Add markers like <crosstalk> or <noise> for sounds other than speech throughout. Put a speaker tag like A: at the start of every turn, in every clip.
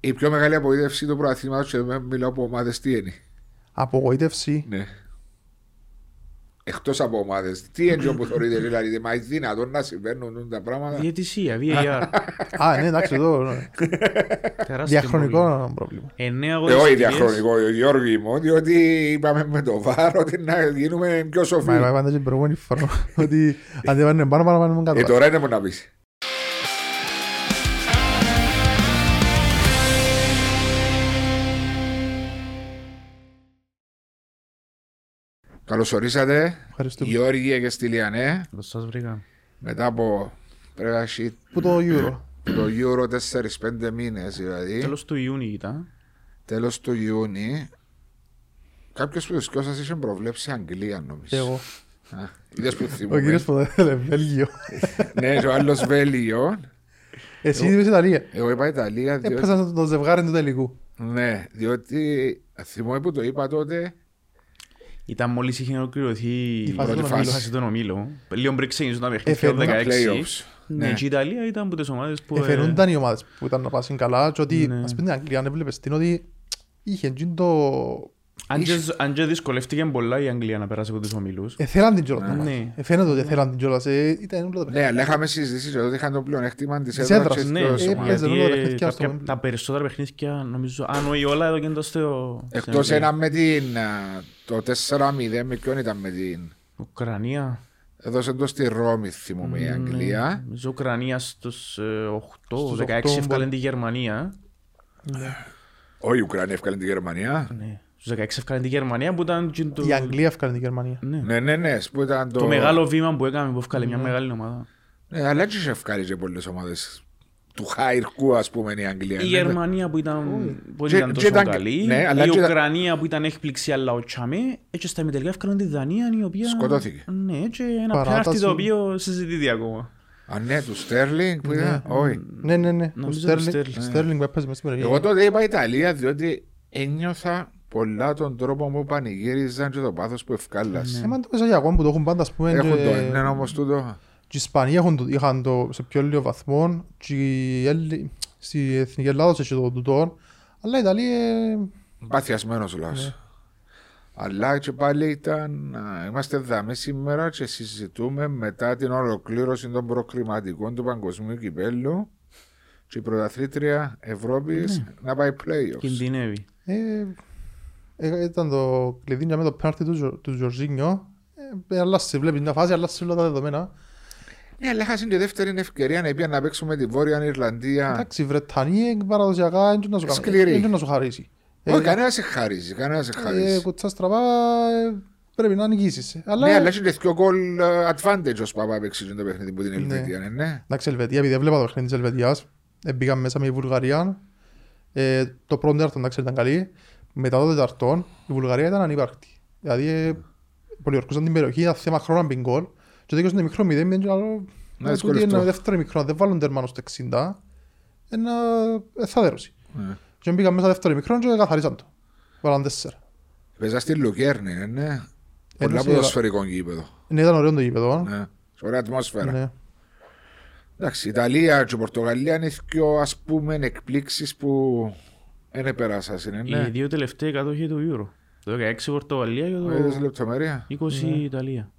A: Η πιο μεγάλη απογοήτευση του προαθλήματο, και δεν μιλάω από ομάδες, τι είναι;
B: Απογοήτευση.
A: Ναι. Εκτός από ομάδες, τι είναι που θεωρείτε, δηλαδή, μα είναι δυνατόν να συμβαίνουν τα πράγματα;
C: Διαιτησία, VAR.
B: Α, ναι, εντάξει, εδώ. ναι.
C: Τεράστιο πρόβλημα.
B: Διαχρονικό πρόβλημα.
C: Εννέα
A: Ε, όχι
C: αγωνιστικές.
A: διαχρονικό, Γιώργη μου, διότι είπαμε με το βάρος ότι να γίνουμε πιο σοφοί.
B: Μα είπα πάντα και την προηγούμενη φορά ότι αν δεν πάνε πάνω, πάνω, πάνω,
A: Ε,
B: κάτω.
A: τώρα είναι που να πεις. Καλώ ορίσατε,
B: Ευχαριστούμε.
A: Γιώργη και Στυλιανέ.
C: Καλώς σας βρήκα.
A: Μετά από πρέπει να έχει
B: Που το Euro;
A: το Euro 4-5 μήνες, δηλαδή
C: Τέλος του Ιούνιου ήταν.
A: τέλος του Ιούνιου. Κάποιος που του σα είχε προβλέψει Αγγλία, νομίζω.
B: Εγώ.
A: Είδες που
B: Ο
A: θυμούμαι.
B: κύριος που θέλει, Βέλγιο.
A: Ναι, και ο άλλος Βέλγιο.
B: Εσύ είπες Ιταλία.
A: Εγώ είπα Ιταλία, διότι,
B: Έπαιζα το ζευγάρι του τελικού.
A: ναι, διότι θυμόμαι που το είπα τότε.
C: Ήταν μόλις είχε ολοκληρωθεί η
B: φάση
C: πρώτη
A: των ομίλων.
C: φάση των ομίλων. Λίγο πριν ξεκινήσουν τα παιχνίδια
B: Εφερνούν
C: το
B: τα
C: 16.
A: playoffs.
C: Ναι,
A: Ναι.
C: και η Ιταλία ήταν από τις ομάδες που... ε,
B: Εφερούνταν οι ομάδες που ήταν να πάσουν καλά και ότι,
C: Ναι.
B: ας πούμε την Αγγλία, αν έβλεπες την ότι είχε εκείνο το...
C: αν και- Αν και δυσκολεύτηκε πολλά η Αγγλία να περάσει από τους ομίλους.
B: Εθέλαν την κιόλας.
C: Ναι.
B: Ναι. Εφαίνεται ότι εθέλαν την κιόλας. ε, Ήταν όλα τα
A: Ναι,
B: παιχνίδια.
A: αλλά είχαμε συζητήσεις ότι είχαν το πλεονέκτημα της
B: Της
A: έδρας
B: έδρας,
A: και
C: Ναι,
A: εκτό
B: ε,
A: ομάδας.
B: έπαιζε
C: γιατί
B: όλα τα
C: ε,
B: παιχνίδια στο
C: κάποια-
B: Wembley.
C: τα περισσότερα παιχνίδια νομίζω, αν όχι όλα εδώ και εντός στο...
A: Εκτός
C: στην
A: ένα με την. α, Το 4-0, με ποιον ήταν με την;
C: Ουκρανία.
A: Έδωσε το στη Ρώμη, θυμούμαι η Αγγλία.
C: Νομίζω Ουκρανία στους ε, 8,
B: Στους
C: 16
B: 8
C: έφκαλε
B: μπο-
C: τη Γερμανία.
A: Όχι, η Ουκρανία έφυγε τη Γερμανία.
C: Ναι. Στους 16 έφκαλε τη Γερμανία που ήταν και το,
B: Η Αγγλία έφκανε την Γερμανία.
C: ναι.
A: Ναι, ναι, ναι, που ήταν το.
C: το μεγάλο βήμα που έκαμε που έφκαλε μια μεγάλη ομάδα.
A: Ναι, αλλά έτσι είχε βγάλει και πολλές ομάδες του χάιρκου, ας πούμε, η Αγγλία.
C: Η
A: Ναι,
C: Γερμανία που ήταν, που
A: Και-
C: ήταν
A: και
C: τόσο
A: ήταν-
C: καλή,
A: ναι, αλλά
C: η
A: και ήταν-
C: Ουκρανία που ήταν έκπληξη αλλά ο Τσαμέ, έτσι στα ημιτελικά έφκαλαν τη Δανία η οποία...
A: Σκοτώθηκε.
C: Ναι, και ένα
B: Παράταση.
C: πέναρτι το οποίο συζητείται ακόμα.
A: Α, ναι, του Στέρλινγκ που ήταν. Όχι.
B: Ναι, ναι, ναι. Ο
C: Νομίζω το
B: Στέρλινγκ-
C: Sterling.
B: Στέρλινγκ που έπαιζε μες στην περιοχή.
A: Εγώ τότε είπα Ιταλία διότι ένιωθα πολλά τον τρόπο που πανηγύριζαν και το πάθος που ευκάλασε.
B: Ε, μα το Μεσογειακό που το έχουν πάντα, ας πούμε.
A: Έχουν
B: και-
A: το ένα όμως τούτο.
B: Και οι Ισπανοί έχουν το- είχαν το σε πιο λίγο βαθμό και οι Έλλη- στη Εθνική Ελλάδα έχει το τούτο. Αλλά η Ιταλία ε,
A: Παθιασμένος λάθο. Αλλά και πάλι ήταν. α, Είμαστε δάμε σήμερα και συζητούμε μετά την ολοκλήρωση των προκριματικών του Παγκοσμίου Κυπέλου και η πρωταθλήτρια Ευρώπης να πάει playoffs.
C: Κινδυνεύει.
B: Ε, ε, ήταν το κλειδί για με το πέναρτι του, Ζο- του Ζορζίνιο. Ε, αλλάζει, βλέπεις μια φάση, αλλάζει όλα τα δεδομένα.
A: Ναι, αλλά είχα και δεύτερη ευκαιρία να πει να παίξουμε τη Βόρεια Ιρλανδία.
B: Εντάξει, η Βρετανία παραδοσιακά δεν να σου κάνει-
A: Σκληρή.
B: δεν να σου χαρίσει. Ε,
A: Όχι, κανένα σε χαρίζει. Κανένα σε
B: ε,
A: χαρίζει.
B: κουτσά στραβά ε, πρέπει να νικήσεις. ε. Αλλά
A: Ναι, αλλά έχει και δύο goal uh, advantage ως παπά παίξει το παιχνίδι που την Ελβετία, ναι, ναι.
B: Εντάξει, Ελβετία, επειδή έβλεπα το παιχνίδι της Ελβετίας, ε, μπήκαν μέσα με η Βουλγαρία. Ε, το πρώτο τέταρτο εντάξει ήταν καλή. Μετά το τέταρτο, η Βουλγαρία ήταν ανύπαρκτη. Δηλαδή, ε, πολιορκούσαν την περιοχή, ήταν θέμα χρόνου να μπει γκολ. Και το 20 μικρό μηδέν, μηδέν και άλλο,
A: Να
B: «Ε, τούτη
A: δυσκολευτώ».
B: είναι δεύτερο μικρό, δεν βάλουν τερμάνο στο 60, ένα ε, θα δέρωση.
A: Ναι.
B: Και μπήκαν μέσα δεύτερο μικρό και καθαρίσαν το. Βάλαν τέσσερα.
A: Παίζα στη Λουκέρνη, ναι, ναι. Πολλά
B: Ένωση,
A: ποδοσφαιρικό γήπεδο.
B: Ναι, ήταν ωραίο το γήπεδο.
A: Ναι. Σε ωραία ατμόσφαιρα.
B: Ναι.
A: Εντάξει, η Ιταλία και η Πορτογαλία είναι δύο ας πούμε εκπλήξεις που δεν περάσαν, ναι.
C: Οι
A: ναι.
C: δύο τελευταίοι κάτοχοι του Euro. Το 16 Πορτογαλία και
A: Είδες
C: το
A: λεπτομέρεια.
C: 20 Ιταλία.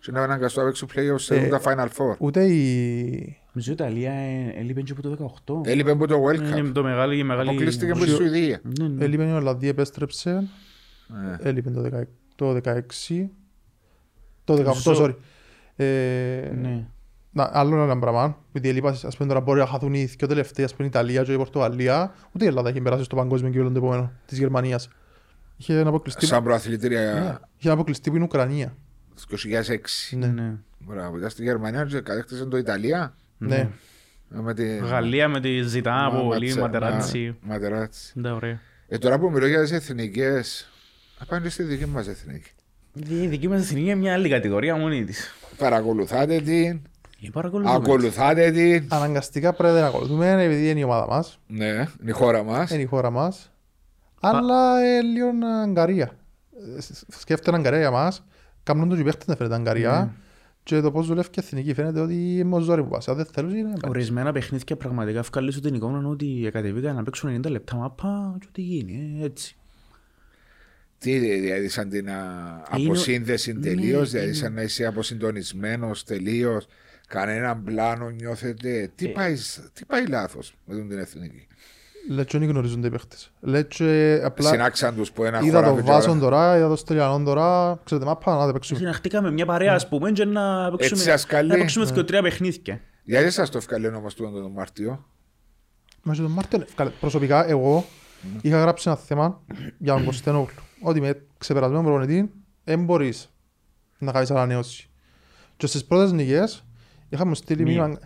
A: Και να αναγκαστώ να παίξουν playoffs σε
B: Ε,
A: τα Final Four.
B: Ούτε η...
C: Νομίζω η Ιταλία ε, έλειπε και από το 18.
A: Έλειπε από το World
C: Είναι
A: Cup.
C: το μεγάλη, η μεγάλη...
A: Αποκλείστηκε από τη Σουηδία.
C: Ναι, ναι.
B: Έλειπε η Ολλανδία, επέστρεψε.
A: Ναι.
B: Έλειπε το 16. Το 16. Το 18,
C: Ζω-
B: sorry. Ε,
C: Ναι.
B: Να, άλλο ένα πράγμα. Επειδή έλειπα, ας πούμε, τώρα μπορεί να χαθούν οι δύο τελευταίοι, ας πούμε, η Ιταλία και η Πορτογαλία. Ούτε η Ελλάδα έχει περάσει στο παγκόσμιο κύπελλο το επόμενο της Γερμανίας. Είχε ένα αποκλειστή,
A: Σαν
B: ναι,
A: προαθλητήρια
B: είχε ένα αποκλειστή που είναι η Ουκρανία.
A: το 2006.
C: Ναι, ναι.
A: Μπράβο, ήταν στη Γερμανία και κατέκτησε το Ιταλία.
B: Ναι.
A: Με τη...
C: Γαλλία με τη Ζητά από πολύ
A: Ματσε-
C: Ματεράτσι.
A: Μα- Ματεράτσι.
C: Ναι, ωραία.
A: Ε, τώρα που μιλώ για τις εθνικές, θα πάμε και στη δική μας εθνική.
C: Η δική μας εθνική είναι μια άλλη κατηγορία μόνη της.
A: Παρακολουθάτε την,
C: Ε, παρακολουθούμε.
A: Ακολουθάτε την.
B: Αναγκαστικά πρέπει να ακολουθούμε επειδή είναι η ομάδα μας,
A: Ναι, είναι η χώρα μας.
B: είναι η χώρα μας. Αλλά ε, λίγο Αγκαρία. Ε, σ- Σκέφτεται Αγκαρία για μας. Κάμουν τους οι παίχτες να φέρετε Αγκαρία. Και το πώς δουλεύει και η εθνική φαίνεται ότι είναι ζόρι που πας. Αν δεν θέλουν είναι...
C: Ορισμένα παιχνίδια πραγματικά ευκάλλει σου την εικόνα ότι κατεβήκα να παίξουν 90 λεπτά μάπα και ό,τι γίνει, ε, έτσι.
A: Τι δηλαδή σαν την α,
C: Είναι-
A: αποσύνδεση
C: ναι,
A: τελείως, δηλαδή
C: είναι-
A: σαν να είσαι αποσυντονισμένος τελείως, κανέναν πλάνο νιώθετε. Τι,
C: Ε.
A: πάει, τι πάει λάθος με τον την εθνική;
B: Λέει και δεν γνωρίζονται οι παίχτες. Λέει και απλά
A: Συνάξαν τους που ένα
B: είδα
A: χώρο
B: το Βάσον τώρα, είδα το Στυλιανόν τώρα, ξέρετε μάπα να δεν παίξουμε.
C: Συναχτήκαμε μια παρέα, ας πούμε, και να
A: Έτσι
C: παίξουμε,
A: σας καλεί.
C: να παίξουμε δύο τρία παιχνίδια.
A: Γιατί σας το ευκαλένω όμω του τον Μάρτιο;
B: Μα και τον Μάρτιο, καλά, προσωπικά εγώ είχα γράψει ένα θέμα για τον Κωστένογλου. Ότι με ξεπερασμένο προπονητή δεν μπορείς να κάνεις ανανέωση. Και στις πρώτες νικές είχα μου στείλει
C: Μία.
B: μήνυμα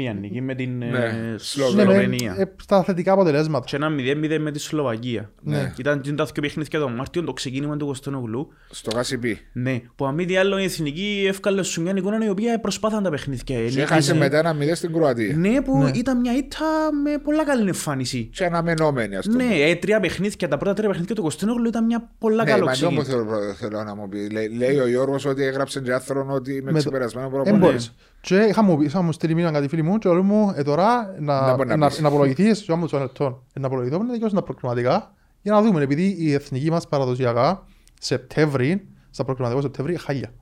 C: Μία νίκη με την
A: Ναι,
C: ε,
A: Σλοβενία.
B: ναι, με-
C: Σλοβενία.
B: ε, στα θετικά αποτελέσματα.
C: Και ένα 0-0 με τη Σλοβακία.
A: Ναι.
C: Ήταν και τα δύο παιχνίδια τον Μάρτιο, το ξεκίνημα του Κωστονογλού.
A: Στο Γασιπί.
C: Ναι, που αν μη τι άλλο η εθνική εύκαλε σου μια εικόνα η οποία προσπάθαν τα παιχνίδια.
A: Και
C: Νίκησε.
A: έχασε μετά ένα μηδέν στην Κροατία.
C: Ναι, που
B: Ναι.
C: ήταν μια ήττα με πολλά καλή εμφάνιση.
A: Και αναμενόμενη, ας το πούμε.
C: Ναι, ε, τρία παιχνίδια, τα πρώτα τρία παιχνίδια του Κωστονογλου ήταν μια πολλά
A: Ναι,
C: καλό
A: μα αυτό μου
C: ξεκίνημα.
A: θέλω, θέλω να μου πεις. Λέει, λέει ο Γιώργος ότι έγραψε και άνθρωπο ότι είμαι
B: Με το-
A: ξεπερασμένο
B: Δεν
A: προπονητή.
B: μπορείς. Και είχα μου, είχα μου στείλει μήνυμα κάτι φίλοι μου και λέω μου ε, τώρα
A: Να
B: να,
A: μπορεί να
B: να,
A: πεις.
B: να απολογηθείς και όμως λεπτό. Να απολογηθώ να δικαιώσουν τα προκριματικά για να δούμε επειδή η εθνική μας παραδοσιακά Σεπτέμβρη, στα προκριματικά Σεπτέμβρη, χάλια.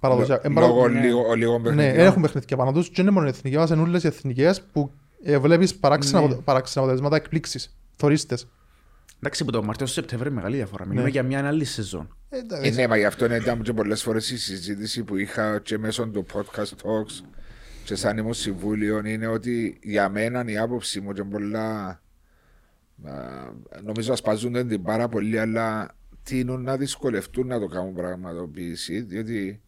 B: Παραδοσιακά. Ε, παρα-
A: Λόγω
C: ναι.
A: λίγο, λίγο
B: Ναι,
A: παιχνιδιών.
B: δεν έχουν παιχνίδια πάνω τους και είναι μόνο οι εθνικές μας, είναι όλες οι εθνικές που ε, βλέπεις παράξενα,
C: Ναι.
B: απο- παράξενα αποτελέσματα εκπλήξεις, θωρίστες.
C: Εντάξει, που το Μάρτιο στο Σεπτέμβριο είναι μεγάλη διαφορά. Μιλούμε
B: Ναι.
C: για μια άλλη σεζόν.
B: Ε,
A: Ε,
B: εντάξει.
A: ναι, μα γι' αυτό ήταν και πολλές φορές η συζήτηση που είχα και μέσω του podcast talks και σαν ήμουν συμβούλιο είναι ότι για μένα η άποψη μου και πολλά α, νομίζω ασπάζονται την πάρα πολύ αλλά τείνουν να δυσκολευτούν να το κάνουν πραγματοποίηση διότι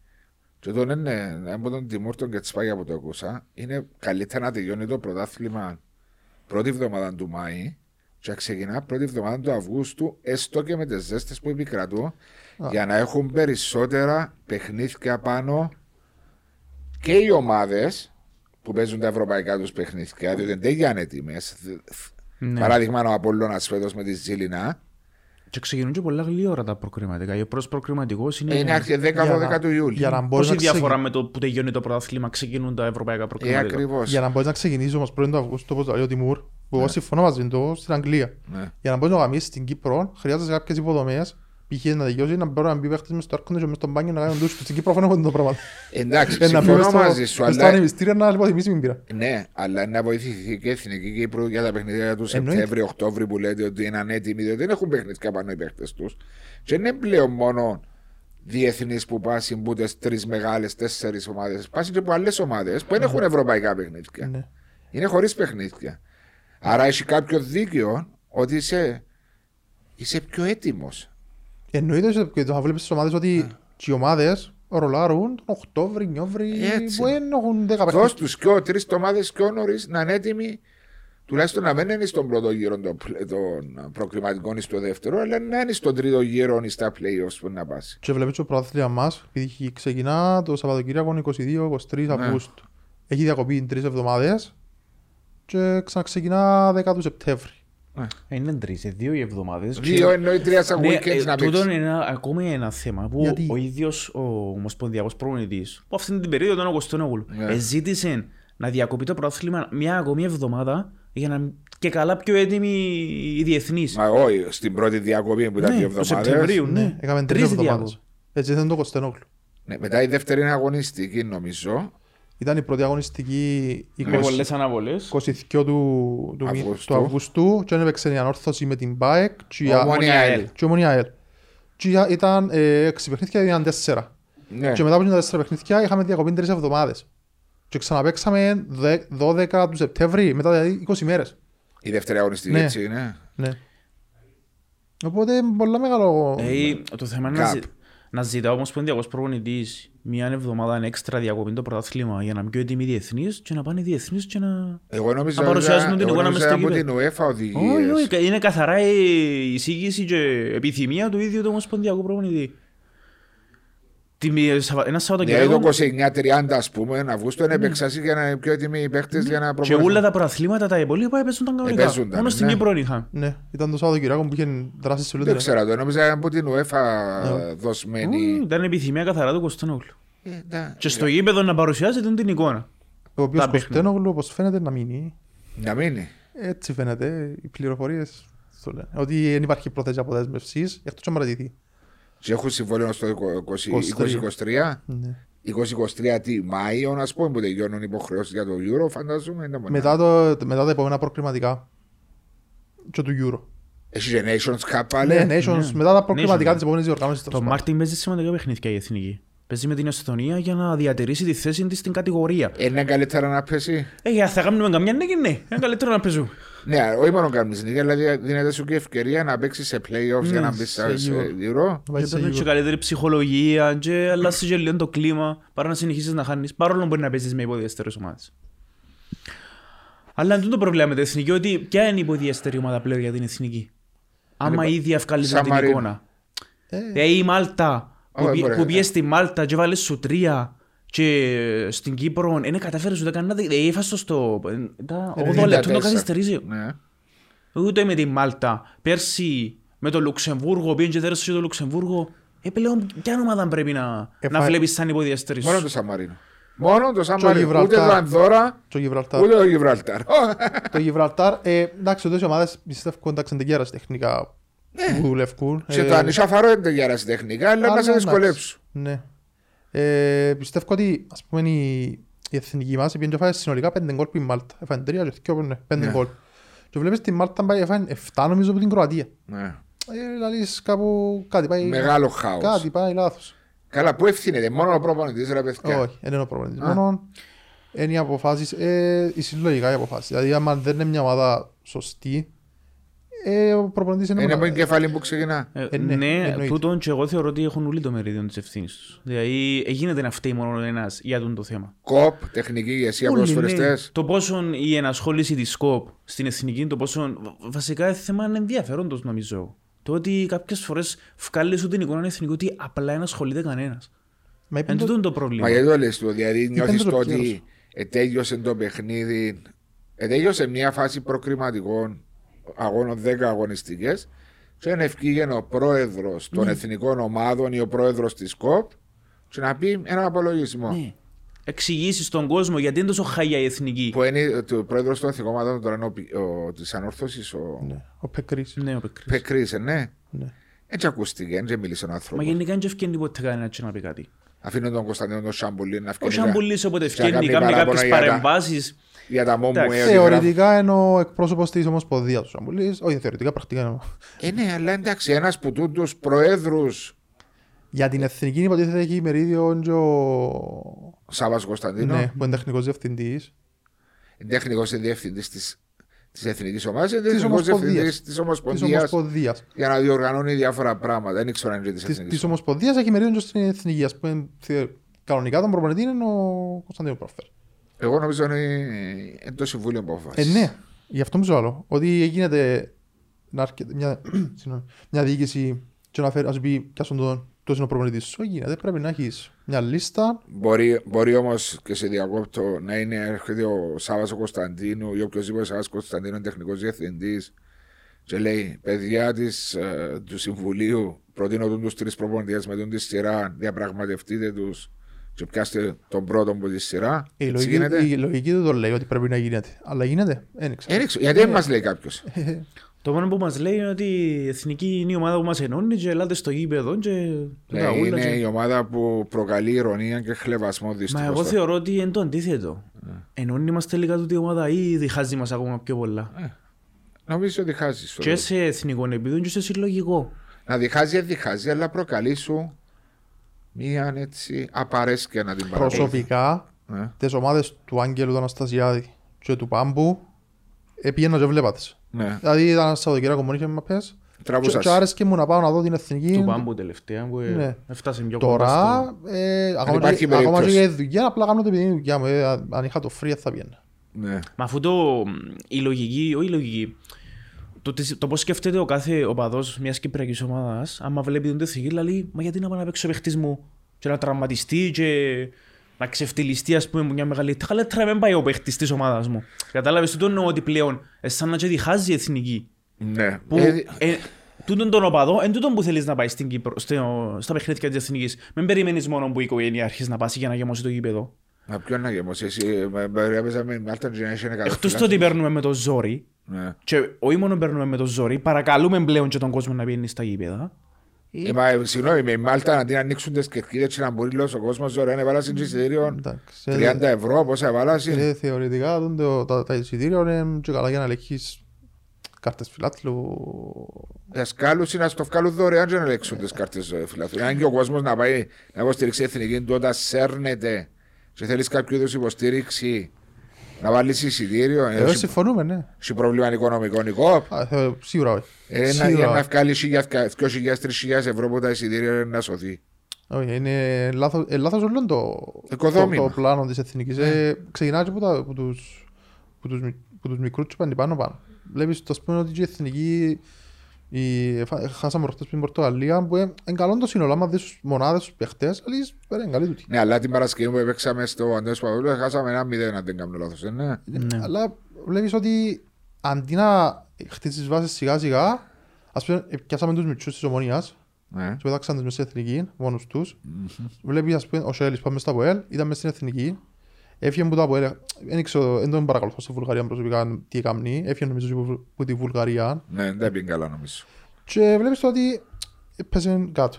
A: και εδώ είναι από τον Τιμούρτον και Τσπάγια που το ακούσα είναι καλύτερα να τελειώνει το πρωτάθλημα πρώτη εβδομάδα του Μάη και να ξεκινά πρώτη εβδομάδα του Αυγούστου έστω και με τις ζέστες που επικρατούν για να έχουν περισσότερα παιχνίδια πάνω και οι ομάδες που παίζουν τα ευρωπαϊκά τους παιχνίδια, διότι δεν είναι έτοιμε.
C: Ναι.
A: Παράδειγμα, ο Απόλλωνας φέτος με τη Ζήλινα
C: Και ξεκινούν και πολλά γλύωρα τα προκριματικά. Ο πρώτος προκριματικός είναι...
A: είναι αρχή 10-12
B: να-
A: του Ιούλη.
B: για να μπορείς
C: Πόση
B: να
C: διαφορά
B: ξεκι-
C: με το που τελειώνει το πρωτάθλημα ξεκινούν τα ευρωπαϊκά
A: Ε,
C: προκριματικά;
A: ακριβώς.
B: Για να μπορείς να ξεκινήσεις όμως πρώην του Αυγούστου, όπως λέει ο Τιμούρ, που εγώ συμφωνώ μαζί του στην Αγγλία.
A: Ναι.
B: Για να μπορείς να γαμίσεις στην Κύπρο, χρειάζεσαι κάποιες υποδομές, π.χ. να τελειώσει, να μπορούν να μπει παίχτες μες στο έρχονται και μες στο μπάνιο να κάνουν ντους. Στην Κύπρο φαίνεται αυτό το πράγμα.
A: Εντάξει,
B: Ε, να μπει μες
A: συμφωνώ
B: στο-
A: μαζί σου,
B: μες στο
A: αλλά
B: ανεμιστήριο να υποτιμήσει μην πήρα.
A: ναι, αλλά να βοηθηθεί και η Εθνική Κύπρου για τα παιχνίδια του
B: Εννοείται.
A: Σεπτέμβρη-Οκτώβρη που λέτε ότι είναι ανέτοιμοι, διότι δεν έχουν παιχνίδια πάνω οι παίχτες τους. Και δεν είναι πλέον μόνο διεθνείς που πάσουν που τι τρεις μεγάλες, τέσσερις ομάδες. Πάσουν και από άλλες ομάδες που δεν έχουν ευρωπαϊκά παιχνίδια.
B: Ναι.
A: Είναι χωρίς παιχνίδια. Άρα έχει κάποιο δίκιο ότι είσαι, είσαι πιο έτοιμος.
B: Εννοείται ότι θα βλέπεις στις ομάδες ότι και οι ομάδες ρολάρουν τον Οκτώβρη, Νιόβρη,
A: Έτσι.
B: που δεν έχουν δέκα
A: Δώσ'
B: παιχνίδια.
A: τους και τρεις ομάδες πιο νωρίς να είναι έτοιμοι τουλάχιστον να μην είναι στον πρώτο γύρο των, πλε- των προκριματικών ή στο δεύτερο, αλλά να είναι στον τρίτο γύρο ή στα playoffs που να πάσει.
B: Και βλέπεις το πρωτάθλημα μας, επειδή ξεκινά το Σαββατοκύριακο 22-23
A: Ναι.
B: Αυγούστου. Έχει διακοπή τρεις εβδομάδες και ξαναξεκινά 10 του Σεπτέμβρη.
C: Ε, Είναι τρεις, ε, δύο οι εβδομάδες.
A: Δύο εννοεί τρία σαν
C: Ναι,
A: weekends
C: ε,
A: να
C: τούτο
A: παίξεις.
C: είναι ένα, ακόμη ένα θέμα που
B: Γιατί;
C: ο ίδιος ο Ομοσπονδιακός Προπονητής που αυτήν την περίοδο τον Κωστόνογλου
A: Ναι.
C: ζήτησε να διακοπεί το πρωτάθλημα μια ακόμη εβδομάδα για να και καλά πιο έτοιμοι οι διεθνείς.
A: Μα όχι, στην πρώτη διακοπή που ήταν δύο
C: Ναι, του
A: εβδομάδες.
C: Σεπτεμβρίου,
B: Ναι,
C: ναι.
B: έκαμε τρεις
C: Τρεις
B: εβδομάδες.
C: διάκοπες.
B: Έτσι ήταν το Κωστενόγλου.
A: Ναι, μετά η δεύτερη είναι αγωνιστική νομίζω.
B: Ήταν η πρώτη αγωνιστική
C: Με
B: 20
C: πολλές αναβολές.
B: 22 του, του, μη-
A: Αυγούστου.
B: του Αυγούστου και έπαιξε η ανόρθωση με την ΠΑΕΚ και η Α-
A: Ομόνια ΑΕΛ.
B: και η Ομόνια ΑΕΛ. Και η- ήταν ε, έξι παιχνίδια, ήταν τέσσερα.
A: Ναι.
B: Και μετά από τα τέσσερα παιχνίδια είχαμε διακοπή τρεις εβδομάδες. Και ξαναπαίξαμε δε- 12 του Σεπτέμβρη, μετά δηλαδή 20 μέρες.
A: Η δεύτερη αγωνιστική
B: Ναι.
A: έτσι είναι.
B: Ναι. Οπότε πολλά μεγάλο...
C: Ε, το θέμα είναι να,
A: Κάπ.
C: ζη- να ζητά ο Ομοσπονδιακός Προπονητής μια εβδομάδα έξτρα διακοπή το πρωτάθλημα για να μην πιο έτοιμοι οι διεθνείς και να πάνε οι διεθνείς και να...
A: Εγώ νομίζω
C: Να παρουσιάζουν την
A: εγώ
C: εικόνα
A: νόμιζα
C: μες στο
A: από την
C: γήπεδο.
A: UEFA
C: Όχι,
A: οδηγίες.
C: όχι, είναι καθαρά η εισήγηση και επιθυμία του ίδιου του Ομοσπονδιακού Προπονητή. Τη μία- Σαββα- Ένα
A: Δηλαδή
C: Σαββατοκύριακο
A: το 29-30 ας πούμε, Αυγούστου είναι επεξάσει για να είναι πιο έτοιμοι οι παίχτες για να
C: και
A: προπονηθούν.
C: όλα τα προαθλήματα τα υπόλοιπα έπαιζαν τα κανονικά.
A: Επαίζονταν,
C: Μόνο στην
A: ναι.
C: Κύπρο είχα.
B: Ναι, ήταν το Σαββατοκυριακό που είχε δράσει σε
A: Δεν
B: όλη
A: ξέρω, το νόμιζα από την UEFA
C: Ναι.
A: δοσμένη.
C: Ου, Ήταν επιθυμία καθαρά του Κωνσταντινόγλου.
A: Ε, τα-
C: Και στο γήπεδο να παρουσιάζεται την εικόνα.
B: Ο οποίος
C: Τα παιχνίδια.
B: Κωστένογλου, όπως φαίνεται, να μείνει.
A: Να μείνει.
B: Έτσι φαίνεται, οι πληροφορίες το λένε. Ότι δεν υπάρχει πρόθεση αποδέσμευσης, εκτός αν παρατηθεί.
A: Και έχουν συμβόλαιο στο 20
B: 23.
A: 2023.
B: Ναι.
A: 2023 τι, Μάιο, α πούμε, που τελειώνουν οι υποχρεώσεις για το Euro, φαντάζομαι. είναι μόνο.
B: Μετά, το, μετά τα επόμενα προκριματικά και του Euro.
A: Έχεις και Nations Cup πάλι.
B: Ναι, Nations, μετά τα προκριματικά
C: Nations.
B: της επόμενης διοργάνωσης.
C: Το
B: τέλος πάντων.
C: Μάρτιν παίζει σημαντικά παιχνίδια η εθνική. Παίζει με την Εσθονία για να διατηρήσει τη θέση της στην κατηγορία.
A: Είναι καλύτερα να πέσει.
C: Ε, για θα κάνουμε καμιά νίκη, ναι. Είναι καλύτερο να παίζουν.
A: Ναι, όχι μόνο κάνεις νίκη, αλλά δίνεται σου και ευκαιρία να παίξεις σε playoffs για να μπεις σε
B: σε
A: Euro.
B: Να πάει
C: Και
B: σε
C: παίρνει και
B: Euro.
C: καλύτερη ψυχολογία και αλλάζει και λίγο το κλίμα παρά να συνεχίσεις να χάνεις. Παρόλο που μπορεί να παίζεις με υποδιέστερες ομάδες. Αλλά είναι το πρόβλημα με την εθνική ότι ποια είναι η υποδιέστερη ομάδα πλέον για την εθνική; Άμα
A: Είναι
C: ήδη ευκαλύπτουν
A: Σαν
C: την
A: Μαρίνο.
C: εικόνα.
B: Ε,
C: Ε, η Μάλτα που,
A: Όχι,
C: πι-
A: μπορεί,
C: που
A: ε.
C: πήγε στη Μάλτα και βάλε σου τρία και στην Κύπρο δεν καταφέρει ούτε καν να δει. Ε, Έφασες στο. ε, Τα 8 λεπτό το
A: 94.
C: καθυστερήσει.
A: Ναι.
C: Ούτε με τη Μάλτα. Πέρσι με το Λουξεμβούργο, πήγαινε και δέρωσε το Λουξεμβούργο. Ε, πλέον ποια ομάδα πρέπει να,
B: Ε,
C: να
B: φα-
C: βλέπεις σαν υποδιαστέρης;
A: Μόνο
C: σου.
A: το Σαμαρίνο. Μόνο το Σαμαρίνο. Ούτε
B: Γιβραλτάρ.
A: το Ανδώρα,
B: Το Γιβραλτάρ.
A: ούτε το Γιβραλτάρ.
B: Το Γιβραλτάρ, ε, εντάξει, όλες οι ομάδες πιστεύω εντάξει δεν γέρασε τεχνικά που δουλεύκουν.
A: Σε
B: Ε,
A: το Ανισαφαρό δεν το γέρασε τεχνικά, αλλά να
B: αλλά
A: σε
B: εντάξει.
A: δυσκολέψουν.
B: Ναι. Ε, πιστεύω ότι ας πούμε η, η εθνική μας πήγαινε και φάει συνολικά πέντε γκολ πριν η Μάλτα. Έφανε τρία και δυο, ναι, πέντε
A: Ναι.
B: γκολ. Και βλέπεις τη Μάλτα πάει έφανε 7 νομίζω από την Κροατία.
A: Ναι.
B: Ε, λαλείς κάπου κάτι πάει,
A: Μεγάλο χάος.
B: κάτι πάει λάθος.
A: Καλά, πού ευθύνεται, μόνο ο προπονητής, ρε παιδιά;
B: Όχι, δεν είναι ο προπονητής.
A: Α.
B: Μόνο είναι οι αποφάσεις, ε, οι συλλογικά οι αποφάσεις. Δηλαδή άμα δεν είναι μια ομάδα σωστή, ε, ο προπονητής είναι...
A: Είναι από
B: μόνο-
A: την κεφαλή που ξεκινά.
C: Ε,
B: Ε, ναι,
C: ναι,
B: εννοείται.
C: τούτον και εγώ θεωρώ ότι έχουν όλοι το μερίδιο της ευθύνης τους. Δηλαδή, ε, γίνεται να φταίει μόνο ένας για τον το θέμα.
A: Κοπ, τεχνική ηγεσία,
C: Όλοι,
A: προσφοριστέ.
C: ναι. Το πόσο η ενασχόληση της ΣΚΟΠ στην εθνική, το πόσο βασικά είναι θέμα ενδιαφέροντος νομίζω. Το ότι κάποιες φορές βγάλεις σου την εικόνα εθνική ότι απλά δεν ασχολείται κανένας.
B: Μα είπε
C: Εν
B: το-
C: τούτο είναι το πρόβλημα.
A: Μα γιατί το λες του, δηλαδή νιώθεις
B: το
A: το
B: κύρος.
A: ότι ετέλειωσε το παιχνίδι, ετέλειωσε μια φάση προκριματικών αγώνων 10 αγωνιστικές και να ευκήγε ο πρόεδρος των
C: Ναι.
A: εθνικών ομάδων ή ο πρόεδρος της ΚΟΠ και να πει ένα απολογισμό.
C: Ναι. Εξηγήσεις στον κόσμο γιατί είναι τόσο χαγιά η εθνική.
A: Που είναι ο πρόεδρος των εθνικών ομάδων τώρα είναι ο, Πι- ο, της ανόρθωσης, ο
B: Ναι, ο Πεκρής.
C: Ναι, ο Πεκρής.
A: Πεκρής, ε, ναι.
B: Ναι.
A: Έτσι ακούστηκε, δεν μίλησε ο
C: Μα
A: άνθρωπος.
C: γενικά δεν ευκαινεί ποτέ κανένας να πει κάτι.
A: Αφήνω τον Κωνσταντίνο τον Σαμπουλή να
C: Ο
A: φκένει
C: Σαμπουλής όποτε
A: και να
C: ευκαινεί,
A: κάνει
C: κάνει
A: παράπονα
C: κάποιες
A: για τα-
C: παρεμβάσεις.
A: για τα μόμου
C: Εντάξει,
A: ε, ότι γράφει.
B: Θεωρητικά είναι ο εκπρόσωπος της Ομοσπονδίας του Σαμπουλής. Όχι θεωρητικά, πρακτικά εννοώ.
A: Ε, ναι, αλλά εντάξει, ένας που τούτους προέδρους
B: Για την εθνική υποτίθεται έχει μερίδιο και ο...
A: ο Σάββας Κωνσταντίνο,
B: Ναι, που είναι τεχνικός διευθυντής.
A: τεχνικός διευθυντής της της εθνικής ομάδας, είναι
B: Της
A: τεχνικός
B: Ομοσπονδίας.
A: διευθυντής της
B: Της
A: Ομοσπονδίας
B: Ομοσπονδίας.
A: για να διοργανώνει διάφορα πράγματα. Δεν ήξερα αν είναι της
B: Της,
A: εθνικής.
B: της Ομοσπονδίας έχει μερίδιο και στην εθνική. Ας πούμε, θε- κανονικά τον προπονητή είναι ο Κωνσταντίνο Πρόφερ.
A: Εγώ νομίζω είναι είναι το συμβούλιο που
B: Ε,
A: αποφάσισε.
B: ναι, γι' αυτό μιλώ άλλο. Ότι γίνεται να έρχεται μια, <clears throat> συγγνώμη, μια διοίκηση και να, φέρει, να σου πει πιάσον τον, το είναι ο προπονητής σου. Όχι, γίνεται. Πρέπει να έχεις μια λίστα.
A: Μπορεί, μπορεί όμως και σε διακόπτω να είναι έρχεται ο Σάββας ο Κωνσταντίνου ή οποιοδήποτε Σάββας Κωνσταντίνου τεχνικός διευθυντής και λέει: Παιδιά της, ε, του Συμβουλίου, προτείνω τους τρεις προπονητές με τον της σειρά, διαπραγματευτείτε τους και πιάστε τον πρώτο από τη σειρά.
B: Η
A: Έτσι
B: λογική,
A: γίνεται.
B: η λογική δεν το λέει ότι πρέπει να γίνεται. Αλλά γίνεται. Δεν ξέρω.
A: Ε, δεν γιατί δεν μας λέει κάποιος.
C: Το μόνο που μας λέει είναι ότι η εθνική είναι η ομάδα που μας ενώνει και ελάτε στο γήπεδο και τα ούλα
A: είναι
C: και-
A: η ομάδα που προκαλεί ηρωνία και χλεβασμό
C: Μα
A: δυστυχώς.
C: εγώ θεωρώ ότι είναι το αντίθετο. Ενώνει μας τελικά τούτη η ομάδα ή διχάζει μας ακόμα πιο πολλά;
A: Νομίζω ότι χάζει.
C: Και σε εθνικό επίπεδο και σε συλλογικό.
A: Να διχάζει, δεν διχάζει, αλλά προκαλεί σου μία έτσι απαρέσκεια να την παρακολουθεί.
B: Προσωπικά,
A: Ναι.
B: τις ομάδες του Άγγελου, του Αναστασιάδη και του Πάμπου, ε, πήγαινα και βλέπα τις.
A: Ναι.
B: Δηλαδή ήταν ένα Σαββατοκύριακο μόνο είχε μαπές και,
A: Τραβούσας.
B: και άρεσκε μου να πάω να δω την εθνική.
C: Του Πάμπου τελευταία που ε,
B: Ναι.
C: έφτασε πιο κοντά
B: Τώρα,
C: στο-
B: ε, ακόμα,
A: υπάρχει
B: και, ακόμα και
A: περίπτωση.
B: για δουλειά, απλά κάνω το επειδή είναι η δουλειά μου. Ε, αν- αν είχα το free θα πήγαινα.
A: Ναι.
C: Μα αφού το, η λογική, όχι η λογική, το, τι- το πώς σκέφτεται ο κάθε οπαδός μιας κυπριακής ομάδας, άμα βλέπει τον τεθική, λέει, μα γιατί να πάει να παίξει ο παίχτης μου και να τραυματιστεί και να ξεφτυλιστεί ας πούμε με μια μεγάλη καλύτερα να μην πάει ο παίχτης της ομάδας μου. Κατάλαβες τι το εννοώ ότι πλέον ε, σαν να και διχάζει η εθνική.
A: Ναι.
C: Που
A: Ε,
C: ε, τούτον τον οπαδό, εν τούτον που θέλεις να πάεις στην Κύπρο, στο, στα παιχνίδια της Εθνικής. Μην περιμένεις μόνο που η οικογένεια αρχίσει να πάσει για να γεμώσει το γήπεδο.
A: Μα ποιον να γεμώσει, εσύ με- με- έπαιζα με Malta Generation 100
C: Εκτός το ότι παίρνουμε με το ζόρι,
A: Ναι.
C: και όχι μόνο παίρνουμε με το ζόρι, παρακαλούμε πλέον και τον κόσμο να πηγαίνει στα γήπεδα.
A: Ε, μα, ε, Συγγνώμη, με η Μάλτα αντί να ανοίξουν τις κερκίδες και να μπορεί λόγος ο κόσμος δωρεάν να βάλασαν εισιτήριο
B: Εντάξει,
A: 30 ευρώ, πόσα έβαλασαν.
B: ε, θεωρητικά τον το- τα τα εισιτήρια είναι και καλά για να ελέγχεις κάρτες φιλάθλου.
A: Δασκάλους είναι να στο βγάλουν δωρεάν και να ελέγξουν τις κάρτες ε, φιλαθλού. Αν και ο κόσμος να πάει να υποστηρίξει εθνική του όταν σέρνεται και θέλεις κάποιο είδους υποστήριξη να βάλεις εισιτήριο, ε,
B: Εγώ
A: έχει-
B: συμφωνούμε, ναι.
A: έχει πρόβλημα οικονομικό νικό.
B: Α, θε- Σίγουρα όχι.
A: Ε, να-
B: Σίγουρα
A: Για να
B: όχι.
A: βγάλει 2.000-3.000 ευρώ από τα εισιτήρια είναι να σωθεί.
B: Όχι, είναι λάθος, ε, λάθος όλο το,
A: Οικοδόμημα.
B: το, το πλάνο της εθνικής. Ε, ξεκινάει και από, τα, από, τους, από, τους, μικ- από τους μικρούς και πάνε πάνω πάνω. Βλέπεις το πούμε ότι και η εθνική η, φα- χάσαμε προχτές πριν Πορτογαλία που είναι καλό το σύνολο. Άμα δεις τους μονάδες τους παιχτές, αλλά πέρα είναι καλή τούτη.
A: Ναι, αλλά την Παρασκευή που παίξαμε στο Αντώνης Παπαδόπουλο χάσαμε ένα μηδέν αν δεν κάνω λάθος. ε, Ναι.
C: Ναι.
B: Αλλά βλέπεις ότι αντί να χτίσεις βάσεις σιγά σιγά, ας πούμε πιάσαμε τους μητσούς της ομονίας
A: Ναι.
B: και πέταξαν τους μες στην εθνική, μόνους τους. Βλέπεις, ας πούμε, ο Σέλης πάμε στα ΠΟΕΛ, ήταν μες στην εθνική. Έφυγε από τα ΠΟΕΛ, δεν ξέρω, δεν τον παρακολουθώ στη Βουλγαρία προσωπικά τι έκαμνει. Έφυγε νομίζω και από- από τη Βουλγαρία.
A: Ναι, δεν πήγε καλά νομίζω.
B: Και βλέπεις το ότι έπαιζε κάτω.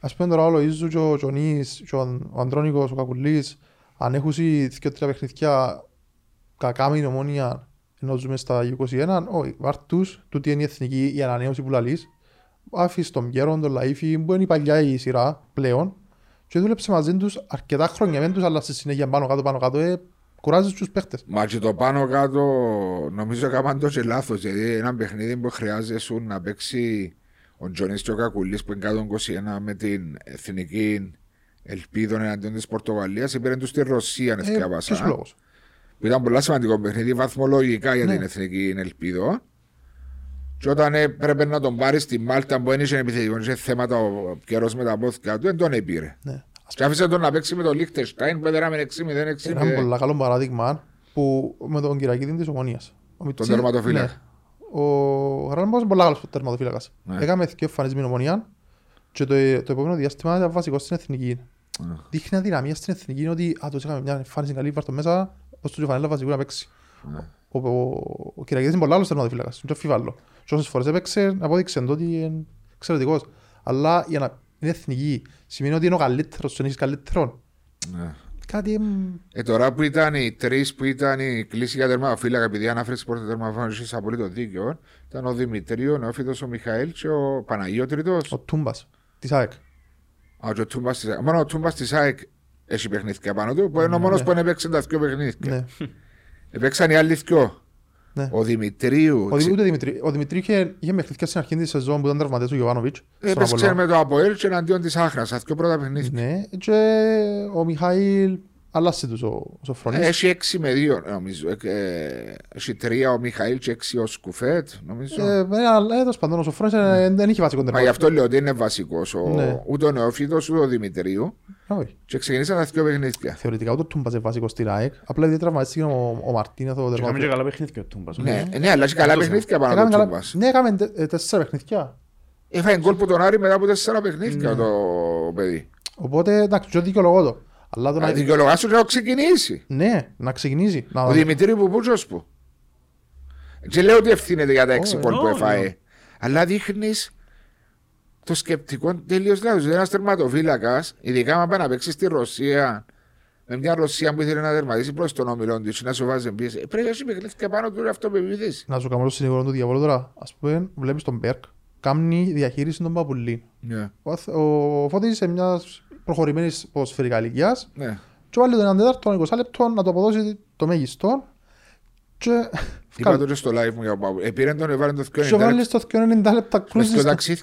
B: Ας πούμε τώρα ο Λοΐζου και ο Τζονής και ο ο Αντρώνικος, ο Κακουλής, αν έχουν δύο-τρία παιχνιδιά κακά με την ομόνια ενώ ζούμε στα 21, όχι, βάρτους, τούτη είναι η εθνική η ανανέωση που λαλείς. Άφης τον Πιέρον, τον Λαΐφη, που είναι η παλιά η σειρά πλέον και δούλεψε μαζί τους αρκετά χρόνια, δεν τους αλλά στη συνέχεια πάνω κάτω πάνω κάτω, ε, κουράζεις τους παίχτες.
A: Μα και το πάνω κάτω νομίζω έκαναν το και λάθος γιατί ένα παιχνίδι που χρειάζεσαι να παίξει ο Τζονής και ο Κακουλής που είναι κάτω 21 με την εθνική ελπίδων εναντίον της Πορτογαλίας έπαιρνε τους στη Ρωσία
B: Ε,
A: εθιάβασα.
B: ποιος λόγος.
A: που ήταν πολύ σημαντικό παιχνίδι βαθμολογικά για
B: Ναι.
A: την εθνική ελπίδο. Και όταν έπρεπε να τον πάρεις στη Μάλτα που δεν είχε επιθετικός, είχε θέματα ο καιρός με τα πόθηκα του, δεν τον έπειρε.
B: Ναι.
A: Και άφησε τον να παίξει με τον Λίχτεστάιν που έδεραμε 6-0-6-0.
B: Ένα πολύ καλό παράδειγμα που με τον Κυριακίδη της Ομονίας. Ο Μιτσί-
A: τερματοφύλακα.
B: ναι. Ο Γρανμπός είναι πολύ καλός τερματοφύλακας.
A: Ναι.
B: Έκαμε δύο εμφανίσεις με την Ομονία και το, το επόμενο διάστημα ήταν βασικός στην εθνική.
A: Ναι.
B: Δείχνει αδυναμία στην εθνική είναι ότι α, τους έκαμε μια εμφάνιση καλή, βάρ' το μέσα, ως του φανέλα βασικού να παίξει.
A: Ναι.
B: Ο, ο, ο Κυριακίδης είναι πολύ άλλος τερματοφύλακας, δεν το αμφιβάλλω. Και όσες φορές έπαιξε, απόδειξε το ότι είναι εξαιρετικός. Αλλά για να είναι εθνική σημαίνει ότι είναι ο καλύτερος, δεν έχεις καλύτερον.
A: Ναι.
B: Κάτι... εμ,
A: Ε, τώρα που ήταν οι τρεις που ήταν η κλίση για τερματοφύλακα, επειδή ανάφερε πρώτα τερματοφύλακα, είσαι απολύτω δίκιο. Ήταν ο Δημητρίου, ο Νεόφιτο, ο Μιχαήλ και ο Παναγιώτριτο.
B: Ο Τούμπας, της ΑΕΚ.
A: Α, και ο Τούμπας της ΑΕΚ. Μόνο ο Τούμπας της ΑΕΚ έχει παιχνίδια πάνω του, που είναι ο
B: Ναι,
A: μόνος
B: ναι.
A: που δεν έπαιξε τα δύο παιχνίδια.
B: Ναι.
A: Έπαιξαν οι άλλοι δυο.
B: Ναι.
A: Ο Δημητρίου
B: Ο, Δη- ούτε Δημητρή. ο Δημητρή είχε, είχε παιχνίδια στην αρχή της σεζόν που ήταν τραυματίας ο Γιωβάνοβιτς. στον
A: έπαιξε
B: Απόλλωνα.
A: με το Αποέλ και εναντίον της Άχρας. Στα δύο πρώτα παιχνίδια.
B: Ναι, και ο Μιχαήλ αλλάσσε τους ο, ο Σοφρονής.
A: Έχει έξι με δύο, νομίζω. Ε, ε, Έχει τρία ο Μιχαήλ και έξι ο Σκουφέτ, νομίζω.
B: Ε, ε, αλλά τέλος πάντων ο Σοφρόνης ε, δεν είχε βασικό
A: Μα
B: τερμα.
A: γι' αυτό λέω ότι είναι βασικός.
B: Ναι.
A: Ούτε ο Νεόφιτο ούτε ο Δημητρίου.
B: Όχι.
A: Και ξεκινήσαν τα δύο παιχνίδια.
B: Θεωρητικά ούτε ο Τούμπας είναι βασικός στην ΑΕΚ. Απλά επειδή τραυματίστηκε ο, ο Μαρτίνεθ ο
C: Και Είχαμε και
B: τερματοφύλακας.
C: καλά παιχνίδια ο Τούμπας.
A: Ναι, ναι, αλλά έχει καλά
C: Αυτός,
A: παιχνίδια πάνω
B: Έκαμε
A: από τον
B: καλά-
A: Τούμπας.
B: Ναι, έκαμε τε- ε, τέσσερα παιχνίδια.
A: Έφαγε γκολ που τον Άρη μετά από τέσσερα
B: Ναι.
A: παιχνίδια το παιδί.
B: Οπότε εντάξει, και δικαιολογώ το. Αλλά το
A: Να
B: να...
A: δικαιολογάσου να ξεκινήσει.
B: Ναι, να ξεκινήσει. Να...
A: Ο Δημητρίου που πούτσος που. Και λέω ότι ευθύνεται για τα έξι
B: Όχι,
A: γκολ που
C: όχι.
A: έφαγε. Αλλά δείχνεις το σκεπτικό τελείως λάθος. Ένας τερματοφύλακας, ειδικά αν πάει να παίξει στη Ρωσία, με μια Ρωσία που ήθελε να τερματίσει προς τον όμιλο της, να σου βάζει πίεση. Ε, Πρέπει να έχει παιχνίδια πάνω του αυτοπεποίθηση.
B: Να σου κάνω το συνηγορό του διαβόλου τώρα. Ας πούμε, βλέπεις τον Μπέρκ, κάνει διαχείριση των παπουλίν.
A: Ναι.
B: Ο, Αθ- ο Φώτης σε μια προχωρημένης ποδοσφαιρικά ηλικία
A: Ναι.
B: και βάλει τον έναν τέταρτο 20 λεπτό να το αποδώσει το μέγιστο και, <laughs>
A: Είπα το και στο live μου για τον Παύλο. Επήρε τον, έβαλε το
B: και βάλει στο 90 λεπτά
A: Μες
B: κρούζεις
A: στο
B: στο
A: ταξίδι.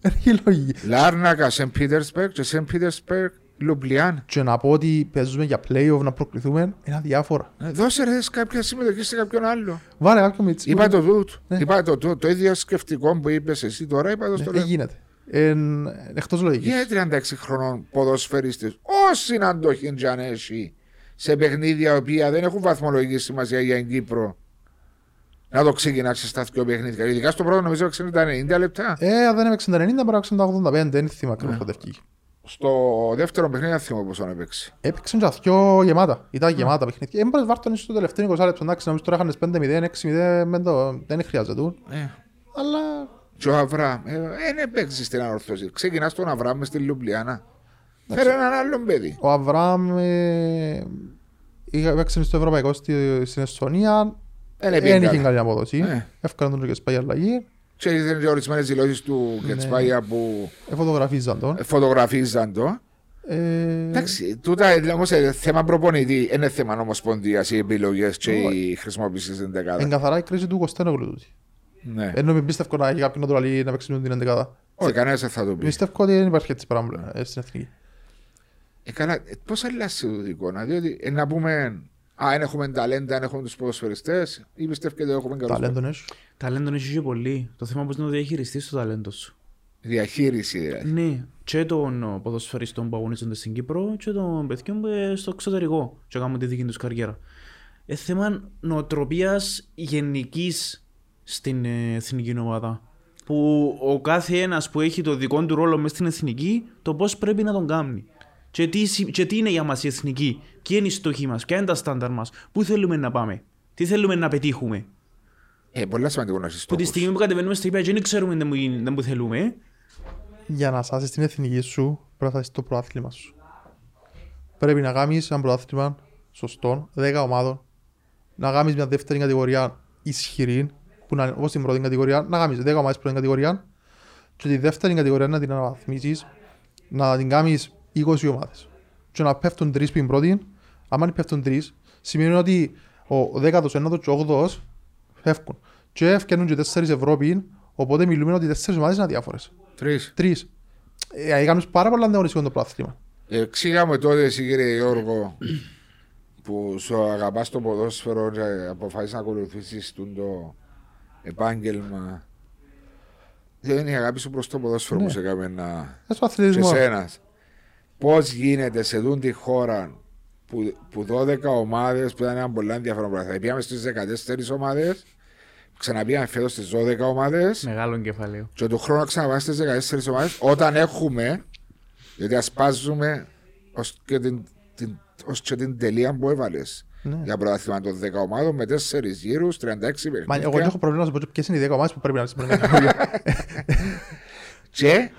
B: έχει λογική.
A: Λάρνακα, Σεν Πίτερσπεργκ και Σεν Πίτερσπεργκ, Λουμπλιάν.
B: Και να πω ότι παίζουμε για play-off να προκριθούμε είναι αδιάφορα.
A: Ε, Δώσε ρε κάποια συμμετοχή σε κάποιον άλλο.
B: Βάλε κάποιο μιτσί.
A: Είπα το τούτο.
B: Ναι.
A: Είπα το, το, το ίδιο σκεφτικό που είπες εσύ τώρα, είπα το στο
B: Δεν
A: λέω.
B: γίνεται. Εν- Εκτός λογικής.
A: Για 36 χρονών ποδοσφαιριστές, όσοι να αντοχήν και αν έχει σε παιχνίδια οποία δεν έχουν βαθμολογική σημασία για την Κύπρο, να το ξεκινάσει στα δύο παιχνίδια. Ειδικά στο πρώτο νομίζω έπαιξε τα 90 λεπτά.
B: Ε, αν δεν έπαιξε τα 90, μπορεί να έπαιξε τα 85, δεν θυμάμαι ακριβώς πότε ευκήγε.
A: Στο δεύτερο παιχνίδι δεν θυμάμαι πόσο έπαιξε.
B: Έπαιξαν και δυο γεμάτα. Ήταν γεμάτα παιχνίδια. Έμπρος βάρτον στο τελευταίο 20 λεπτό. Εντάξει, νομίζω τώρα είχαν 5-0, 6-0, μεν το- δεν χρειάζεται.
A: Ε.
B: Αλλά
A: Και ο Αβραάμ, ε, δεν παίξεις στην ανορθώση. Ξεκινάς τον Αβραάμ μες στη Λουμπλιάνα. Φέρε έναν άλλον παιδί.
B: ο Αβραάμ ε, είχε- έπαιξε στο Ευρωπαϊκό στη- στην Εστονία.
A: Δεν
B: Δεν
A: έπαιξε
B: είχε
A: καλά.
B: καλή απόδοση.
A: Ε.
B: Έφκαναν τον και σπάει αλλαγή.
A: Και ήταν και ορισμένες δηλώσεις του Κετσπάγια που
B: Ε, Φωτογραφίζαν τον.
A: φωτογραφίζαν το.
B: Ε,
A: Εντάξει, τούτα όμως είναι θέμα προπονητή, είναι θέμα νομοσπονδίας οι επιλογές και η χρησιμοποίησης στην
B: Εν
A: δεκάδα.
B: καθαρά η κρίση του Κωστένογλου τούτη.
A: Ναι.
B: Ενώ μην πίστευκο να έχει κάποιον να το λέει να παίξει την εντεκάδα.
A: Όχι, κανένας δεν θα το πει.
B: Πιστεύω ότι δεν υπάρχει έτσι πράγμα ε, στην εθνική.
A: Ε, καλά, πώς αλλάζει το εικόνα, διότι ε, να πούμε. Α, δεν έχουμε ταλέντα, δεν έχουμε τους ποδοσφαιριστές, ή πιστεύετε ότι έχουμε καλούς
B: Ταλέντον έχεις.
C: Ταλέντον έχεις και πολύ. Το θέμα πώς να το διαχειριστείς το ταλέντο σου.
A: Διαχείριση δηλαδή.
C: Ναι, και των ποδοσφαιριστών που αγωνίζονται στην Κύπρο και των παιδιών που είναι στο εξωτερικό και κάνουν τη δική τους καριέρα. Ε, θέμα νοοτροπίας γενικής στην ε, εθνική ομάδα. Που ο κάθε ένας που έχει το δικό του ρόλο μέσα στην εθνική, το πώς πρέπει να τον κάνει. Και τι, συ- και τι είναι για μας η εθνική, ποιοι είναι οι στόχοι μας, ποια είναι τα στάνταρ μας, πού θέλουμε να πάμε, τι θέλουμε να πετύχουμε.
A: Ε, πολύ σημαντικό να είσαι
C: Που τη στιγμή που κατεβαίνουμε στα υπέρ και δεν ξέρουμε δεν που- δεν που θέλουμε, ε.
B: Για να σάσεις την εθνική σου, πρέπει να είσαι το προάθλημα σου. Πρέπει να κάνεις ένα προάθλημα σωστό, 10 ομάδων, να κάνεις μια δεύτερη κατηγορία ισχυρή, που να είναι όπως την πρώτη κατηγορία, να κάνεις 10 ομάδες πρώτη κατηγορία και τη δεύτερη κατηγορία να την αναβαθμίσεις, να την κάνεις 20 ομάδες. Και να πέφτουν τρεις πριν πρώτη, άμα πέφτουν τρεις, σημαίνει ότι ο δέκατος, ένατος και ο όγδοος φεύγουν. Και φτιάχνουν και τέσσερις Ευρώπη, οπότε μιλούμε ότι τέσσερις ομάδες είναι αδιάφορες.
A: Τρεις.
B: Τρεις. Ε, έκανες πάρα πολλά ανταγωνιστικό το πρωτάθλημα.
A: Εξήγα μου τότε εσύ κύριε Γιώργο που σου αγαπάς το ποδόσφαιρο και αποφάσισες να ακολουθήσεις τον το επάγγελμα. Δεν είναι η αγάπη σου προς το ποδόσφαιρο
B: Ναι.
A: που σε έκαμε να...
B: Ε, στο
A: Και
B: αθλητισμό.
A: εσένας. Πώς γίνεται σε δουν τη χώρα που, που 12 ομάδες που ήταν ένα πολύ ενδιαφέρον πράγμα. Πήγαμε στις 14 ομάδες, ξαναπήγαμε φέτος στις 12 ομάδες
C: Μεγάλο κεφάλαιο.
A: και του χρόνου ξαναπάμε στις 14 ομάδες όταν έχουμε, γιατί ασπάζουμε ως και την, την, ως και την τελεία που έβαλες
B: Ναι.
A: για πρωτάθλημα των 10 ομάδων με 4 γύρους, 36
B: Μα
A: παιχνίδια
B: εγώ δεν έχω πρόβλημα να σου πω ποιες είναι οι 10 ομάδες που πρέπει να είναι στην πρώτη κατηγορία. <laughs>
A: και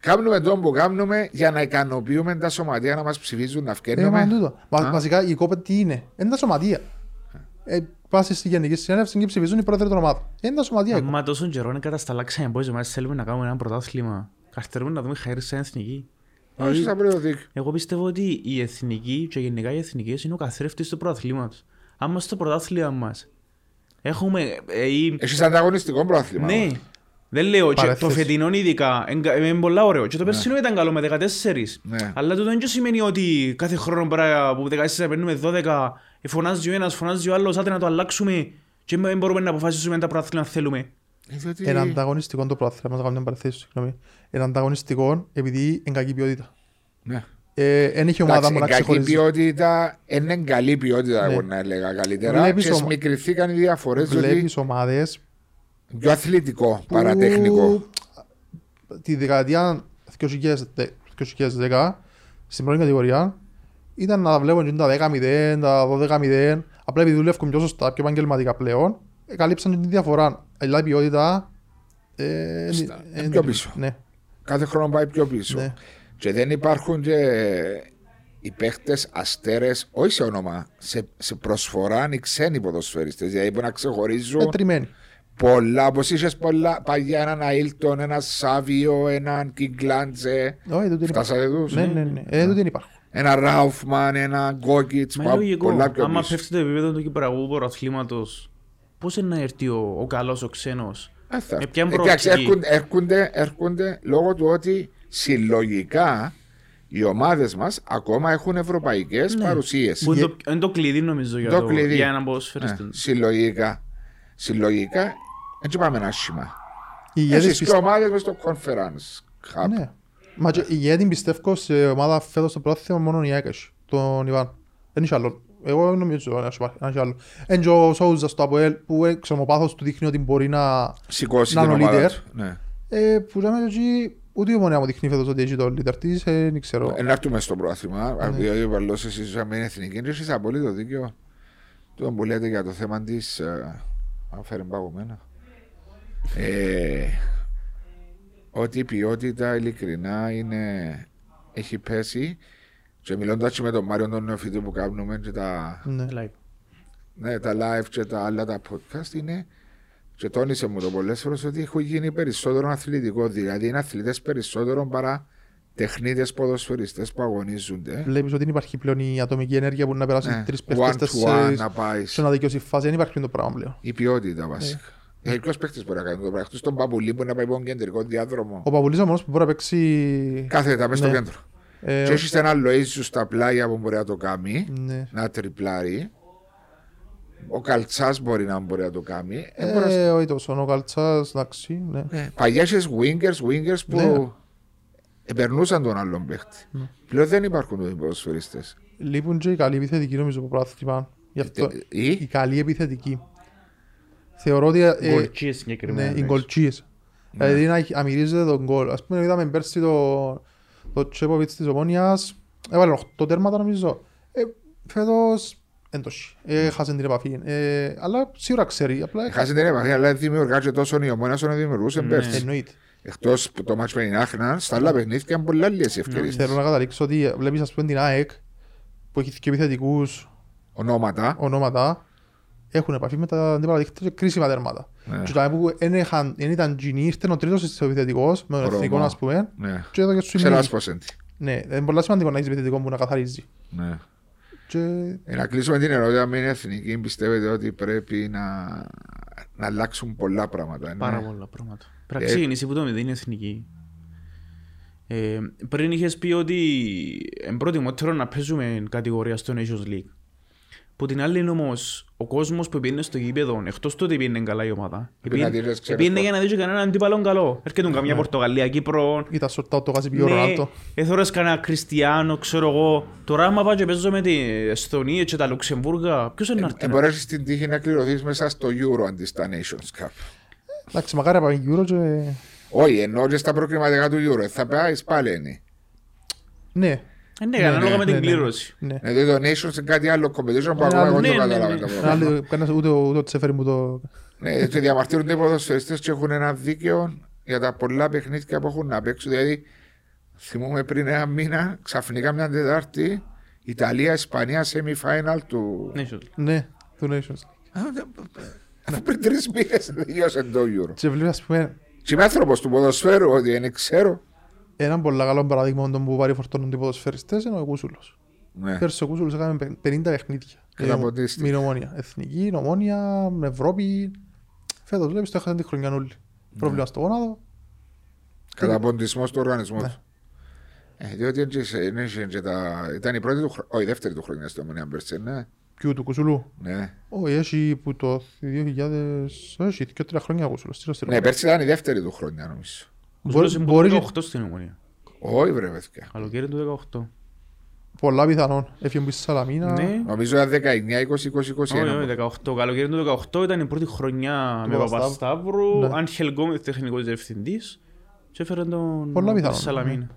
A: κάνουμε τον που κάνουμε για να ικανοποιούμε τα σωματεία να μας ψηφίζουν να
B: Ε, μα
A: φκένουμε.
B: είναι τούτο. Μα-
A: Α.
B: Βασικά η κόπη τι είναι; Είναι τα σωματεία. Ε, Πας στη Γενική Συνέλευση και ψηφίζουν οι πρόεδροι των ομάδων. Είναι τα σωματεία. η κόπη.
C: Μα τόσο καιρό είναι κατασταλάξαμε πώς εμάς θέλουμε να κάνουμε ένα πρωτάθλημα. Καρτερούμε να δούμε χαίρι σαν εθνική.
A: Όχι, θα πρέπει να δίκιο.
C: Εγώ πιστεύω ότι η εθνική και γενικά οι εθνικές είναι ο καθρέφτης του πρωταθλήματος. Αν είμαστε στο πρωτάθλημα μας έχουμε... Ε, ή-
A: Έχεις ανταγωνιστικό πρόθλημα.
C: ναι, δεν λέω, και το
B: Παρέθεση.
C: φετινό ειδικά εγκα- είναι πολλά ωραίο. Και το περσινό ήταν καλό με 14.
A: Ναι.
C: Αλλά τούτο δεν σημαίνει ότι κάθε χρόνο πέρα από 14 παίρνουμε 12, ε, φωνάζει ο ένας, φωνάζει ο άλλος, άντε να το αλλάξουμε και δεν μπορούμε να αποφασίσουμε αν τα πρωτάθλημα θέλουμε.
A: Ε, διότι-
B: Είναι ανταγωνιστικό το πρόθυμα. Να κάνω μια παραθέση, συγγνώμη. Είναι ανταγωνιστικό επειδή είναι κακή ποιότητα.
A: Ναι.
B: Ε, Εν έχει ομάδα
A: Εντάξει,
B: μου να
A: κακή
B: ξεχωρίζει.
A: ποιότητα, είναι καλή ποιότητα,
B: Ναι.
A: εγώ να έλεγα καλύτερα.
B: Βλέπεις
A: Και
B: ομα-
A: σμικριθήκαν οι διαφορές, διότι
B: Βλέπεις ομάδες
A: πιο αθλητικό
B: που
A: παρά τεχνικό.
B: Τη δεκαετία 2010 2010 στην πρώτη κατηγορία ήταν να βλέπουν και τα 10-0, τα 12-0 απλά επειδή δουλεύουν πιο σωστά, πιο επαγγελματικά πλέον ε, καλύψαν την διαφορά αλλά η ποιότητα ε,
A: Στα-
B: ε,
A: είναι πιο πίσω.
B: Ναι,
A: Κάθε χρόνο πάει πιο πίσω.
B: ναι.
A: Και δεν υπάρχουν και οι παίχτες αστέρες, όχι σε όνομα, σε, σε προσφορά οι ξένοι ποδοσφαιριστές. Δηλαδή που να ξεχωρίζουν
B: Ε, τριμμένοι.
A: πολλά. Όπως είχες πολλά παλιά έναν Αίλτον, έναν Σάβιο, έναν Κιγκλάντζε.
B: Όχι, τούτοι
A: Φτάσατε τους;
B: Ναι, ναι, ναι. Ε, τούτοι δεν υπάρχουν.
A: Ένα Ράουφμαν, ένα Γκόκιτ.
C: Μα είναι λογικό,
A: Πολλά πιο
C: άμα
A: πίσω.
C: πέφτει το επίπεδο του Κυπραγού πρωταθλήματος, πώς είναι να έρθει ο, ο καλός ο ξένος;
A: Ε, θα-
C: Με ποια
A: Εντάξει,
C: προοπτική;
A: έρχονται, έρχονται, έρχονται λόγω του ότι συλλογικά οι ομάδες μας ακόμα έχουν ευρωπαϊκές
C: Ναι.
A: παρουσίες.
C: Που είναι το, είναι το κλειδί νομίζω για,
A: Το
C: το,
A: κλειδί.
C: για έναν ποδοσφαιριστή.
A: Ναι, συλλογικά. Συλλογικά, έτσι πάμε ένα σχήμα.
B: Οι ηγέτες
A: Έχεις
B: πιστε-
A: και ομάδες μες στο conference hub.
B: Ναι. Μα και η ηγέτη πιστεύω σε ομάδα φέτος στο πρόθυμα μόνο η ΑΕΚ έχει, τον Ιβάν. Δεν είχε άλλο Εγώ νομίζω να σου υπάρχει ένα άλλο. Εν και ο Σόουζα στο ΑΠΟΕΛ που ε, ξέρω, ο πάθος του δείχνει ότι μπορεί να...
A: Σηκώσει
B: Να
A: την
B: είναι ο
A: ομάδα
B: leader.
A: του. Ναι.
B: Ε, που λέμε εκεί ούτε η ομονία μου δείχνει φέτος ότι έχει το leader της, ε, δεν ξέρω.
A: Ε, Να έρθουμε στο πρόθυμα,
B: Ναι.
A: διότι ο Βαλός εσείς ζούσαμε είναι εθνική και έχεις απολύτω δίκιο το που λέτε για το θέμα της ε, αν φέρει παγωμένα ε, ότι η ποιότητα ειλικρινά είναι έχει πέσει και μιλώντας και με τον Μάριο τον Νεοφίτη που κάνουμε και τα,
B: Ναι.
C: Live.
A: ναι, τα live και τα άλλα τα podcast είναι και τόνισε μου το πολλές φορές ότι έχω γίνει περισσότερο αθλητικό δηλαδή είναι αθλητές περισσότερο παρά τεχνίτες ποδοσφαιριστές που αγωνίζονται
B: Βλέπεις ότι δεν υπάρχει πλέον η ατομική ενέργεια που να περάσει
A: Ναι,
B: τρεις
A: one
B: παίχτες
A: to one
B: τέσσερις
A: να πάει.
B: σε να δικαιώσει φάση, δεν υπάρχει πλέον το πράγμα πλέον.
A: Η ποιότητα βασικά. Ε, ποιος παίχτης μπορεί να κάνει το πράγμα; Αυτός τον Παπουλή που να πάει από τον κεντρικό διάδρομο.
B: Ο Παπουλής ο μόνος που μπορεί να παίξει...
A: Κάθετα μέσα στο
B: Ναι.
A: κέντρο.
B: Ε,
A: Και έχεις ένα Λοΐζου στα πλάγια που μπορεί να το κάνει,
B: ναι.
A: να τριπλάρει. Ο Καλτσάς μπορεί να μπορεί να το κάνει. Ε, μπορεί να-
B: Ε, όχι τόσο, ο Καλτσάς, εντάξει, ναι.
A: ε, Παλιάς είχες wingers, wingers που
B: Ναι.
A: επερνούσαν τον άλλον παίχτη. Πλέον δεν υπάρχουν οι ποδοσφαιριστές.
B: Λείπουν και οι καλοί επιθετικοί νομίζω από πράθυμα. Γι' αυτό
A: Ε, Ή,
B: οι καλοί επιθετικοί. Θεωρώ ότι ε,
C: Γκολτσίες συγκεκριμένα.
B: ναι, οι
C: εννοείς.
B: γκολτσίες. Δηλαδή να έχει- αμυρίζεται τον γκολ. Ας πούμε είδαμε πέρσι το, το Τσέποβιτς της Ομόνιας. Έβαλε 8 τέρματα νομίζω. Ε, φέτος έντος. Ε, χάσε την επαφή. Ε, αλλά σίγουρα ξέρει. Απλά
A: χάσει την επαφή, αλλά δημιουργά και τόσο η ομόνια όσο να δημιουργούσε
C: Ναι.
A: πέρσι.
B: εννοείται.
A: Εκτός που το μάτς με την Άχνα, στα άλλα παιχνίδια ήταν πολλά λίγες οι ευκαιρίες.
B: Θέλω να καταλήξω ότι βλέπεις ας πούμε την ΑΕΚ που έχει και επιθετικούς
A: Ονόματα.
B: ονόματα έχουν επαφή με τα αντίπαλα δίχτυα και κρίσιμα τέρματα.
A: Ναι.
B: Και τα που δεν είχαν- δεν ήταν τζινί, ήρθε ο τρίτος στο επιθετικός με τον
A: Ρώμα.
B: εθνικό ας πούμε
A: Ναι.
B: και έδωκε στους
A: Ξέρω
B: νίκη.
A: πώς είναι.
B: Ναι, είναι πολύ σημαντικό να έχεις επιθετικό που να καθαρίζει.
A: Ναι.
B: Και
A: Ε, να κλείσουμε την ερώτηση, με είναι εθνική, πιστεύετε ότι πρέπει να, να αλλάξουν πολλά πράγματα. ναι;
C: Πάρα πολλά πράγματα. Πρέπει να
A: Ε,
C: ξεκινήσει που το μηδέν είναι εθνική. Ε, πριν είχες πει ότι είναι προτιμότερο να παίζουμε κατηγορία στο Nations League. Που την άλλη είναι όμως ο κόσμος που πήγαινε στο γήπεδο, εκτός του ότι πήγαινε καλά η ομάδα.
A: Επειδή να δεις, ξέρεις
C: Πήγαινε
A: πώς.
C: για να δεις κανέναν αντίπαλον καλό. Έρχεται καμιά Πορτογαλία, Κύπρο.
B: ήταν σορτά το γάζι πιο
C: Ναι,
B: Ρονάλτο.
C: έθωρες κανένα Κριστιανό, ξέρω εγώ. Τώρα άμα πάω και παίζω με την Εστονία και τα Λουξεμβούργα, ποιος είναι να έρθει
A: Ε,
C: να-
A: μπορείς την τύχη να κληρωθείς μέσα στο Euro αντί στα Nations Cup.
B: Εντάξει, μακάρι να πάμε Euro και...
A: Όχι, ενώ και στα προκριματικά του Euro. Θα πάεις πάλι είναι.
B: Ναι,
C: Ε, Ναι,
A: Ναι,
C: ανάλογα
A: ναι,
C: με την
B: ναι, ναι.
C: κλήρωση.
B: ναι.
A: Ε, Δηλαδή το Nations είναι κάτι άλλο competition που
B: Ένα
A: ακόμα
B: άλλο-
A: εγώ
C: ναι,
A: δεν
C: ναι,
A: καταλάβα
C: ναι.
A: το
B: Ένα
A: πρόβλημα.
B: άλλο- κανένας ούτε ο- ούτε ο Τσέφερη μου το...
A: Ναι, και διαμαρτύρονται οι ποδοσφαιριστές και έχουν ένα δίκαιο για τα πολλά παιχνίδια που έχουν να παίξουν. Δηλαδή, θυμούμε πριν ένα μήνα, ξαφνικά μια Τετάρτη, Ιταλία-Ισπανία semi-final του.
C: Ναι, σωστά.
B: Ναι, του Nations.
A: Αφού πριν τρεις μήνες τελειώσε το Euro.
B: Και βλέπεις ας πούμε
A: Και είμαι άνθρωπος του ποδοσφαίρου, ότι δεν ξέρω.
B: Έναν πολύ καλό παράδειγμα των που πάρει φορτώνουν οι ποδοσφαιριστές είναι ο Κούσουλος.
A: Ναι.
B: Πέρσι ο Κούσουλος έκανε πε- 50 παιχνίδια.
A: Καταποντίστηκε.
B: Με την ομόνια. Εθνική, ομόνια, με Ευρώπη. Φέτος βλέπεις το έχασαν τη χρονιά όλοι.
A: Ναι.
B: Πρόβλημα στο γόνατο.
A: Καταποντισμό του οργανισμού
B: Ναι.
A: του. Ε, διότι έτσι σε- είναι και- και τα- ήταν η πρώτη του χρονιά, όχι η δεύτερη του χρονιά στο Ομονία Μπέρσε, ναι.
B: Ποιου του Κούσουλου.
A: Ναι.
B: Όχι, έχει που το 2000... Έχει και τρία χρόνια ο Κούσουλος. Τι
A: ναι, πέρσι ήταν η δεύτερη του χρονιά νομίζω.
C: Κουσούλος είναι που
B: μπορεί
C: το
B: και-
C: 18 στην Ομονία.
A: Όχι, βρε παιδιά.
C: Καλοκαίρι του 18.
B: Πολλά πιθανόν. Έφυγε που στη Σαλαμίνα.
C: Ναι.
A: Νομίζω ήταν 19, 20, 20, 21.
C: Όχι, όχι, 18. Καλοκαίρι του 18 ήταν η πρώτη χρονιά
B: Του
C: με
B: Παπασταύρου.
C: Παπασταύρου,
B: Ναι.
C: Άγχελ Γκόμεθ τεχνικός διευθυντής και έφερε τον
B: Πολλά
C: τον
B: πιθανόν,
C: Σαλαμίνα.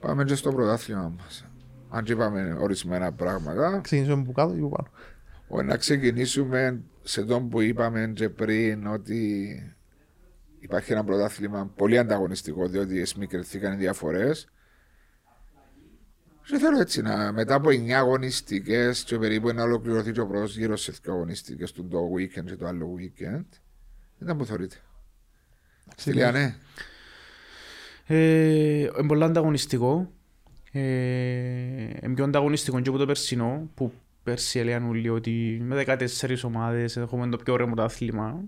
A: Πάμε και στο πρωτάθλημα μας. Αν και είπαμε ορισμένα πράγματα,
B: Ξεκινήσουμε από κάτω ή από πάνω.
A: όχι, να ξεκινήσουμε σε τον που είπαμε και πριν ότι υπάρχει ένα πρωτάθλημα πολύ ανταγωνιστικό διότι εσμικρηθήκαν οι διαφορές. Και θέλω έτσι να μετά από 9 αγωνιστικές και περίπου να ολοκληρωθεί και ο πρώτος γύρος σε 2 αγωνιστικές του το weekend και το άλλο weekend. Ήταν που θεωρείτε. Στυλιά, ναι.
C: Ε, Είναι πολύ ανταγωνιστικό. Ε, Είναι πιο ανταγωνιστικό και από το περσινό, που πέρσι έλεγαν όλοι ότι με 14 ομάδες έχουμε το πιο ωραίο πρωτάθλημα.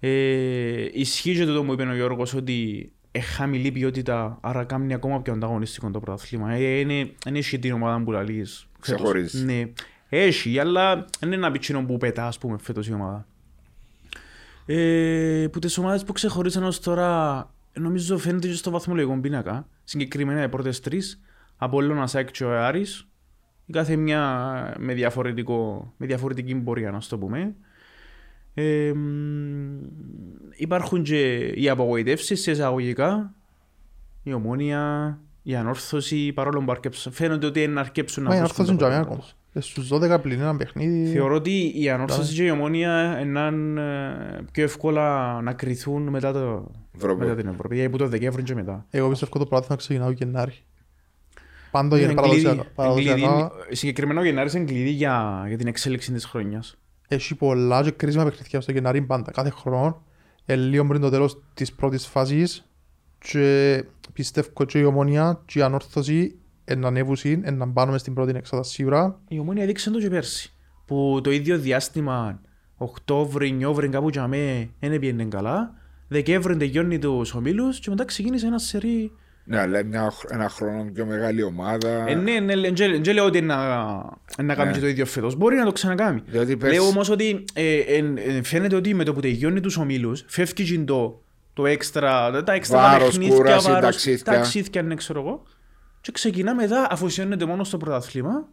C: Ε, ισχύει και το που είπε ο Γιώργος ότι έχει χαμηλή ποιότητα, άρα κάνει ακόμα πιο ανταγωνιστικό το πρωτάθλημα. Ε, είναι, είναι έχει την ομάδα που λαλείς. φέτος.
A: Ξεχωρίζεις.
C: Ναι, έχει, αλλά δεν είναι ένα πιτσίνο που πετά, ας πούμε, φέτος η ομάδα. Ε, που τις ομάδες που ξεχωρίσαν ως τώρα, νομίζω φαίνεται και στο βαθμολογικό πίνακα. Συγκεκριμένα οι πρώτες τρεις, Απόλλωνας, ΑΕΚ και ο Άρης. η κάθε μια με, διαφορετικό, με διαφορετική πορεία, να το πούμε. Ε, μ, υπάρχουν και οι απογοητεύσεις σε εισαγωγικά, η ομόνια, η ανόρθωση, παρόλο που αρκέψουν. Φαίνονται ότι είναι αρκέψουν
B: Μα η
C: βρίσκουν
B: ανόρθωση
C: το
B: είναι τζαμιά
C: αποτέλεσμα.
B: ακόμα. Ε, Στους 12 πλην ένα παιχνίδι.
C: Θεωρώ ότι η ανόρθωση και η ομόνια είναι ε, πιο εύκολα να κρυθούν μετά, το,
A: Ευρωπαϊκό.
C: μετά την Ευρώπη, από το Δεκέμβρη και μετά.
B: Εγώ πιστεύω το πράγμα ξεκινάω Γενάρη. Πάντο
C: Είναι
B: για
C: κλειδί-
B: παραδοσιακά.
C: κλειδί-
B: παραδοσιακά
C: Συγκεκριμένα ο Γενάρης είναι κλειδί για, για την εξέλιξη της χρονιάς.
B: Έχει πολλά και κρίσιμα παιχνίδια στο Γενάρη πάντα. Κάθε χρόνο, ε, λίγο πριν το τέλος της πρώτης φάσης και πιστεύω και η ομόνια και η ανόρθωση να ανέβουσιν, να μπάνουμε στην πρώτη εξάδα σίγουρα.
C: Η ομόνια έδειξε το και πέρσι. Που το ίδιο διάστημα, Οκτώβρη, Νιόβρη, κάπου για μέ, δεν πήγαινε καλά. Δεκέμβρη τελειώνει τους ομίλους και μετά ξεκίνησε ένα σερί.
A: Ναι, αλλά μια, χ- ένα χρόνο πιο μεγάλη ομάδα.
C: Ε, ναι, ναι, δεν δεν λέω ότι να, να κάνει
A: Ναι.
C: και το ίδιο φέτος. Μπορεί να το ξανακάνει.
A: Διότι πέρσι-
C: Λέω όμως ότι ε, ε, ε, φαίνεται ότι με το που τελειώνει τους ομίλους φεύγει και το, το έξτρα, τα έξτρα τα
A: Βάρος,
C: παιχνίδια,
A: κούραση,
C: βάρος,
A: ταξίδια.
C: ταξίδια, ναι, ξέρω εγώ. Και ξεκινά μετά, αφοσιώνεται μόνο στο πρωτάθλημα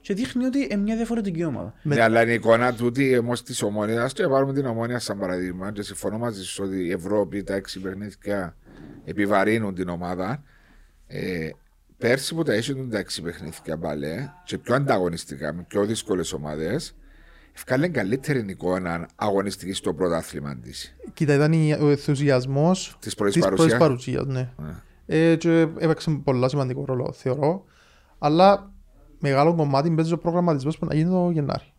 C: και δείχνει ότι είναι μια διαφορετική ομάδα.
A: Ναι, αλλά είναι η εικόνα τούτη όμως της ομόνιας. Και πάρουμε την ομόνια σαν παραδείγμα. Και συμφωνώ μαζί σου ότι η Ευρώπη, τα έξι παιχνίδια επιβαρύνουν την ομάδα. Ε, πέρσι που τα έσαι τα έξι παιχνίδια μπαλέ και πιο ανταγωνιστικά, με πιο δύσκολες ομάδες, ευκάλε καλύτερη εικόνα αγωνιστική στο πρωτάθλημα της.
B: Κοίτα, ήταν η- ο ενθουσιασμός
A: Της πρώτης
B: της πρώτης
A: παρουσίας.
B: παρουσίας, ναι. Ε, και έπαιξε πολλά σημαντικό ρόλο, θεωρώ. Αλλά μεγάλο κομμάτι παίζει ο προγραμματισμός που να γίνει το Γενάρη.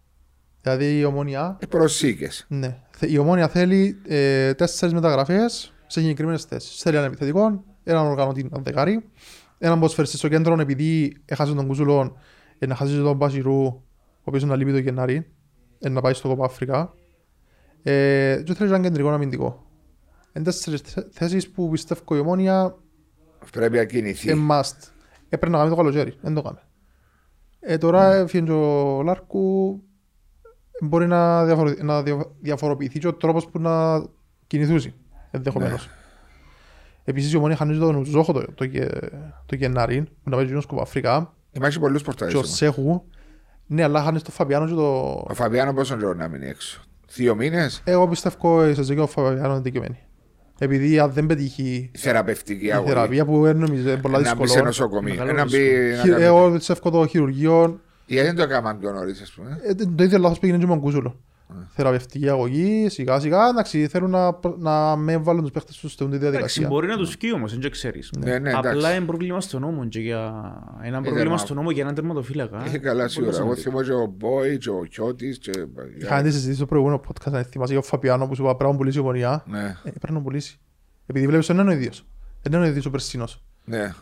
B: Δηλαδή η ομόνια,
A: Ε, Προσήκες.
B: ναι, θε- η ομόνια θέλει ε, τέσσερις μεταγραφές σε συγκεκριμένες θέσεις. Θέλει έναν επιθετικό, έναν οργανωτή, έναν δεκάρι, έναν ποσφαιριστή στο κέντρο επειδή έχασε τον Κούζουλο, ε, να χάσει τον Μπασιρού, ο οποίος να λείπει το Γενάρη, ε, να πάει στο Κόπα Αφρικά. Ε, και θέλει έναν κεντρικό αμυντικό. Είναι τέσσερις θε- θέσεις που πιστεύω η ομόνια
A: Πρέπει να κινηθεί.
B: ε, must. Έπρεπε να κάνει το καλοκαίρι, δεν το κάνει. Ε, τώρα έφυγε και ο Λάρκου, μπορεί να, διαφορο... να δια- διαφοροποιηθεί και ο τρόπος που να κινηθούσει, ενδεχομένως. Επίσης η ομόνια χάνει τον Ζόχο το, το, Γε- το Γενάρη, που να πάει και στο Αφρικά,
A: Υπάρχει πολλού
B: και ο
A: πορτάρε.
B: Σέχου. Ναι, αλλά χάνεις το Φαβιάνο και το...
A: Ο Φαβιάνο πόσο καιρό να μείνει έξω; Δύο μήνες;
B: Εγώ πιστεύω η Σεζέκη ο Φαβιάνο είναι δικαιωμένη. Επειδή αν δεν πετύχει
A: Θεραπευτική
B: η
A: αγωγή.
B: θεραπεία που δεν νομίζω είναι πολλά
A: Να μπει σε
B: δύσκολο.
A: νοσοκομείο.
C: Μεγάλο
A: Να μπει. να
B: Χει-
A: κάνει-
B: Εγώ πιστεύω το χειρουργείο
A: Γιατί δεν το έκαναν πιο νωρίς, ας πούμε;
B: Ε, το το ίδιο λάθος πήγαινε και με τον Κούσουλο. Θεραπευτική αγωγή, σιγά σιγά, εντάξει, θέλουν να, να με βάλουν τους παίχτες τους στην
C: Εντάξει,
B: διαδικασία.
C: μπορεί να τους βγει όμως, δεν το ξέρεις.
A: Ναι, ναι,
C: Απλά
A: εντάξει.
C: είναι πρόβλημα στον νόμο και για... Ένα
A: Ε,
C: πρόβλημα
A: δερμα-
C: στον νόμο για έναν τερματοφύλακα.
A: Έχει καλά
C: Πολύ
A: σίγουρα. Εγώ
C: σημαντικό.
A: θυμώ και ο Μπόι και ο Κιώτης. Και...
B: Είχαμε τη συζήτηση στο προηγούμενο podcast, αν θυμάσαι για ο Φαπιάνο που σου είπα πρέπει να πουλήσει η γωνιά.
A: Ναι,
B: Ε, πρέπει να πουλήσει. Επειδή βλέπεις ότι δεν είναι ο ίδιος. Δεν είναι ο ίδιος ο Περσίνος.
A: ναι.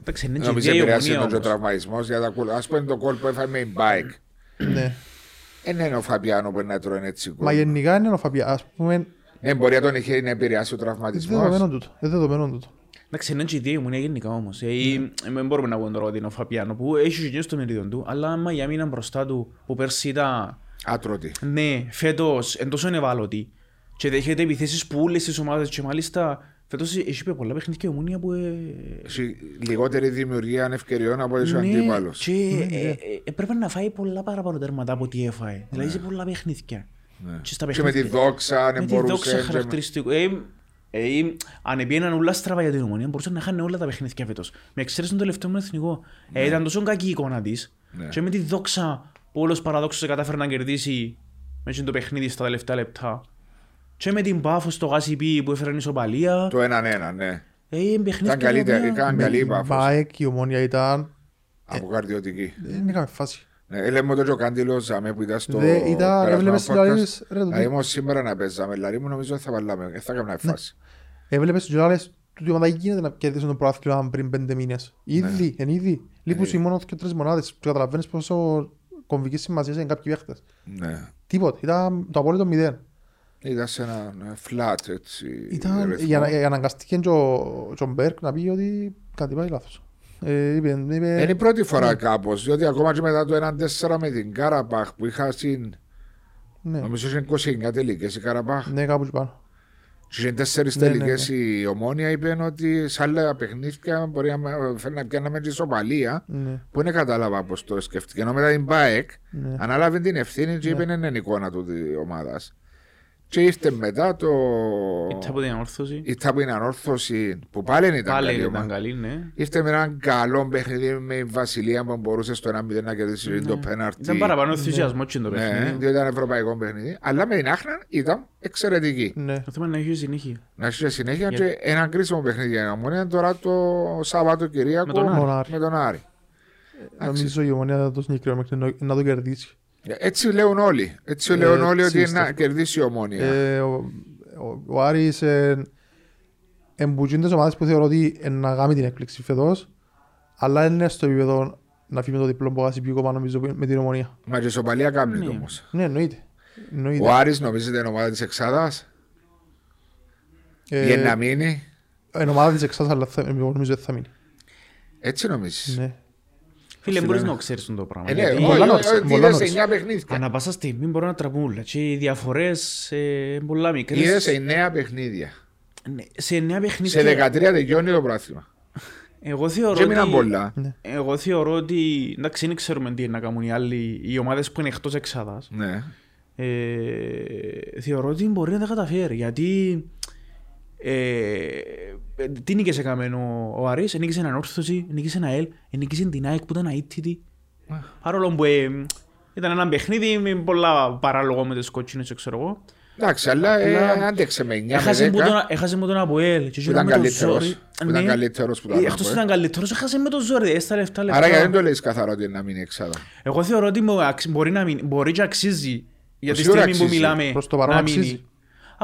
C: Εντάξει, είναι και
A: Νομίζω
C: ίδια η
A: επηρεάσει
C: ομονία
A: τον και ο
C: όμως.
A: τραυματισμός για τα κούλα. Α πούμε το κόλ που έφαγε με η bike.
B: Ναι.
A: Δεν είναι ο Φαμπιάνο που να τρώει έτσι κόλ.
B: Μα γενικά είναι ο Φαπιάνο. Ας πούμε,
A: Ναι, μπορεί να τον είχε να επηρεάσει ο
B: είναι
A: τραυματισμό.
B: δεδομένο τούτο. Είναι δεδομένο τούτο.
C: Εντάξει, είναι και η ίδια η ομονία γενικά όμως. Ε, ή-
A: Ναι.
C: Δεν μπορούμε να πούμε τώρα ότι είναι ο Φαπιάνο που έχει και στο μερίδιο του, αλλά άμα για μήνα μπροστά του που πέρσι ήταν
A: Άτρωτη.
C: ναι, φέτος εν τόσο ευάλωτη και δέχεται επιθέσεις που όλες τις ομάδες και μάλιστα φέτος έχει πει πολλά παιχνίδια η ομονία που ε,
A: Έχει λιγότερη δημιουργία ευκαιριών από ό,τι ο
C: ναι,
A: αντίπαλο.
C: και ε, ε, έπρεπε να φάει πολλά παραπάνω τέρματα από ό,τι έφαε. Δηλαδή σε πολλά παιχνίδια. Και, στα
A: Ναι. Και με τη
C: παιχνίδια-
A: δόξα, αν
C: με τη δόξα
A: μπορούσε. και-
C: χαρακτηριστικό. Ε, ε, αν επίεναν όλα στραβά για την ομονία, μπορούσε να χάνει όλα τα παιχνίδια φέτος. Με εξαίρεση τον τελευταίο με εθνικό. Ε, ήταν τόσο κακή η εικόνα της.
A: Ναι.
C: Και με τη δόξα που όλος παραδόξως κατάφερε να κερδίσει μέσα το παιχνίδι στα τελευταία λεπτά. Και με την Πάφο στο Γάσιπι που έφεραν ισοπαλία.
A: Το έναν ένα, ναι.
C: Ε, παιχνίδια
A: Ήταν καλύτερη,
C: τα οποία-
A: ήταν καλή η Πάφος.
B: Μπάεκ, η ομόνια ήταν...
A: Από καρδιωτική.
B: Δεν είχαμε φάση.
A: Ναι, λέμε το και ο Κάντιλο Ζαμέ που ήταν στο
B: Δε, ήταν-
A: περασμένο
B: έβλεπες
A: podcast.
B: δηλαδή, ρε, το
A: Δηλαδή,
B: τι-
A: όμως σήμερα να παίζαμε, δηλαδή μου νομίζω θα βάλαμε, δεν θα έκανα φάση.
B: Έβλεπες τους άλλες του ομάδα γίνεται να κερδίσουν το πρωτάθλημα πριν πέντε μήνες. Ήδη, εν ήδη. Λείπουν
A: Ε.
B: μόνος και τρεις μονάδες. Και καταλαβαίνεις πόσο κομβικής σημασίας είναι κάποιοι παίχτες.
A: Ναι.
B: Τίποτε. Ήταν το απόλυτο μηδέν.
A: Ήταν σε ένα ναι, flat έτσι.
B: Ήταν,
A: ρυθμό.
B: για, να- αναγκαστήκε και ο, και ο Μπέρκ να πει ότι κάτι πάει λάθος. Ε, είπε, είπε,
A: Είναι η πρώτη φορά κάπως, διότι ακόμα και μετά το 1-4 με την Καραπάχ που είχα συν,
B: ναι,
A: νομίζω είχε 29 τελικές η Καραπάχ
B: ναι, κάπου εκεί πάνω.
A: Και οι τέσσερις
B: Ναι, ναι,
A: τελικές η ομόνια είπε ότι σε άλλα παιχνίδια μπορεί να με- φέρει να πιάναμε και ισοπαλία
B: Ναι.
A: που δεν κατάλαβα πώς το σκέφτηκε. Ενώ μετά την ΠΑΕΚ
B: Ναι.
A: ανάλαβε την ευθύνη και είπε είναι η εικόνα του τη ομάδας. Και ήρθε μετά το.
C: Ήρθε από την ανόρθωση.
A: Ήρθε από την ανόρθωση που πάλι δεν ήταν
C: Πάλι
A: καλή
C: ήταν
A: ομάδα.
C: καλή, ναι.
A: Ήρθε με έναν καλό παιχνίδι με η Βασιλεία που μπορούσε στο 1-0 να κερδίσει το πέναρτι.
C: Ήταν παραπάνω ενθουσιασμό και το
A: Ναι,
C: παιχνίδι.
A: διότι ήταν ευρωπαϊκό παιχνίδι. Αλλά με την Άχνα ήταν εξαιρετική.
B: Ναι.
C: Το θέμα είναι να έχει συνέχεια.
A: Να έχει συνέχεια και ένα κρίσιμο παιχνίδι για την Ομόνια τώρα το Σάββατο Κυριακό
C: Με τον
B: Άρη.
A: με τον Άρη.
B: Νομίζω η ομονία το συγκεκριμένο παιχνίδι να το κερδίσει.
A: Έτσι λέουν όλοι. Έτσι λέουν
B: Ε,
A: όλοι ότι
B: έτσι
A: να
B: πιστεύω.
A: κερδίσει η Ομόνια.
B: Ε, ο, ο, ο Άρης ε, εμπουτσίνει τις ομάδες που θεωρώ ότι ε, να κάνει την έκπληξη φέτος αλλά είναι στο επίπεδο να φύγει με το διπλό που χάσει πιο κομμάτι νομίζω με την ομονία.
A: Μα και σοπαλία κάνει
C: Ναι.
A: όμως.
B: Ναι, εννοείται. εννοείται.
A: Ο Άρης νομίζετε είναι ομάδα της Εξάδας;
B: Ε,
A: Για να μείνει;
B: Είναι ομάδα της εξάς αλλά θα, εγώ νομίζω ότι θα μείνει.
A: Έτσι νομίζεις;
B: Ναι.
C: Φίλε, μπορείς να ξέρεις το πράγμα.
A: Ε, ναι,
C: γιατί
B: πολλά
A: όχι,
B: νωρίς,
A: όχι,
B: πολλά
A: είδες
B: νωρίς.
A: 9 παιχνίδια.
C: Ανά πάσα στιγμή μπορεί να τραβούν όλα και οι διαφορές ε, πολλά
A: Είδε
C: μικρές.
A: 9 παιχνίδια.
C: Ναι, Σε εννέα
A: Σε
C: παιχνίδια.
A: 13 τελειώνει το πράθυμα.
C: Εγώ θεωρώ
A: Και έμειναν
C: ότι...
A: πολλά.
C: Εγώ θεωρώ ότι, εντάξει, δεν ξέρουμε τι είναι να κάνουν οι άλλοι, οι ομάδες που είναι εκτός εξάδας.
A: Ναι.
C: Ε, θεωρώ ότι μπορεί να τα καταφέρει, γιατί ε, τι νίκησε έκαμε ο, ο Άρης, νίκησε έναν όρθωση, νίκησε ένα ΕΛ, νίκησε την ΑΕΚ που ήταν αίτητη. Παρόλο που ε, ήταν ένα παιχνίδι με πολλά παράλογο με τις κότσινες, ξέρω εγώ.
A: Εντάξει, αλλά ε,
C: Απλά-
A: άντεξε με 9 με 10.
C: Έχασε μου τον, έχασε μου τον Αποέλ. και
A: Που ήταν
C: με το
A: καλύτερος.
C: ζόρι.
A: Που ήταν
C: Ναι.
A: καλύτερος που ήταν
C: Ε,
A: ο
C: Εκτός
A: Αποέλ.
C: ήταν καλύτερος, έχασε με το ζόρι, έστα λεφτά λεφτά.
A: Άρα γιατί δεν το λέει καθαρό ότι είναι να μείνει Εξάδα.
C: Εγώ θεωρώ ότι μου αξ- μπορεί, να μην, μπορεί και αξίζει για τη
A: Σίγουρα
C: στιγμή που
A: αξίζει;
C: μιλάμε
B: Προς το παρόν
C: να
B: αξίζει.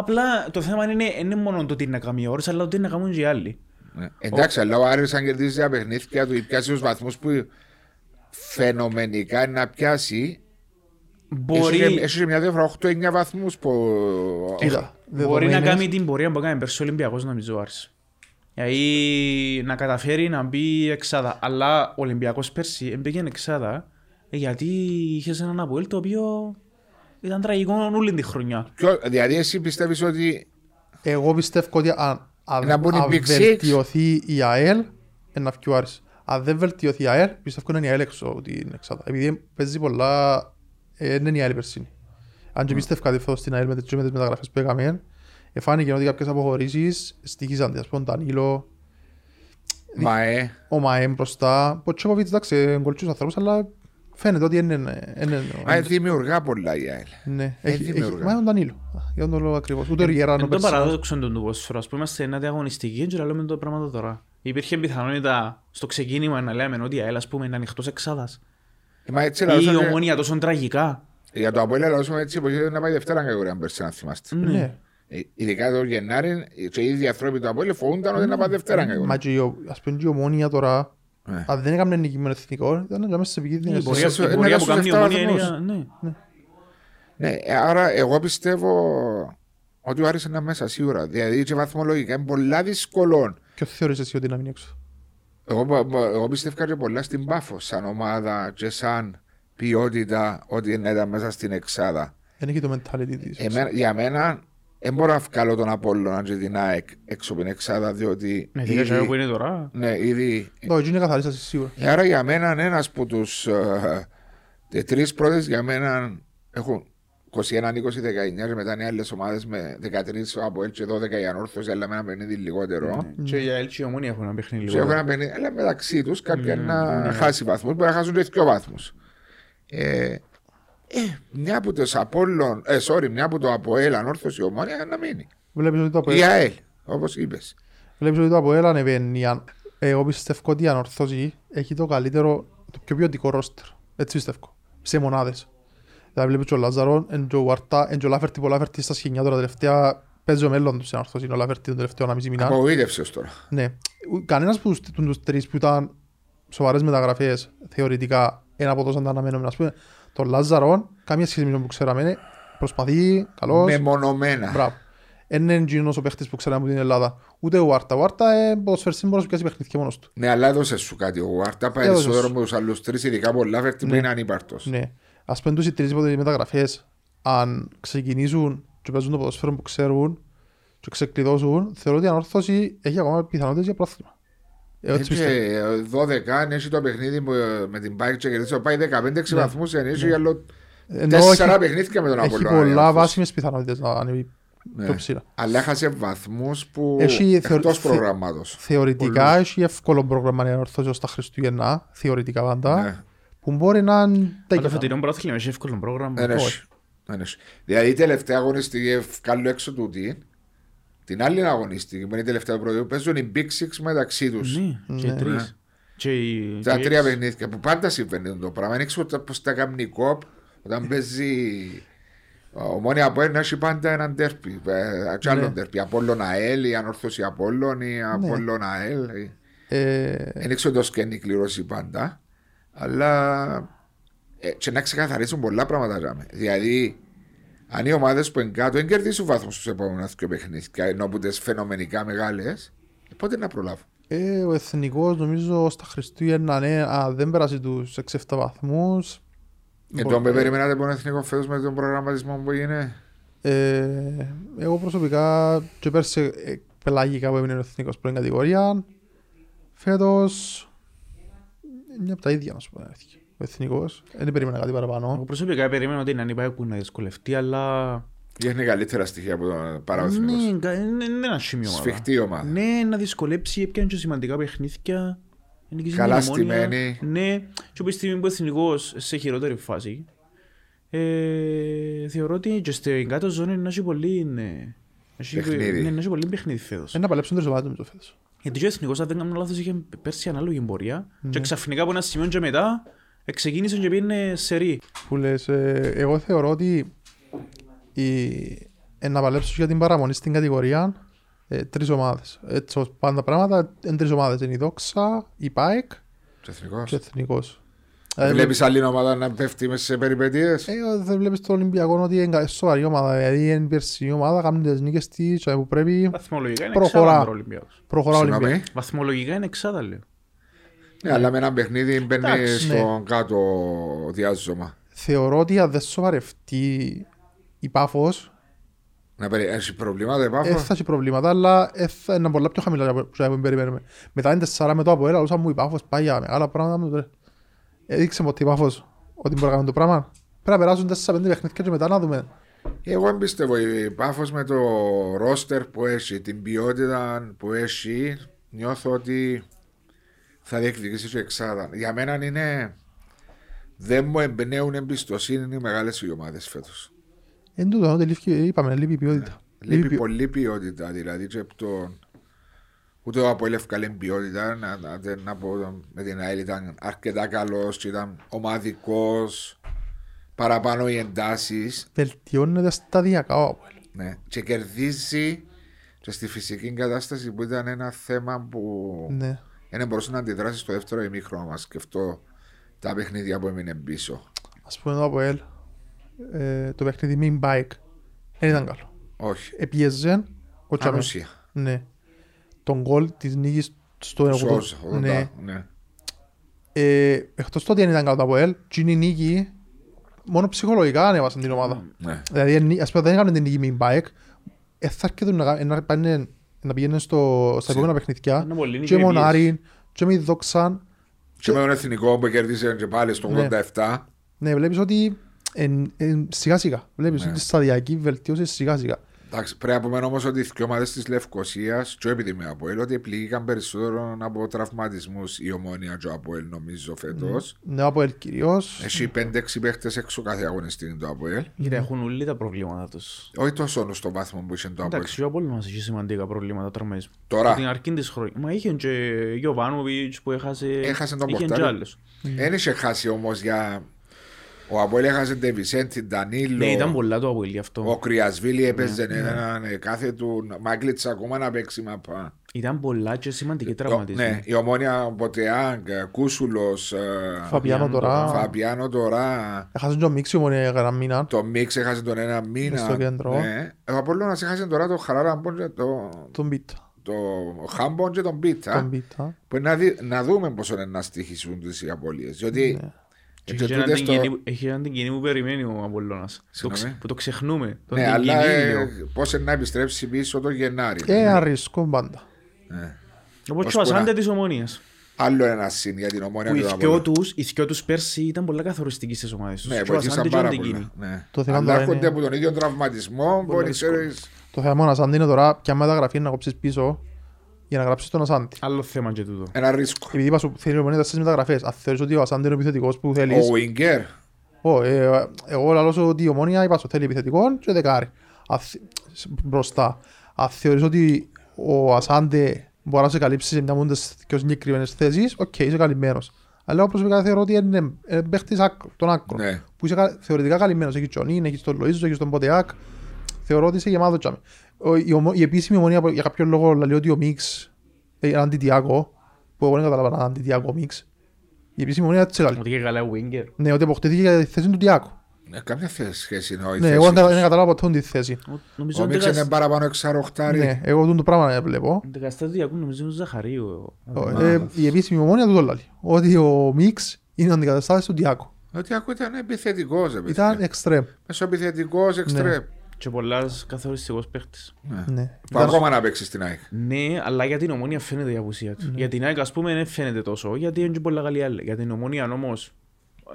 C: Μείνει. Απλά το θέμα είναι, είναι μόνο το τι είναι να κάνει ο Όρης, αλλά το τι είναι να κάνουν και οι άλλοι.
A: Ναι. Εντάξει, αλλά ο Άρης αν κερδίζει τα παιχνίδια του ή πιάσει τους βαθμούς που φαινομενικά είναι να πιάσει.
C: Μπορεί,
A: Έχει, και- έχει και μια διαφορά 8-9 βαθμούς που.
B: Κοίτα,
C: μπορεί να
B: δεδομένες-
C: κάνει την πορεία που έκανε πέρσι ο Ολυμπιακός νομίζω ο Άρης. Δηλαδή να καταφέρει να μπει εξάδα. Αλλά ο Ολυμπιακός πέρσι έμπαιγε εξάδα ε, γιατί είχε έναν Αποέλ το οποίο ήταν τραγικό όλη τη χρονιά.
A: Ποιο- δηλαδή, εσύ πιστεύεις ότι.
B: Εγώ πιστεύω ότι αν, αν,
A: Να μπουν οι
B: αν
A: Big Six.
B: βελτιωθεί η ΑΕΛ, είναι να βγει ο Άρης. Αν δεν βελτιωθεί η ΑΕΛ, πιστεύω είναι η ΑΕΛ έξω από την εξάδα. Επειδή παίζει πολλά, ε, δεν είναι η ΑΕΛ περσίνη. Αν και πιστεύω κάτι φέτος στην ΑΕΛ με τις με τις μεταγραφές που έκαμε, εφάνηκε ότι κάποιες αποχωρήσεις στοιχίζαν, ας πούμε, τον Ντανίλο,
A: Μα ε,
B: ο Μαέμ μπροστά. Ο Τσέκοβιτς, εντάξει, είναι κολλητούς ανθρώπους, αλλά φαίνεται ότι είναι... είναι-
A: μα ε, δημιουργά πολλά η ΑΕΛ.
B: Ναι,
A: Ε,
B: έχει, έχει,
A: δημιουργά.
B: μα είναι ο Ντανίλο. Για τον λόγο ακριβώς. Ούτε ο Ριέρα
C: Είναι
B: ο
C: το
B: περσινός.
C: παράδοξο του ποδοσφαίρου. Ας πούμε, είμαστε ένα αγωνιστική και λέμε το πράγμα τώρα. Υπήρχε πιθανότητα στο ξεκίνημα να λέμε ότι η ΑΕΛ ας πούμε, είναι ανοιχτός εξάδας.
A: Ε, Μα έτσι
C: Ή η
A: λαούσαμε-
C: ομόνια τόσο τραγικά.
A: Για το Αποέλ λαούσαμε έτσι που είχε να πάει Δευτέρα κατηγορία, αν πέρσι να θυμάστε.
B: Ναι.
A: Ε, Ειδικά το Γενάρη, και οι ίδιοι άνθρωποι του Αποέλ φοβούνταν ότι να πάει Δευτέρα
B: Μα
A: κατηγορία.
B: και η ο- ας πούμε και η ομόνια τώρα,
A: Ναι.
B: Αν δεν έκαμε νίκη με το εθνικό, ήταν να μέσα σε
C: Η
B: επικίνδυνες
C: πορεία,
A: σου-
C: η
A: είναι
C: πορεία
A: ένα
C: που
A: στους
C: κάνει η
A: εφτά
C: ομόνια είναι...
A: βαθμούς.
C: Ναι.
A: Ναι, ε, άρα εγώ πιστεύω ότι ο Άρης είναι μέσα σίγουρα. Δηλαδή και βαθμολογικά είναι πολλά δύσκολο.
B: Ποιο θεωρείς εσύ ότι είναι να μείνει έξω;
A: Εγώ, μπο- μπο- εγώ πιστεύω και πολλά στην Πάφο, σαν ομάδα και σαν ποιότητα ότι είναι ήταν μέσα στην Εξάδα.
B: Δεν έχει το mentality της.
A: Εμένα, για μένα, δεν μπορώ να βγάλω τον Απόλλωνα και την ΑΕΚ έξω από την Εξάδα, διότι
C: Με δικά
A: ήδη,
C: που είναι τώρα.
A: ναι, ήδη
B: Το εκεί είναι καθαρίσταση σίγουρα.
A: Ε, Άρα για μένα ένας από τους ε, τρεις πρώτες για μένα έχουν 21, 20, 19 και μετά είναι άλλες ομάδες με 13 από έτσι 12 η ανόρθωση, αλλά με ένα παιχνίδι λιγότερο.
C: Και η ΑΕΛ και η ομόνια έχουν ένα παιχνίδι
A: Και έχουν
C: λίγο.
A: ένα παιχνίδι, αλλά μεταξύ τους κάποια να χάσει βαθμούς, μπορεί να χάσουν και δύο βαθμούς. Ε, ε, μια από το Απόλλων, ε, sorry, μια από το Αποέλ ανόρθωση ομόνια να μείνει.
B: Βλέπεις ότι το
A: Η
B: Αποέλ,
A: ΑΕΛ, όπως είπες.
B: βλέπεις ότι το Αποέλ ανεβαίνει. Αν- Εγώ πιστεύω ότι η ανορθώση έχει το καλύτερο, το πιο ποιοτικό ρόστερ. Έτσι πιστεύω. Σε μονάδες. Δηλαδή βλέπεις και ο Λάζαρο, εν και ο Βαρτά, εν και ο Λάφερτη, που ο Λάφερτη στα σχοινιά τώρα τελευταία παίζει ο μέλλον τους σε ανορθώση. Είναι ο Λάφερτη τον τελευταίο ένα μισή μήνα.
A: Απογοήτευσε τώρα.
B: Ναι. Ου- Κανένας που τους, τους τρεις που ήταν σοβαρές μεταγραφές θεωρητικά ένα από τόσο αναμένουμε. Ας πούμε, τον Λάζαρο, καμία σχέση με τον που ξέραμε, προσπαθεί, καλός,
A: Μεμονωμένα.
B: μπράβο. Είναι εγγύνος ο παίχτης που ξέραμε από την Ελλάδα. Ούτε ο Άρτα. Ο Άρτα ε, ποδοσφαιριστής μπορούσε να πιάσει παιχνίδια μόνος του.
A: Ναι, αλλά έδωσε σου κάτι. Ο Άρτα πάει
B: Έδωσες
A: περισσότερο
B: σου.
A: από τους άλλους τρεις, ειδικά από ο Λάφερτη που
B: Ναι.
A: είναι ανύπαρτος.
B: Ναι. Ας πούμε τους οι τρεις από τις μεταγραφές, αν ξεκινήσουν και παίζουν το ποδοσφαίρο που ξέρουν και ξεκλειδώσουν, θεωρώ ότι η ανόρθωση έχει ακόμα πιθανότητες για πρόθυμα. Έτσι πιστεύω.
A: Έχει 12, αν έχει το παιχνίδι που, ε, με την Πάη και κερδίσει, πάει 15-6
B: Ναι.
A: βαθμούς, αν έχει άλλο
B: Ενώ
A: τέσσερα
B: έχει-
A: παιχνίδια με τον
B: Έχει
A: Απόλλωνα. η
B: πολλά
A: Ανόρθωση.
B: βάσιμες πιθανότητες να ανέβει
A: Ναι.
B: πιο ψηλά.
A: Αλλά έχασε βαθμούς που
B: Έχει θεω-
A: εκτός
B: θε-
A: προγραμμάτος.
B: Θεωρητικά έχει εύκολο πρόγραμμα η ανόρθωση ως τα Χριστούγεννα, θεωρητικά πάντα,
A: Ναι.
B: που μπορεί να είναι τα
C: Αλλά το
B: κεφάλαια.
C: φετινό πρόθυλο έχει εύκολο πρόγραμμα.
A: Δεν έχει. Δεν έχει. Δηλαδή η τελευταία αγωνιστική ευκάλλω έξω τούτη, την άλλη αγωνιστική που είναι η τελευταία πρώτη, παίζουν οι Big Six μεταξύ τους.
C: Ναι, και οι
B: Ναι.
C: τρεις. Και οι-
A: Τα
C: και οι
A: τρία
C: έξι.
A: παιχνίδια που πάντα συμβαίνει το πράγμα. Δεν ξέρω πώς τα κάνει η κοπ όταν παίζει. Ο μόνοι από ένα έχει πάντα έναν τέρπι. Και άλλο
B: Ναι.
A: τέρπι. Απόλλων ΑΕΛ, η ανόρθωση Απόλλων, ή Απόλλων ΑΕΛ.
B: Ε,
A: Δεν ξέρω το σκένη κληρώσει πάντα. Αλλά ε, και να ξεκαθαρίσουν πολλά πράγματα. τζάμε. Δηλαδή, αν οι ομάδες που είναι κάτω δεν κερδίσουν βαθμούς στους επόμενου δύο παιχνίδια, ενώ που τις φαινομενικά μεγάλες, πότε να προλάβουν;
B: ε, ο εθνικός νομίζω στα Χριστούγεννα ναι, α, δεν πέρασε τους 6-7 βαθμούς.
A: Και τον με περιμένατε από τον εθνικό φέτος με τον προγραμματισμό που είναι.
B: Ε, εγώ προσωπικά και πέρσι ε, πελαγικά που έμεινε ο εθνικός πρώην κατηγορία. Φέτος είναι από τα ίδια να σου πω. την αλήθεια. Ο εθνικός δεν περίμενα κάτι
C: Εγώ
B: παραπάνω.
C: προσωπικά περίμενα ότι η Νανίπα που να δυσκολευτεί, αλλά...
A: Έχει καλύτερα στοιχεία από τον παράδοσο.
C: Ναι, κα- είναι είναι ένα σημείο ομάδα.
A: Σφιχτή ομάδα.
C: Ναι, να δυσκολέψει, έπιανε και σημαντικά παιχνίδια. νίκησε
A: Καλά
C: την Ομόνια.
A: στημένη.
C: Ναι, και από τη στιγμή που ο Εθνικός σε χειρότερη φάση, ε, θεωρώ ότι και στην κάτω ζώνη να έχει πολύ, ναι, να έχει-
A: Παιχνίδι.
C: ναι, να έχει πολύ παιχνίδι φέτος.
B: Είναι να παλέψουν τρεις ομάδες νομίζω φέτος.
C: Γιατί και ο Εθνικός, αν δεν κάνω λάθος, είχε πέρσι ανάλογη πορεία
A: Ναι.
C: και ξαφνικά από ένα σημείο και μετά ξεκίνησε και πήγαινε σε ρί.
B: Που λες, ε, εγώ θεωρώ ότι η, ε, να παλέψουν για την παραμονή στην κατηγορία ε, τρεις ομάδες. Έτσι ως πάντα πράγματα, είναι τρεις ομάδες. Είναι η Δόξα, η ΠΑΕΚ
A: Το εθνικός.
B: και ο Εθνικός. Ε,
A: Βλέπεις άλλη ομάδα να πέφτει μέσα σε περιπετίε.
B: Ε, δεν βλέπεις τον Ολυμπιακό ότι είναι κα- σοβαρή ομάδα. Δηλαδή είναι η περσινή ομάδα, κάνουν τις νίκες της και που πρέπει
C: Βαθμολογικά είναι
B: Προχωρά.
C: εξάδα ο Ολυμπιακός.
B: προχωρά ο Ολυμπιακός.
A: Συγγνώμη.
C: Βαθμολογικά είναι εξάδα, λέω.
A: Ναι, αλλά με ένα παιχνίδι μπαίνεις
C: Εντάξει,
A: στον κάτω διάζωμα.
B: Θεωρώ ότι αν δεν σοβαρευτεί η Πάφος,
A: Να περι... Έχει προβλήματα η
B: ε,
A: Πάφο.
B: θα έχει προβλήματα, αλλά ε, θα είναι πολλά πιο χαμηλά από αυτά που περιμένουμε. Μετά είναι τεσσάρα με το από έλα, μου η Πάφος πάει για μεγάλα πράγματα. μου το- Έδειξε μου ότι η Πάφος ότι μπορεί να κάνει το πράγμα. Πρέπει να περάσουν τέσσερα πέντε παιχνίδια και μετά να δούμε.
A: Εγώ δεν πιστεύω η Πάφος με το ρόστερ που έχει, την ποιότητα που έχει, νιώθω ότι θα διεκδικήσει και εξάδα. Για μένα είναι. Δεν μου εμπνέουν εμπιστοσύνη οι μεγάλες ομάδες φέτος.
B: Εν τούτο, ότι λείπει, είπαμε, λείπει η ποιότητα.
A: Λείπει
B: ποιο-
A: πολύ ποιότητα δηλαδή. Και από τον... Ούτε ο Αποέλ ευκαλέ ποιότητα. Να, να, δεν- να πω με την ΑΕΛ ήταν αρκετά καλός, ήταν ομαδικός. Παραπάνω οι εντάσεις.
B: Βελτιώνεται σταδιακά ο Αποέλ.
A: Ναι. Και κερδίζει και στη φυσική κατάσταση που ήταν ένα θέμα που
B: Ναι.
A: Δεν μπορούσε να αντιδράσει στο δεύτερο ημίχρονο μα. Σκεφτώ τα παιχνίδια που έμεινε πίσω.
B: Ας πούμε το Αποέλ, ε, το παιχνίδι μην bike, δεν ήταν καλό.
A: Όχι.
B: Επίεζε, ο Τσάμε.
A: Ανούσια.
B: Ναι. Τον γκολ της νίκης στο
A: Σώζα.
B: Ναι.
A: ναι.
B: Ε, εκτός το ότι δεν ήταν καλό το Αποέλ, και είναι η νίκη, μόνο ψυχολογικά ανέβασαν την ομάδα.
A: ναι.
B: Δηλαδή, εν- ας πούμε, δεν έκαναν την νίκη με bike, ε, θα έρχεται να, κα- να, πάνε, να πηγαίνουν στο, στα επόμενα παιχνίδια
C: Είναι πολύ
B: και με
C: νικηδίες.
B: Μονάριν και με Δόξαν.
A: Και με τον εθνικό που κέρδισε και πάλι στο
B: Ναι.
A: 87.
B: Ναι, βλέπεις ότι εν, εν, σιγά σιγά. Βλέπεις
A: Ναι.
B: ότι σταδιακή βελτίωση σιγά σιγά.
A: Εντάξει, πρέπει να πούμε όμως ότι οι δύο ομάδες της Λευκοσίας, και επειδή με Αποέλ, ότι πληγήκαν περισσότερο από τραυματισμούς η ομόνια και ο Αποέλ, νομίζω φέτος.
B: Ναι, από ελ κυρίως.
A: Έχει 5-6 παίχτες έξω κάθε αγωνιστή το Αποέλ.
C: Γιατί έχουν όλοι τα προβλήματα τους.
A: Όχι τόσο στο βάθμο που είχε το Αποέλ.
C: Εντάξει, ο Απόλλωνας έχει σημαντικά προβλήματα τραυματισμού.
A: Τώρα.
C: Από την αρχή της χρονιάς. Μα είχε και Γιωβάνοβιτς που έχασε...
A: Έχασε τον
C: είχε και
A: Πορτάρι.
C: άλλους.
A: Δεν είχε χάσει όμως για. Ο Αποέλ έχασε τον Βισέντη, Ντανίλο.
C: Ναι, ήταν πολλά το Αποέλ γι' αυτό.
A: Ο Κρυασβίλη έπαιζε έναν ε, κάθε του. Μάγκλιτς ακόμα να παίξει μαπά.
C: Ήταν πολλά και σημαντικοί
A: Ναι,
C: τραυματισμοί.
A: η ομόνια Μποτεάγκ, Κούσουλος,
B: Φαπιάνο τώρα.
A: Φαπιάνο τώρα.
B: Έχασαν και ο Μίξιο μόνο για ένα μήνα.
A: Το Μίξ έχασε τον ένα μήνα.
B: Μες στο κέντρο.
A: Ναι. Ο Απόλλωνας έχασε τώρα το Χαράραμπον και το,
B: Τον Πίτα.
A: το Χάμπον και τον Πίτσα.
B: Τον Πίτα.
A: Που να, δει, να δούμε πόσο είναι να στοιχήσουν τις οι απώλειες. Διότι
B: Ναι.
C: Έχει
A: Και
C: και έναν
A: τούτες
C: την
A: το-
C: κοινή που- Έχει έναν την κοινή που περιμένει ο Απολλώνας. Το
A: Συγγνώμη.
C: ξε- Που το ξεχνούμε. Τον
A: Ναι,
C: την
A: αλλά
C: κοινή,
A: ε,
C: λέω.
A: πώς είναι να επιστρέψει πίσω το Γενάρη.
B: Ε, ένα ρίσκο πάντα.
A: Ναι.
C: Όπως
A: Ως
C: και ο
A: που να-
C: Ασάντε της Ομόνιας.
A: Άλλο ένα συν για την ομόνια
C: Που οι
A: του
C: δυο
A: Απόλλωνα.
C: τους, οι δυο τους πέρσι ήταν πολλά καθοριστικοί στις ομάδες τους.
A: Ναι,
C: Και ο
A: βοηθήσαν
C: Ασάντε και
A: πάρα
C: ο
A: πολύ.
C: Αντικίνη.
A: Ναι.
B: Το θέμα
A: Αλλά
B: τώρα
A: έρχονται
B: είναι-
A: από τον ίδιο τραυματισμό, μπορεί να
C: δύσκολο.
A: ξέρεις.
B: Το θέμα είναι αν είναι τώρα ποια μεταγραφή να κόψεις πίσω για να γράψεις τον Ασάντη.
C: Άλλο θέμα και τούτο.
A: Ένα ρίσκο.
B: Επειδή είπα σου θέλει η Ομονία τέσσερις μεταγραφές, αν θεωρείς ότι ο Ασάντη είναι ο επιθετικός που θέλεις,
A: Ο Βίγκερ.
B: Ω, ε, εγώ λαλώς ότι η Ομόνια είπα σου θέλει επιθετικό και δεκάρι. Αν θε- Μπροστά. Αν θεωρείς ότι ο Ασάντε μπορεί να σε καλύψει σε μια μόνο τις πιο συγκεκριμένες θέσεις, οκ, είσαι καλυμμένος. Αλλά εγώ προσωπικά θεωρώ ότι είναι ε, παίχτης άκ- των άκρων.
A: Ναι.
B: Που είσαι κα- θεωρητικά καλυμμένος. Έχεις τον Ίν, έχεις τον Λοΐζος, έχεις τον Ποτεάκ. Θεωρώ ότι είσαι γεμάτο τσάμε. Ο- Η, ομο- η επίσημη ομονία που για κάποιο λόγο λέει ότι ο Μίξ ε, είναι αντιτιάκο, που εγώ δεν καταλαβαίνω αν είναι αντιτιάκο Μίξ. Η επίσημη ομονία έτσι λέει.
C: Ότι και καλά ο Winger.
B: Ναι, ότι αποκτήθηκε για τη θέση του Τιάκου.
A: Ναι, Καμιά θέση σχέση είναι η
B: Ναι,
A: θέση
B: εγώ δεν
A: τους.
B: δεν κατάλαβα ποτέ τη θέση.
C: Ο- Νομίζω
A: Ο
C: ότι
A: Μίξ είναι παραπάνω εξαροχτάρι.
B: Ναι, εγώ τον το πράγμα δεν βλέπω.
C: Δεκαστά Διακού νομίζω είναι ο Ζαχαρίου.
B: Ο- ε, Η επίσημη ομόνια του το λέει. Ότι ο Μίξ είναι ο αντικαταστάτης του Τιάκου.
A: Ότι ακούω ήταν επιθετικός. ρε
B: Ήταν
A: παιδιά.
B: εξτρέμ.
A: Μεσοεπιθετικός, εξτρέμ.
C: Και πολλάς καθοριστικός παίχτης.
B: Ναι.
A: Που ακόμα να παίξεις στην ΑΕΚ.
C: Ναι, αλλά για την ομόνια φαίνεται η απουσία του. Για την ΑΕΚ, ας πούμε, δεν φαίνεται τόσο, γιατί είναι και πολλά καλή άλλη. Για την ομόνια όμως,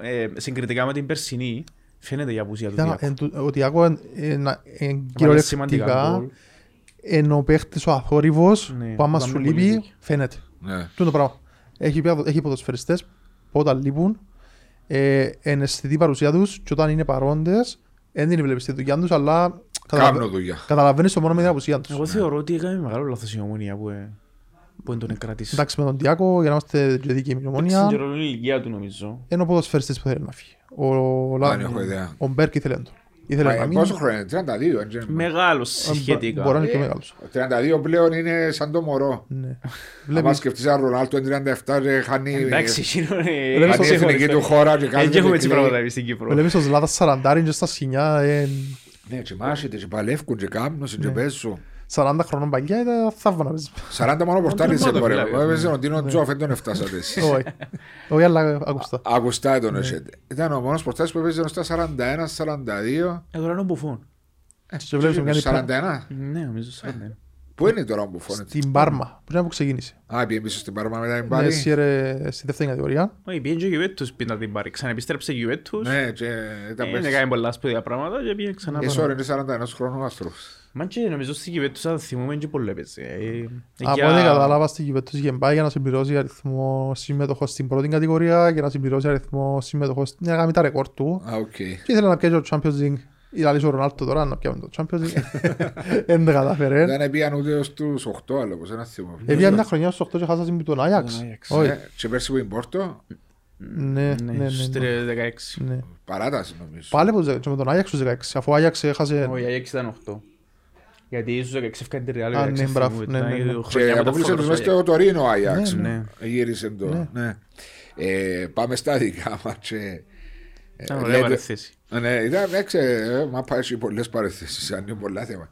C: ε, συγκριτικά με την περσινή, φαίνεται η απουσία του
B: Ήταν-
C: Διάκου.
B: εν του- Ο Τιάκου είναι- είναι είναι
C: Βάλε σημαντικά
B: κυριολεκτικά
C: γκολ.
B: είναι ο παίχτης ο αθόρυβος
C: Ναι,
B: που άμα
C: κάνει
B: σου
C: πολύ
B: λείπει
C: δίκιο.
B: φαίνεται.
A: Ναι.
B: Τούτο πράγμα. Έχει, πια- έχει ποδοσφαιριστές που όταν λείπουν ε, είναι αισθητή η παρουσία τους και όταν είναι παρόντες δεν την βλέπεις τη δουλειά τους αλλά καταλαβα-
A: Κάνω δουλειά.
B: καταλαβαίνεις το μόνο με την απουσία τους.
C: Εγώ θεωρώ ότι έκανε μεγάλο λάθος η ομόνια που, ε, που δεν τον εκκρατήσει.
B: Εντάξει με τον Τιάκο για να είμαστε και δίκαιοι με την
C: Στην
B: ομόνια
C: καιρό είναι η ηλικία του νομίζω.
B: είναι ο ποδοσφαιριστής που θέλει να φύγει. Ο,
A: Δεν έχω ιδέα.
B: ο Μπέρκ ήθελε τον. Ήθελε
A: Μα,
B: να
A: ε,
B: μείνει.
A: Πόσο χρόνο είναι, 32. έτσι είναι.
C: Μεγάλος
B: Μπορεί
C: σχετικά.
B: να είναι και
A: Ε,
B: μεγάλος.
A: Ο 32 πλέον είναι σαν το μωρό.
B: Ναι.
A: Αν
B: Βλέπεις,
A: σκεφτείς ένα Ρονάλτο είναι 37 και χάνει
C: Εντάξει, εκείνο είναι...
B: Βλέπεις
A: χάνει η
B: το
A: εθνική του χώρα και
C: Δεν
A: κάνει
C: έχουμε έτσι πράγματα εμείς στην Κύπρο.
B: βλέπεις ο Ζλάτας Σαραντάρι και στα σκηνιά ε,
A: Ναι, και μάχεται και παλεύκουν και κάμνουν και
B: Ναι.
A: παίζουν.
B: 40 χρονών παλιά ήταν θαύμα να παίζει.
A: 40 μόνο πορτάρι σε
C: πρώτο
A: μπορεί.
C: φυλάκι.
A: Έπαιζε ο Ντίνο Τζόφ, δεν τον εφτάσατε εσείς.
B: Όχι. Όχι, αλλά άκουστα.
A: Ακουστά τον εσέτε. Ήταν ο μόνος πορτάρις που έπαιζε στα 41-42.
C: Ε, τώρα είναι ο Μπουφόν.
B: Και βλέπεις με κάνει
A: 41.
C: Ναι, νομίζω σαν ναι.
A: Πού είναι τώρα που φώνεται.
B: Στην Πάρμα, πριν που ξεκίνησε.
A: Α, πήγε πίσω στην Πάρμα μετά την
B: Ναι,
A: Πάρη.
B: σύρε στη δεύτερη κατηγορία.
C: Όχι, πήγαινε και ο Γιουβέτους πριν να την πάρει. Ξανεπιστρέψε ο Γιουβέτους.
A: Ναι, και ήταν
C: Ε,
A: πέρσι.
C: έκανε πολλά σπουδαία πράγματα και πήγε ξανά
A: Ε,
C: πάνω.
A: sorry, είναι 41 χρόνων ο άνθρωπος.
C: Μα και νομίζω στη Γιουβέτους αν θυμούμε και πολύ έπαιζε. Ε,
B: Από
C: για-
B: ό,τι κατάλαβα στην Κιβέτους είχε πάει για να συμπληρώσει αριθμό συμμετοχών στην πρώτη κατηγορία και να συμπληρώσει αριθμό συμμετοχών στην να κάνει τα ρεκόρ του.
A: Α, οκ.
B: Και ήθελε να πιέσει το Champions League. Ή λαλείς ο Ρονάλτο τώρα να πιάμε το Champions League. <laughs> Δεν τα καταφέρε.
A: Δεν πήγαν ούτε στους 8, αλλά πως ένα θυμό.
B: Έπια μια χρονιά στους 8 και χάσασαν με τον Άγιαξ.
C: Τον Άγιαξ.
B: Όχι.
A: Ε, Και πέρσι που είναι Πόρτο,
B: Ναι, ναι,
C: Ναι,
B: ναι.
C: στους
B: ναι.
C: 16.
B: ναι.
A: παράταση νομίζω.
B: Πάλι που και με τον Άγιαξ στους 16. Αφού ο Άγιαξ έχασε...
C: Όχι, η Άγιαξ ήταν 8. Γιατί στους 16 έφυγαν τη Ρεάλ.
B: Α, ναι, μπράβο, ναι, ναι, ναι.
A: Και αποκλείσε τους μέσα στο Τωρίνο ο Άγιαξ.
B: Ναι,
C: ναι.
A: Γύρισε το.
B: Ναι.
A: ναι. Ε, Πάμε στα δικά μας. και, ε,
C: Ήταν ωραία
A: λέτε-
C: παρεθέση.
A: Ναι, ήταν, έξε, ε, μα πάει σε πολλές παρεθέσεις, αν είναι πολλά θέματα.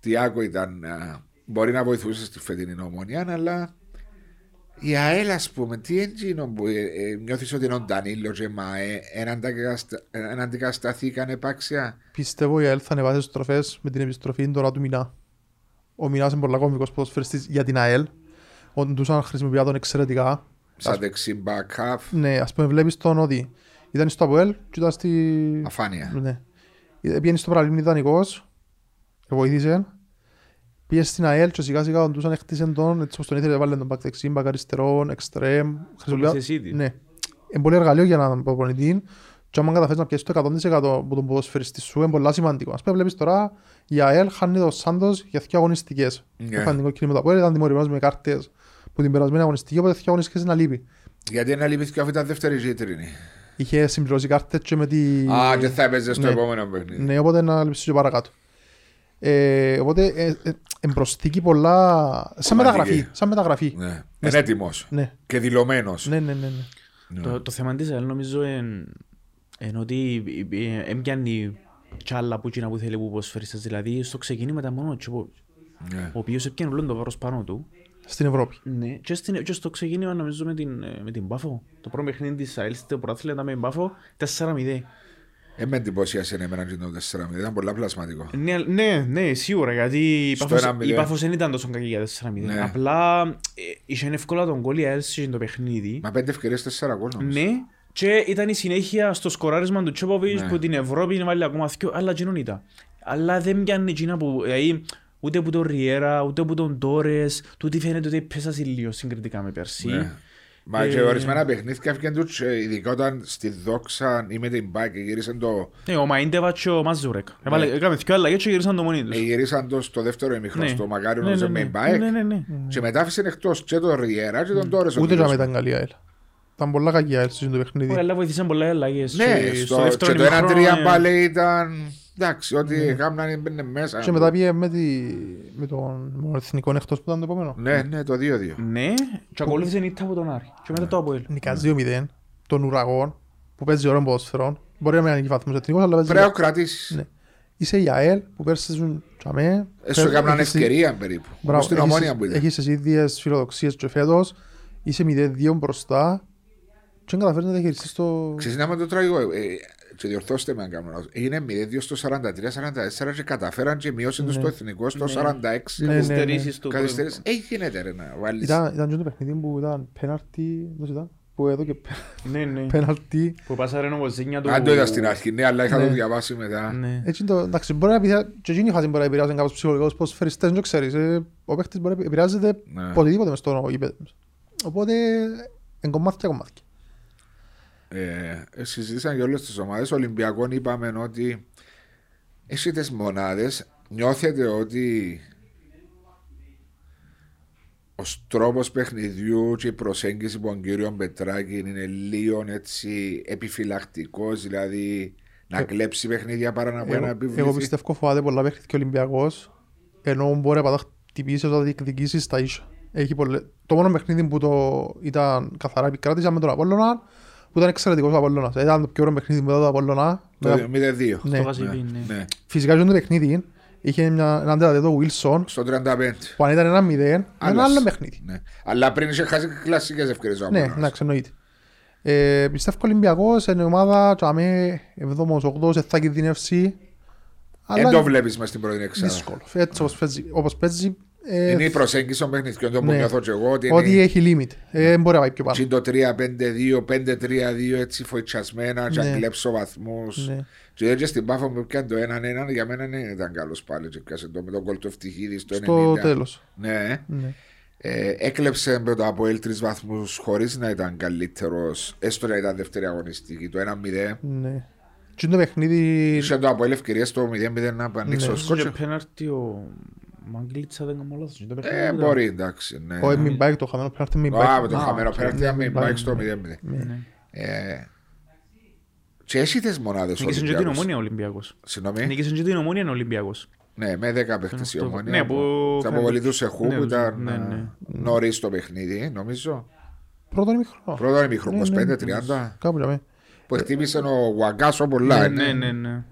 A: Τι άκου ήταν, α, μπορεί να βοηθούσε στη φετινή ομονία, αλλά η ΑΕΛ, ας πούμε, τι έγινε που ε, ε, νιώθεις ότι είναι ο Ντανίλο και ΜΑΕ, εν αντικασταθήκαν επάξια;
B: Πιστεύω η ΑΕΛ θα ανεβάσει τις τροφές με την επιστροφή τώρα του Μινά. Ο Μινάς είναι πολλά κομβικός ποδοσφαιριστής για την ΑΕΛ. Όντως αν χρησιμοποιεί τον εξαιρετικά.
A: Σαν δεξί back half,
B: Ναι, ας πούμε βλέπεις τον ότι ήταν στο ΑΠΟΕΛ και ήταν στη...
A: αφάνεια.
B: Ναι. Ε, Πήγαινε στο παραλίμνη ιδανικός και βοήθησε. Πήγες στην ΑΕΛ και σιγά σιγά τον τούσαν έκτισε τον έτσι όπως τον ήθελε βάλε τον back δεξί, back αριστερό, εξτρέμ. χρησιμοποιά-
C: θέση του.
B: Ναι. Είναι πολύ εργαλείο για έναν προπονητή και άμα καταφέρεις να πιέσεις το 100% από τον ποδοσφαιριστή σου είναι πολύ σημαντικό. Ας πούμε βλέπεις τώρα η ΑΕΛ χάνει τον Σάντος για δύο αγωνιστικές.
A: Ναι.
B: Είχαν την κόκκινη με το ΑΠΟΕΛ, ήταν τιμωρημένος με κάρτες που την περασμένη αγωνιστική, οπότε δύο αγωνιστικές να λείπει.
A: Γιατί είναι λυπήθηκε αυτή ήταν δεύτερη ζήτρινη.
B: Είχε συμπληρώσει κάρτες και με τη...
A: Α, και θα έπαιζες στο
B: Ναι.
A: επόμενο παιχνίδι.
B: Ναι, οπότε να λείψεις και παρακάτω. Ε, οπότε ε, ε, εμπροσθήκη πολλά. Σαν
A: Σημαντική.
B: μεταγραφή. Σαν μεταγραφή.
A: Ναι. Είναι έτοιμος
B: Ναι,
A: και δηλωμένος.
B: ναι, ναι. ναι, ναι.
C: Το, το θέμα της ΑΕΛ νομίζω είναι εν ότι έμπιανει κι άλλα που εκείνα που θέλει που ποδοσφαιριστές. Δηλαδή στο ξεκίνημα ήταν μόνος ο Τσιπόβιτς,
A: Ναι.
C: ο οποίος έπιανε όλο το βάρος πάνω του
B: στην Ευρώπη.
C: Ναι, και, στην, και στο ξεκίνημα νομίζω με την, ε, με την Πάφο. Το πρώτο παιχνίδι της ΑΕΛ στο πρωτάθλημα ήταν με την Πάφο 4-0.
A: Ε, με εντυπωσίασε εμένα και το 4-0, ήταν πολλά πλασματικό.
C: Ναι, ναι, ναι, σίγουρα, γιατί η
A: Στο
C: Πάφος,
A: 1-0.
C: η Πάφος δεν ήταν τόσο κακή για 4-0.
A: Ναι.
C: Απλά ε, είχε εύκολα τον κόλλη η ΑΕΛ στο παιχνίδι.
A: Μα πέντε ευκαιρίες, τέσσερα γκολ νομίζω.
C: Ναι, και ήταν η συνέχεια στο σκοράρισμα του Τσόποβιτς
A: Ναι.
C: που την Ευρώπη βάλει ακόμα δυο, αλλά εκείνον ήταν. Αλλά δεν πιάνει εκείνα που, δηλαδή, ούτε που τον Ριέρα, ούτε που τον Τόρες, τούτη φαίνεται ότι πέσασε λίγο συγκριτικά με πέρσι.
A: Ναι. Μα και
C: Ε,
A: ορισμένα παιχνίδια έφυγαν τους, ε, ειδικά όταν στη Δόξα ή με την Μπάκ γύρισαν το,
C: Ναι, ο Μαϊντεβατ και ο Μαζούρεκ. Έβαλε- Έκαμε δυο αλλαγές και γύρισαν το μόνοι τους.
A: ε, γυρίσαν το στο δεύτερο ημίχρονο,
C: Ναι.
A: στο Μακάριο
C: Ναι,
A: νομίζω
C: ναι,
A: με
C: ναι.
A: την Μπάκ
C: Ναι, ναι, ναι.
A: και μετά άφησαν εκτός και τον Ριέρα και τον Τόρες. ο
B: Ούτε
A: κύριος.
B: για ήταν καλή η ΑΕΛ. Ήταν πολλά κακή η ΑΕΛ στο το παιχνίδι.
C: Ωραία, αλλά βοηθήσαν πολλά οι αλλαγές.
A: Ναι,
C: Και
A: στο,
C: δεύτερο
A: και το
C: ημίχρονο,
A: 1-3
C: ε,
A: πάλι ήταν... Εντάξει, ό,τι έκαναν έμπαινε μέσα.
B: Και μετά πήγε με, τη, με τον με τον εθνικό εκτός που ήταν το επόμενο.
A: Ναι, ναι, το 2-2.
C: Ναι, και ακολούθησε η ήττα από τον Άρη. Και μετά το Αποέλ.
B: Νικάς 2-0, τον ουραγόν που παίζει ωραίο ποδοσφαιρό. Μπορεί να μην είναι βαθμός εθνικός, αλλά παίζει...
A: Πρέπει να κρατήσεις.
B: Ναι. Είσαι η ΑΕΛ που πέρσι ζουν τσαμέ.
A: Έσου έκαναν
B: Έχεις-
A: ευκαιρία περίπου.
B: Μπράβο,
A: Όπως στην
B: έχεις-
A: ομόνια που ήταν.
B: Έχεις τις ίδιες φιλοδοξίες και φέτος. Είσαι 0-2 μπροστά. Και δεν καταφέρεις να διαχειριστείς το...
A: Ξέρεις να με το τραγικό, ε, και διορθώστε με αν κάνω λάθος. Είναι 0-2 στο 43-44 και καταφέραν και μειώσαν το στο εθνικό στο 46.
B: Ναι, ναι.
C: Καθυστερήσεις του
A: Καθυστερήσεις. Ε, γίνεται ρε να βάλεις.
B: Ήταν, ήταν και το παιχνίδι που ήταν πέναρτι, πώς ήταν, που εδώ και
C: Ναι, ναι.
B: πέναρτι.
C: Που πάσαρε ο Βοζίνια του...
A: Αν το είδα στην αρχή, ναι, αλλά είχα το
B: Ναι.
A: διαβάσει μετά.
C: Ναι.
B: Έτσι το, εντάξει, μπορεί να επηρεάσει, και εκείνη η φάση μπορεί να επηρεάσει κάπως ψυχολογικός ποδοσφαιριστές, δεν το ξέρεις. ε, Ο παίχτης μπορεί να επηρεάζεται
A: Ναι.
B: ποτιδήποτε μες στο γήπεδο. Οπότε, εν κομμάτια κομμάτια.
A: Ε, συζήτησαν για όλες τις ομάδες. Ολυμπιακών είπαμε ότι έχει τις μονάδες. Νιώθετε ότι ο τρόπος παιχνιδιού και η προσέγγιση από τον κύριο Πετράκη είναι λίγο έτσι επιφυλακτικός, δηλαδή να κλέψει παιχνίδια παρά να πάει να
B: Εγώ,
A: επιβληθεί.
B: εγώ πιστεύω φοβάται πολλά παιχνίδια και ο Ολυμπιακός, ενώ μπορεί να πατά χτυπήσεις όταν διεκδικήσεις τα ίσια. Έχει πολλές... Το μόνο παιχνίδι που το ήταν καθαρά επικράτησα με τον Απόλλωνα, που ήταν εξαιρετικός ο Απόλλωνας. Ήταν το πιο ωραίο παιχνίδι μετά το Απόλλωνα.
A: Το
B: Μετά-
A: 0-2.
B: Ναι.
C: Στο Γασιπί, ναι.
A: Ναι.
B: Φυσικά και το παιχνίδι είχε μια, έναν τέταρτο Wilson,
A: Στο 35.
B: που αν ήταν ένα 0, ένα
A: Άλλας.
B: άλλο παιχνίδι.
A: Ναι. Αλλά πριν είχε χάσει κλασικές ευκαιρίες ο
B: Ναι,
A: Απόλλωνας.
B: εντάξει, εννοείται. Ε, πιστεύω ο Ολυμπιακός είναι ομάδα τσάμε 7ος, 8ος, θα κινδυνεύσει.
A: Δεν το βλέπεις μες στην πρώτη εξάδα.
B: δύσκολο. Έτσι όπως παίζει, όπως παίζει ε,
A: Είναι η προσέγγιση των παιχνιδιών το που
B: ναι.
A: νιώθω και εγώ ότι
B: ότι
A: είναι
B: έχει limit. Ε, δεν μπορεί να πάει πιο πάνω.
A: και το 3-5-2, 5-3-2 έτσι φοητσιασμένα και
B: Ναι.
A: να κλέψω βαθμούς.
B: Ναι.
A: Και έτσι στην Πάφο που πιάνε το 1-1 για μένα δεν ήταν καλός πάλι και πιάσε το με τον κόλ του Ευτυχίδη στο 90.
B: Στο τέλος.
A: Ναι.
B: Ναι.
A: Ε, έκλεψε με το Αποέλ τρεις βαθμούς χωρίς να ήταν καλύτερος, έστω να ήταν δεύτερη αγωνιστική, το 1-0.
B: Ναι. Και το παιχνίδι...
A: Είχε το Αποέλ ευκαιρία στο 0-0 να ανοίξει
B: Ναι.
A: το
C: Και
A: σκότσο.
C: πέναρτι ο Μαγκλίτσα δεν κάνω λάθος. Το παιχνίδι
A: Ε,
C: ήταν.
A: μπορεί, εντάξει. Ναι.
B: Ο μην πάει το χαμένο πέναρτι μην
A: Α,
B: πάει.
A: με το
C: Α,
A: χαμένο
C: οκ.
A: πέναρτι, να μην
B: Ναι,
A: πάει στο 0-0.
C: Ναι.
A: Ε, Και έχει τις μονάδες ο
C: Νίκησε και την
A: Ολυμπιακός.
C: ομόνια ο Ολυμπιακός.
A: Συγγνώμη.
C: Νίκησε και την ομόνια ο Ολυμπιακός.
A: Ναι, με 10 παίχτες η
C: αυτό.
A: ομόνια.
C: Ναι, που
A: Θα
C: φαίνεται.
A: αποβοληθούσε χου
C: Ναι,
A: που ήταν
C: ναι, ναι.
A: νωρίς το παιχνίδι, νομίζω.
B: Πρώτον ημίχρονο.
A: Πρώτο ημίχρονο,
B: Ναι, ναι,
A: 25-30,
B: Κάπου για μέ.
A: που χτύπησε ο Γουαγκάσο πολλά.
C: Ναι, ναι, ναι.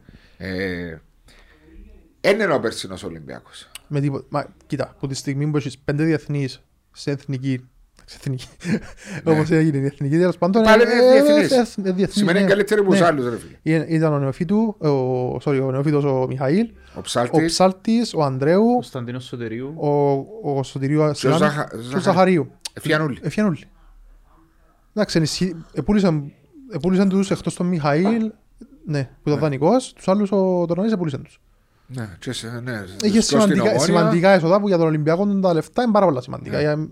A: Ε, Είναι ο περσινός Ολυμπιακός.
B: Με τίποτα. Μα κοίτα, από τη στιγμή που έχεις πέντε διεθνείς σε εθνική σε εθνική. Όπως έγινε η εθνική τέλος πάντων.
A: Πάλι
B: ε,
A: είναι
B: ε,
A: διεθνής.
B: ε, ε, διεθνής,
A: Σημαίνει
B: ναι.
A: καλύτερη από τους
B: Ναι.
A: άλλους, ρε φίλε.
B: Ή- Ήταν ο νεοφύτου, ο, sorry, ο νεοφύτος ο Μιχαήλ,
A: Ο
B: ο
A: Ψάλτης,
B: Ψάλτης, ο Ανδρέου,
C: Κωνσταντίνος Σωτερίου.
B: ο, ο Σωτηρίου Ασιάνου
A: Ζαχα-
B: και ο
A: Ζαχα-
B: Ζαχαρίου.
A: Εφιανούλη.
B: Έφυγαν όλοι. Εντάξει, ενισχύ- επούλησαν, επούλησαν τους εκτός τον Μιχαήλ, ναι, που ήταν δανεικός, τους άλλους ο Τωρνανής επούλησαν τους.
A: Ναι, και σε- ναι.
B: Είχε
A: στο στην
B: σημαντικά,
A: Ομόνια.
B: σημαντικά έσοδα που για τον Ολυμπιακό τα λεφτά είναι πάρα πολλά σημαντικά.
A: Ναι.
B: Για-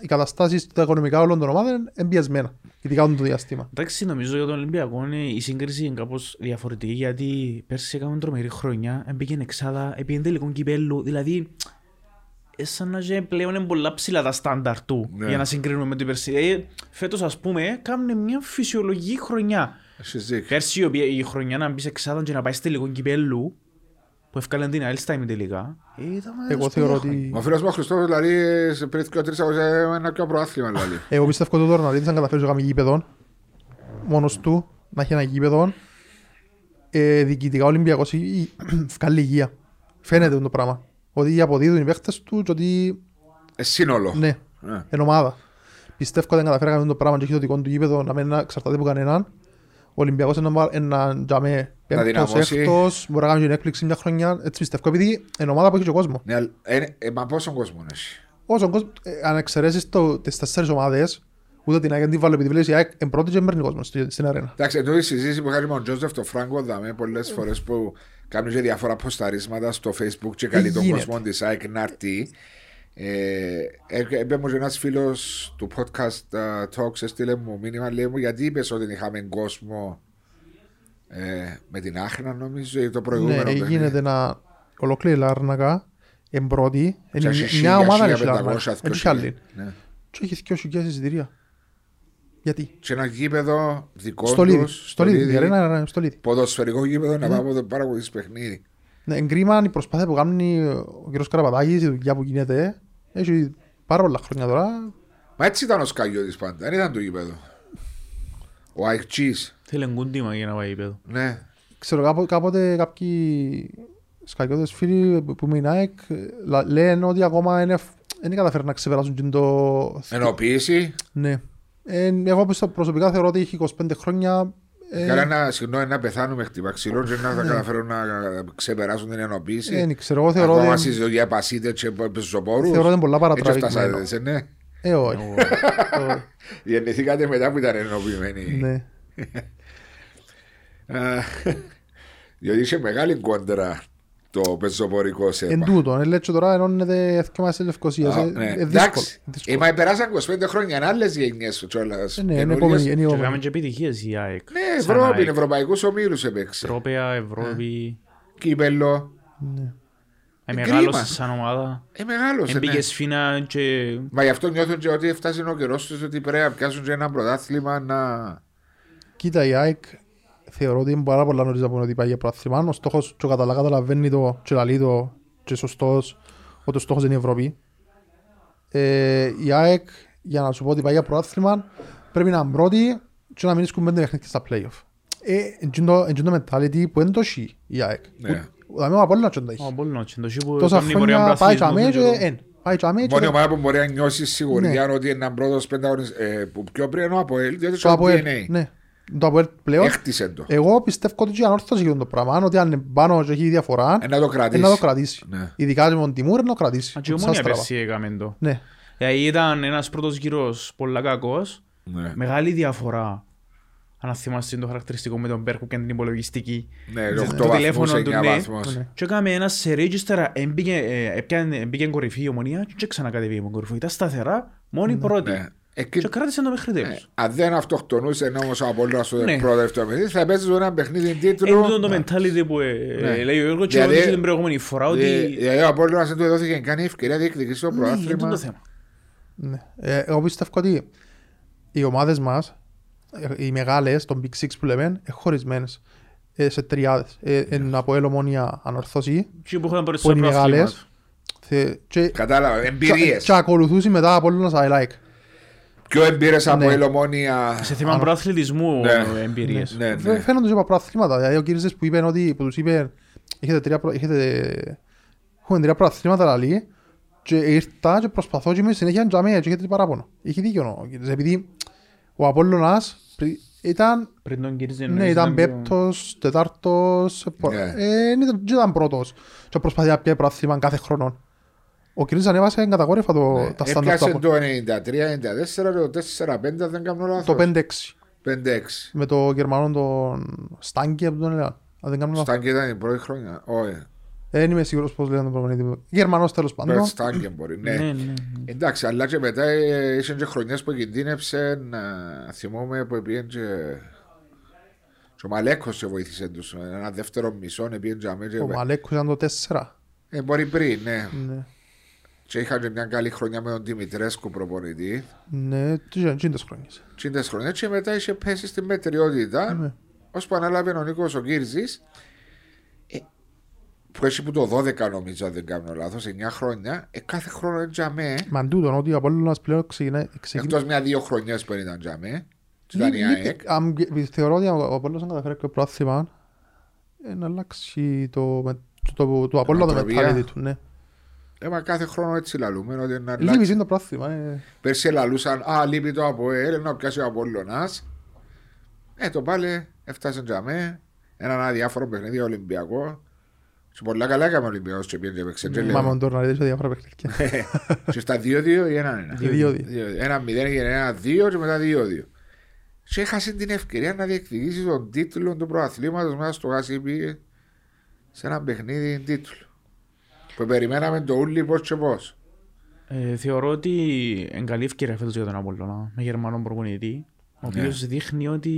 B: Οι καταστάσεις τα οικονομικά όλων των ομάδων είναι εμπιασμένα, ειδικά όταν το διάστημα.
C: Εντάξει, νομίζω για τον Ολυμπιακό είναι- η σύγκριση είναι κάπως διαφορετική γιατί πέρσι έκαμε τρομερή χρονιά, έμπαιγε εξάδα, έπαιγε τελικό κυπέλλου, δηλαδή ε, σαν να και πλέον είναι πολλά ψηλά τα στάνταρ του
A: Ναι.
C: για να συγκρίνουμε με την πέρσι. Ε, φέτος ας πούμε κάνουν μια φυσιολογική χρονιά.
A: Έχεις δίκιο.
C: Πέρσι η οποία- η χρονιά να μπεις σε εξάδα και να πάεις στο τελικό κυπέλλου που έφκαλαν την ΑΕΛ στα ημιτελικά. ε, ήταν
B: Εγώ
C: σπουδαία
B: θεωρώ
C: χρονιά.
B: ότι...
A: Ο φίλος μου ο Χριστόφος δηλαδή σε πριν και τρεις αγωνιστές ένα πιο προάθλημα δηλαδή.
B: Εγώ πιστεύω ότι ο Τωρναρίδης αν καταφέρεις να κάνεις γήπεδο, μόνος του, να έχει ένα γήπεδο, ε, διοικητικά ο Ολυμπιακός ή- ή- βγάλει υγεία. Φαίνεται το πράγμα. Ότι αποδίδουν οι παίχτες τους και ότι
A: Ε, Σύνολο.
B: Ναι,
A: Ε.
B: εν ομάδα. Πιστεύω ότι δεν καταφέρει να κάνει το πράγμα και έχει το δικό του γήπεδο να μην εξαρτάται από κανέναν. Ο Ολυμπιακός είναι να- ένα τζαμέ πέμπτος,
A: δυναμώσει.
B: έκτος, μπορεί να κάνει την έκπληξη μια χρονιά. Έτσι πιστεύω, επειδή είναι ομάδα που έχει και κόσμος.
A: Ναι, αλλά- ε, ε, μα πόσο κόσμο έχει.
B: Όσο κόσμος, ε, αν εξαιρέσεις το- τις τέσσερις ομάδες, ούτε την ΑΕΚ δεν την βάλω επειδή βλέπεις η ΑΕΚ εν πρώτη και παίρνει κόσμο στη- στην αρένα.
A: Εντάξει, εδώ η συζήτηση που κάνει με τον Τζόζεφ το Φράγκο δαμε πολλές φορές που κάνουν και διάφορα ποσταρίσματα στο Facebook και καλεί τον
B: γίνεται.
A: κόσμο της ΑΕΚ να έρθει. Ε, Έπαιρνε μου και ένας φίλος του podcast uh, Talks, έστειλε μου μήνυμα, λέει μου, γιατί είπες ότι είχαμε κόσμο ε, με την Άχνα, νομίζω, ή το
B: Ναι,
A: προηγούμενο.
B: ε,
A: παιχνίδι.
B: γίνεται να ολόκληρη η Λάρνακα εν πρώτη.
A: Και
B: Είναι
A: έχει
B: μια
A: 1000,
B: ομάδα έχει
A: 1500,
B: Λάρνακα. Δεν έχει άλλη.
A: ναι.
B: Και έχεις 2.000 εισιτήρια. Γιατί;
A: Και ένα γήπεδο δικό
B: Στο Λίδι.
A: τους.
B: Στο Λίδι. Η αρένα είναι στο Λίδι.
A: Ποδοσφαιρικό γήπεδο να πάμε να παρακολουθήσει παιχνίδι.
B: Ναι, εγκρίμα η προσπάθεια που κάνει ο κ. Καραπατάκης, η δουλειά που γίνεται. Έχει πάρα πολλά χρόνια τώρα.
A: Μα έτσι ήταν ο Σκαγιώτης πάντα, δεν ήταν το γήπεδο. Ο Αϊκτσής,
C: Θέλει εγκούντιμα για να πάει γήπεδο.
A: ναι.
B: Ξέρω κάπο- κάποτε κάποιοι σκαγιώτες φίλοι που με είναι ΑΕΚ λα- λένε ότι ακόμα είναι- δεν καταφέρουν να ξεπεράσουν και το...
A: Ενοποίηση.
B: Ναι. Ε, εγώ πιστο- προσωπικά θεωρώ ότι έχει 25 χρόνια ε,
A: Καλά να, συγγνώμη, να πεθάνουμε χτύπα ξύλο και να θα καταφέρουν να ξεπεράσουν την ενοποίηση.
B: δεν ξέρω, εγώ θεωρώ
A: Ακόμα
B: ότι
A: στις για πασίτες και πεζοπόρους.
B: θεωρώ ότι είναι πολλά
A: Έτσι
B: παρατραβηγμένο.
A: φτάσατε, ναι.
B: Ε, όχι. Όχι.
A: Γεννηθήκατε μετά που ήταν ενοποιημένοι.
B: Ναι.
A: Α, <laughs> Διότι είχε μεγάλη κόντρα το πεζοπορικό
B: Εν
A: σέμα.
B: τούτο, ε, λέει και τώρα ενώνεται εθιόμα της Λευκοσίας.
A: Α,
B: Ε,
A: ναι.
B: ε, δύσκολο.
A: Εντάξει,
B: δύσκολο.
A: ε, μα περάσαν 25 χρόνια, είναι άλλες γενιές κιόλας.
B: Ε, Ναι, είναι
A: καινούριες.
B: επόμενη, είναι
C: Και
B: επόμενη.
C: έκαμε και επιτυχίες η ΑΕΚ.
A: Ναι,
C: Σαν
A: Ευρώπη,
C: ΑΕΚ.
A: ευρωπαϊκούς ομίλους έπαιξε.
C: Τρόπαια, Ευρώπη.
A: Κύπελο.
B: Ναι.
C: Ε,
A: κρίμα.
C: Μεγάλωσε σαν ομάδα.
A: Ε, μεγάλωσε, ναι.
C: Έμπηκε σφίνα και
A: Μα γι' αυτό νιώθουν και ότι φτάσει ο καιρός τους ότι πρέπει να πιάσουν και ένα πρωτάθλημα να.
B: Κοίτα, η ΑΕΚ θεωρώ ότι είναι πάρα πολλά νωρίς να πούμε ότι πάει για πρωτάθλημα. Ο στόχος, και ο Καταλά καταλαβαίνει το και λαλεί το και σωστός ότι ο στόχος είναι η Ευρώπη. Ε, η ΑΕΚ, για να σου πω ότι πάει για πρωτάθλημα, πρέπει να είναι πρώτη και να μην σκουν πέντε παιχνίδια στα play-off. Ε, εντζούν το mentality που δεν το έχει η ΑΕΚ.
A: Ναι.
B: Δηλαδή ο Απόλλωνας δεν το έχει.
C: ο Απόλλωνας. Και το σί που
B: Τόσα
C: κάνει πορεία
B: χρόνια πάει
C: πρωταθλητισμού
B: τσαμέ
C: και
B: και
C: το-
B: εν. Πάει τσαμέ και
A: Μόνη
B: εν.
A: ομάδα που μπορεί να νιώσεις σιγουριά
B: Ναι.
A: ότι είναι ένα πρώτος πενταγωνιστή. Ε, που πιο πριν είναι ο Αποέλ, διότι
B: Το
A: στο
B: Αποέλ,
A: DNA.
B: Ναι. Το Αποέλ πλέον.
A: Έχτισε το.
B: Εγώ πιστεύω ότι και ανόρθωση για το πράγμα. Αν ότι αν είναι πάνω και έχει διαφορά,
A: Ε, να το
B: ε,
A: κρατήσει.
B: να το κρατήσει.
A: Ναι.
B: Ειδικά και με τον Τιμούρ να το κρατήσει.
C: Α, και η
B: Σαν
C: Ομόνια
B: στραβά.
C: πέρσι έκαμε το.
B: Ναι.
C: Δηλαδή ήταν ένας πρώτος γύρος πολλά κακός.
A: Ναι.
C: Μεγάλη διαφορά. Αν θυμάστε το χαρακτηριστικό με τον Μπέρκου και την υπολογιστική.
A: Ναι,
C: Το
A: 8 βαθμούς,
C: τηλέφωνο του,
A: 9
C: ναι.
A: βαθμούς.
B: Ναι.
C: Και έκαμε ένα σερί και ύστερα έμπηκε, ε, έπιανε- έμπηκε κορυφή η ομονία και ξανακατεβεί η κορυφή. Ήταν σταθερά, μόνη πρώτη.
A: Ναι. Εκεί-
C: Και κράτησε το μέχρι
A: ε,
C: τέλους.
A: Αν δεν αυτοκτονούσε όμως ο Απόλλωνας στο
C: Ναι.
A: πρώτο δεύτερο παιχνίδι, θα παίζεις ένα παιχνίδι
C: Είναι
A: τίτλο.
C: τούτο το mentality που ε,
A: Ναι.
C: λέει ο Γιώργος και
A: Δηλαδή-
C: εγώ την προηγούμενη φορά ότι
A: Ε, Δηλαδή ο Απόλλωνας δεν του έδωθηκε καν η ευκαιρία να διεκδικήσει το
C: ναι, είναι τούτο
A: πρωτάθλημα.
C: το θέμα.
B: Ναι. Ε, εγώ πιστεύω ότι οι ομάδες μας, ε, οι μεγάλες, των Big Six που λέμε, είναι χωρισμένες ε, σε τριάδες. Ε, εν από ελομόνια ανορθώσει
C: Και που είχαν
B: που
C: περισσότερο
B: είναι
C: προαθλήματα.
B: μεγάλες θε- και,
A: Κατάλαβα,
B: και,
A: εμπειρίες.
B: και ακολουθούσε μετά από όλους I like.
A: Πιο εμπειρίες από
B: Ναι.
A: ελομόνια.
C: Σε θέμα προαθλητισμού
A: Ναι.
C: εμπειρίες.
A: Ναι,
B: Φαι-
A: ναι.
B: Φαίνονται και από προαθλήματα. Δηλαδή ο κύριος που είπε ότι που τους είπε έχετε τρία, προ- έχετε, έχουμε τρία προαθλήματα λαλή και ήρθα και προσπαθώ και είμαι συνέχεια τζαμί και έχετε παράπονο. Είχε δίκιο ο κύριος επειδή ο Απόλλωνας πρι- ήταν
C: Πριν τον κύριε
B: Ναι, ήταν πέπτος, τετάρτος, πο-
A: Ναι.
B: ε, δεν ήταν- δεν ήταν πρώτος και προσπαθεί να πιάει προαθλήμα κάθε χρόνο. Ο κύριος ανέβασε καταγόρυφα το, τα στάνταρ του
A: Έπιασε
B: Απόλλωνα.
A: το 93-94, το 4-5, αν δεν κάνω λάθος.
B: Το 5-6
A: 5-6.
B: με το Γερμανό τον Στάνκι από τον Ελλάδα. Αν δεν κάνω λάθος.
A: Στάγκη ήταν η πρώτη χρονιά. Όχι.
B: Ε, Δεν είμαι σίγουρος πώς λένε τον προπονητή. Γερμανός τέλος πάντων.
A: Μπερτ Στάγκη μπορεί. Ναι.
C: Ναι, ναι. ναι.
A: Εντάξει, αλλά και μετά ε, είχε και χρονιές που κινδύνεψε να θυμόμαι που πήγαινε και... Και ο Μαλέκος και βοήθησε τους. Ένα δεύτερο μισό πήγαινε και αμέ και...
B: Ο Μαλέκος ήταν το 4.
A: Ε, μπορεί πριν, ναι.
B: Ναι.
A: Και είχαν και μια καλή χρονιά με τον Δημητρέσκου προπονητή.
B: Ναι, τι είναι τις χρονιές.
A: Τσίντες χρονιές και μετά είχε πέσει στη μετριότητα.
B: Ναι.
A: Ώσπου ανάλαβε ο Νίκος ο Κύρζης. Ε, που έχει που το 12 νομίζω αν δεν κάνω λάθος, 9 χρόνια. Ε, κάθε χρόνο είναι τζαμέ.
B: Μα τούτον ότι ο Απόλλωνας πλέον ξεκινάει... ξεκινάει-
A: Εκτός μια-δύο χρονιές που ήταν τζαμέ. Ήταν η
B: Λί- λί-
A: ΑΕΚ.
B: αμ- Θεωρώ ότι ο Απόλλωνας αν καταφέρει και πρόθυμα να αλλάξει το, με- το, το Απόλλωνα το
A: Νοοτροπία.
B: mentality του, ναι.
A: Ε, μα κάθε χρόνο έτσι λαλούμε ότι να
B: Λείπει
A: αλλάξει.
B: είναι το πρόθυμα. ε.
A: Πέρσι λαλούσαν, α, λείπει το ΑΠΟΕΛ, να πιάσει ο Απόλλωνας. Ε, το πάλι έφτασε για μέ, έναν αδιάφορο παιχνίδι Ολυμπιακό. Και πολλά καλά έκαμε ο Ολυμπιακός και πήγαινε και παίξε. Και
B: Μα
A: λέω,
B: με τον να δεις διάφορα παιχνίδια.
A: Και στα 2-2 ή έναν ένα.
B: Δύο-δύο.
A: Ένα 0 έγινε ένα 2 και μετά 2-2. Και έχασε την ευκαιρία να διεκδικήσει τον τίτλο του προαθλήματος μέσα στο Γασίπι σε ένα παιχνίδι τίτλο. Που περιμέναμε το ούλι πώς και πώς.
C: Ε, θεωρώ ότι είναι καλή ευκαιρία φέτος για τον Απόλλωνα με Γερμανό προπονητή, ο
A: Ναι.
C: οποίος δείχνει ότι...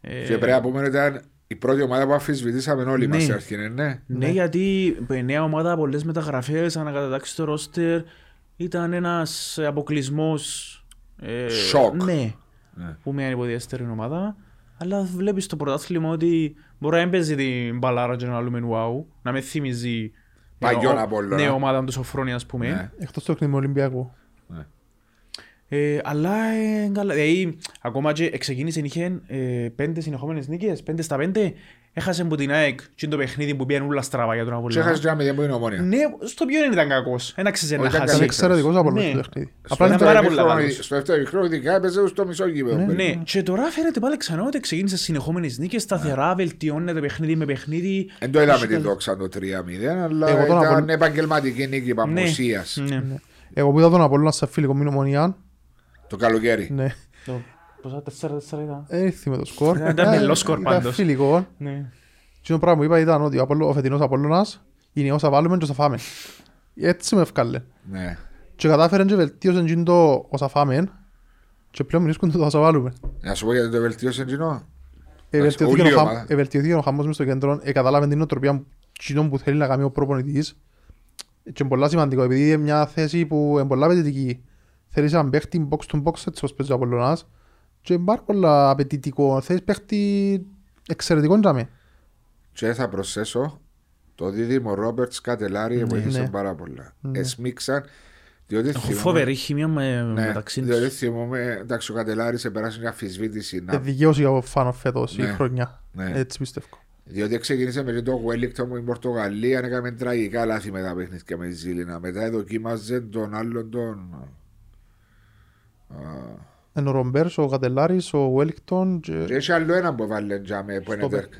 C: ε,
A: Και πρέπει να πούμε ότι ήταν η πρώτη ομάδα που αμφισβητήσαμε όλοι
C: Ναι.
A: μας στην αρχή, ναι, ναι.
C: Ναι, γιατί η νέα ομάδα, πολλές μεταγραφές, ανακατατάξει το ρόστερ, ήταν ένας αποκλεισμός... Ε,
A: Σοκ.
C: Ναι,
A: Ναι.
C: που μια υποδιέστερη ομάδα. Αλλά βλέπεις στο πρωτάθλημα ότι μπορεί να μην παίζει την μπαλάρα και να λέμε wow, να με θυμίζει
A: Παγιόν
C: ο-
A: Απόλλωνα.
C: Ναι, ομάδα του Σοφρόνια, ας πούμε.
A: Ναι.
B: Εκτός το παιχνίδι με Ολυμπιακό.
C: Ε, αλλά ε, καλά. Δηλαδή, ακόμα και ξεκίνησε, είχε ε, πέντε συνεχόμενες νίκες, πέντε στα πέντε. Έχασε από την ΑΕΚ και είναι το παιχνίδι που πήγαινε όλα στραβά για τον
A: Και
C: Απόλλωνα.
A: έχασε και ένα μηδέν που είναι ομόνια.
C: Ναι, στο ποιον δεν ήταν κακός. Ένα ξέρεις να
A: Όχι, ήταν
C: χάσει.
B: Ήταν εξαιρετικός από
C: Ναι.
B: όλο το παιχνίδι.
A: Στο
B: Απλά είναι
C: ήταν
A: δεύτερο
C: πάρα πολλά
A: ημίχρονο-
C: καλός.
A: Στο δεύτερο ημίχρονο ειδικά έπαιζε στο μισό γήπεδο.
B: Ναι.
C: Ναι, και τώρα φαίνεται πάλι ξανά ότι ξεκίνησε συνεχόμενες νίκες, σταθερά, βελτιώνεται παιχνίδι με παιχνίδι.
A: Δεν το είδαμε
C: Έχει
A: τη
C: καλ-
A: δόξα το 3-0, αλλά
B: Εγώ τον
A: ήταν
B: Απόλλωνα-
A: επαγγελματική νίκη παμποσίας.
C: Ναι.
B: Εγώ που είδα τον Απόλλωνα σε φιλικό με την Ομονία,
A: Το καλοκαίρι.
B: Ναι,
C: Το- Πόσα, τέσσερα-τέσσερα ήταν.
B: δεν ήρθε με το σκορ.
C: Ήταν- ήταν
B: Ε,
C: μελός σκορ
B: ήταν
C: πάντως.
B: φιλικό.
C: Ναι.
B: Και το πράγμα που είπα ήταν ότι ο Απόλλω- ο φετινός Απόλλωνας είναι όσα βάλουμε και όσα φάμε. Έτσι με ευκάλε.
A: Ναι.
B: Και κατάφεραν και βελτίωσαν και το όσα φάμε και πλέον βρίσκουν το όσα βάλουμε.
A: Να σου πω γιατί το βελτίωσε εκείνο.
B: Ευελτιωθήκε
A: όλη η
B: ο χαμ-
A: ομάδα.
B: ευελτιωθήκε ο χαμός μες στο κέντρο, ε, κατάλαβε την νοοτροπία εκείνων που θέλει να κάνει ο προπονητής και είναι πολλά σημαντικό επειδή είναι μια θέση που είναι πολλά απαιτητική. Θέλεις έναν παίχτη box to box έτσι όπως παίζει ο Απολλωνάς και είναι πάρα πολλά απαιτητικό. Θέλεις παίχτη εξαιρετικό για μέ.
A: Και θα προσθέσω το δίδυμο Ρόμπερτ Κατελάρη βοήθησε
B: Ναι.
A: πάρα πολλά.
B: Ναι.
A: Εσμίξαν διότι
C: Έχω
A: θυμούμαι-
C: φοβερή χημία με-
A: Ναι,
C: μεταξύ
A: διότι
C: τους.
A: θυμούμαι, εντάξει ο Κατελάρης επέρασε μια αφισβήτηση
B: Ε,
A: να
B: δικαίωση για ο Φάνο φέτος η
A: Ναι.
B: χρονιά.
A: Ναι.
B: Έτσι πιστεύω.
A: Διότι ξεκίνησε με το Wellington που η Πορτογαλία έκαμε τραγικά λάθη με τα παιχνίδια με τη Ζήλινα. Μετά δοκίμαζε τον άλλον τον. α,
B: Είναι ο Ρομπέρς, ο Κατελάρης, ο Βέλικτον
A: Και
B: και...
A: έχει άλλο ένα που βάλε τζάμε που είναι
B: Στο
A: τέρκα.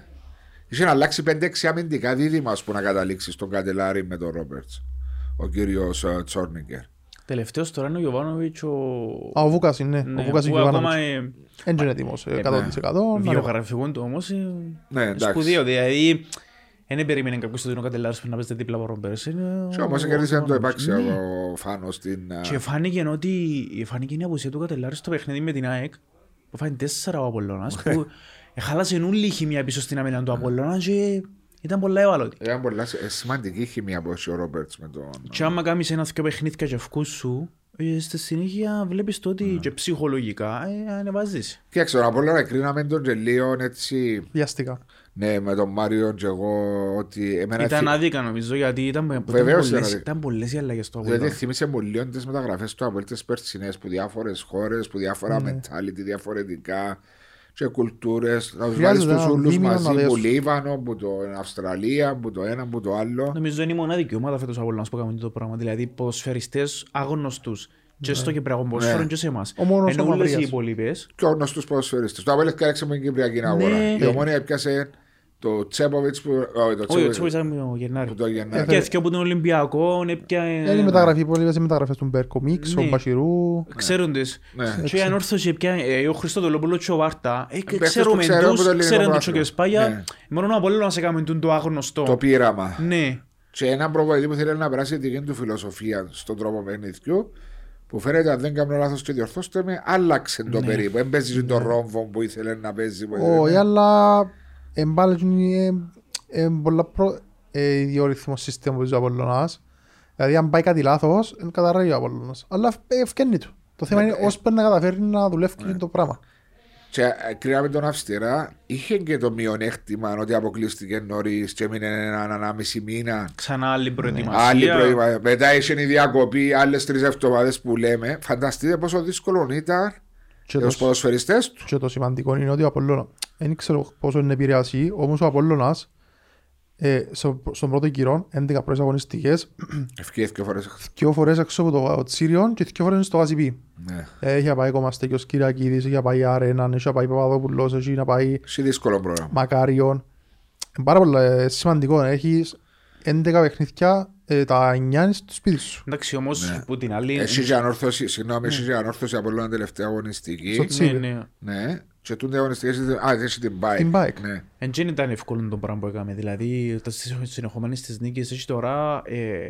A: Είχε να αλλάξει 5-6 αμυντικά δίδυμα που να καταλήξει στον Κατελάρη με τον Ρόμπερτς. Ο κύριος Τσόρνιγκερ.
C: Τελευταίος τώρα είναι ο Γιωβάνοβιτς ο...
B: Α, ο Βούκας είναι.
C: Ναι,
B: Ο Βούκας
C: που
B: είναι
C: ακόμα
B: Γιωβάνοβιτς.
C: ε,
B: Δεν είναι έτοιμος, ε, 100%. να-
C: βιογραφικό του όμως ε,
A: Ναι, εντάξει.
C: σπουδαίο. Δηλαδή, δεν περίμενε κάποιος ότι είναι ο Κατελάρης που να παίζεται δίπλα από τον Ρόμπερς. Είναι
A: Και
C: ο-
A: όμως
C: ο
A: κέρδισε το
C: Γιωβάνοβιτς.
A: επάξιο
C: Ναι.
A: ο Φάνος στην. α,
C: Και φάνηκε ότι φάνηκε η απουσία του Κατελάρη στο παιχνίδι με την ΑΕΚ που φάνηκε τέσσερα ο Απολλώνας που χάλασε όλη η χημία πίσω στην αμήνα του Απολλώνας και ήταν πολλά ευάλωτη.
A: Ήταν πολλά ε, σημαντική χημία που έχει ο Ρόμπερτς με τον.
C: Και άμα κάνεις ένα δυο παιχνίδια και ευκούς σου, ε, στη συνέχεια βλέπεις το ότι και ψυχολογικά ε, ανεβάζεις.
A: Κοίταξε, τον Απόλλωνα κρίναμε τον Τζελίον έτσι.
B: Βιαστικά.
A: Ναι, με τον Μάριο και εγώ ότι. Εμένα
C: Ήταν
A: θυ-
C: άδικα νομίζω γιατί ήταν, ήταν,
A: Βεβαίως ήταν
C: πολλές,
A: άδικα.
C: ήταν πολλές οι αλλαγές στο
A: Δηλαδή
C: Απολλώνα.
A: θύμισε μου λίγο τις μεταγραφές του από τι περσινέ που διάφορες χώρες, που διάφορα
B: Ναι.
A: mentality, διαφορετικά και κουλτούρες. Να του βάλει
B: Χρειάζεται
A: του
B: ένα
A: όλου
B: δίμηνο να
A: μαζί, που
B: δέσουν.
A: Λίβανο, που το Αυστραλία, που το ένα, που το άλλο.
C: Νομίζω είναι η μοναδική ομάδα φέτος Απολλώνας που έκαμε το πράγμα. Δηλαδή ποδοσφαιριστές άγνωστους και στο Κυπριακό ποδοσφαίρο
A: Ναι.
C: και σε εμάς.
B: Ο μόνος
C: Ενώ
B: ο
C: όλες οι
B: Μαυρίας.
C: υπόλοιπες
A: Πιο γνωστού ποδοσφαιριστέ. Το Απέλε κάλεξε με την Κυπριακή αγορά.
C: Ναι.
A: Η ομόνια έπιασε το Τσέποβιτς που. όχι, το
C: Όχι, ο
A: Τσέποβιτς
C: Τσόπης ήταν ο Γενάρη.
A: που το Γενάρη.
C: Και έφυγε από τον Ολυμπιακό, έπια...
B: Είναι η μεταγραφή, πολλές οι μεταγραφές του Μπέρκο Μίξ, ο
C: Ναι.
B: Μπασιρού.
C: Ξέρουν τις.
A: Ναι.
C: Και η ανόρθωση έπια, ε, ο Χριστοδολόπουλος και ο Βάρτα, ε, και
A: παίχτες
C: ξέρουμε
A: που ξέρουν
C: τους,
A: από το ελληνικό
C: ξέρουν τους
A: πρωτάθλημα.
C: και σπάγια,
A: Ναι.
C: μόνο ο Απόλλωνας έκαμε τον το
A: Το
C: άγνωστο.
A: πείραμα.
C: Ναι.
A: Και έναν προπονητή που θέλει να περάσει τη δική του φιλοσοφία στον τρόπο παιχνιδιού, που φαίνεται αν δεν κάνω λάθος και διορθώστε με, άλλαξε το
C: Ναι.
A: περίπου. Δεν παίζεις τον ρόμβο που ήθελε να παίζει. που
B: Όχι,
A: ήθελε.
B: αλλά εν πάλι είναι ε, πολλά προ... ε, ιδιορυθμός σύστημα που ζει ο Απολλωνάς. Δηλαδή αν πάει κάτι λάθος, δεν καταρρεύει ο Απολλωνάς. Αλλά ε, ευκαινεί του. Το θέμα
A: Ναι,
B: είναι
A: ε.
B: ώσπου να καταφέρει να δουλεύει το πράγμα.
A: Και ε, κρίναμε τον αυστηρά, είχε και το μειονέκτημα ότι αποκλείστηκε νωρίς και έμεινε έναν ανάμιση μήνα.
C: Ξανά άλλη
A: Άλλη
C: προετοιμασία.
A: προημα... Μετά είχε η διακοπή, άλλες τρεις εβδομάδες που λέμε. Φανταστείτε πόσο δύσκολο ήταν
B: Και
A: για
B: το,
A: του ποδοσφαιριστές του.
B: και το σημαντικό είναι ότι ο Απολλώνας, δεν ξέρω πόσο είναι επηρεασί, όμως ο Απολλώνας ε, στο, στον πρώτο γύρο, 11 πρώτες αγωνιστικές, <clears throat>
A: Ευκαιρίες και φορές.
B: δύο φορές έξω από το Τσίριον και δύο φορές στο ACP.
A: Ναι.
B: Ε, Είχε πάει Κομαστέκιος Κυριακίδης, είχε πάει Αρέναν, είχε πάει Παπαδόπουλος, είχε να πάει
A: Σε δύσκολο πρόγραμμα.
B: Μακάριον. Είναι πάρα πολύ ε, σημαντικό. Έχεις 11 παιχνίδια, ε, τα 9 είναι στο σπίτι σου.
C: Εντάξει, όμως
A: Ναι.
C: που την άλλη...
A: Εσύ για ανόρθωση, συγγνώμη, εσύ για ανόρθωση από όλη τελευταία αγωνιστική.
B: Στο
C: Ναι,
B: Τσίβι.
C: ναι.
A: Ναι. Και τούνται αγωνιστικές, α, εσύ την bike.
B: Την bike.
A: Ναι.
C: Εν δεν ήταν εύκολο το πράγμα που έκαμε. Δηλαδή, τα στις συνεχόμενες τις νίκες έχει τώρα ε,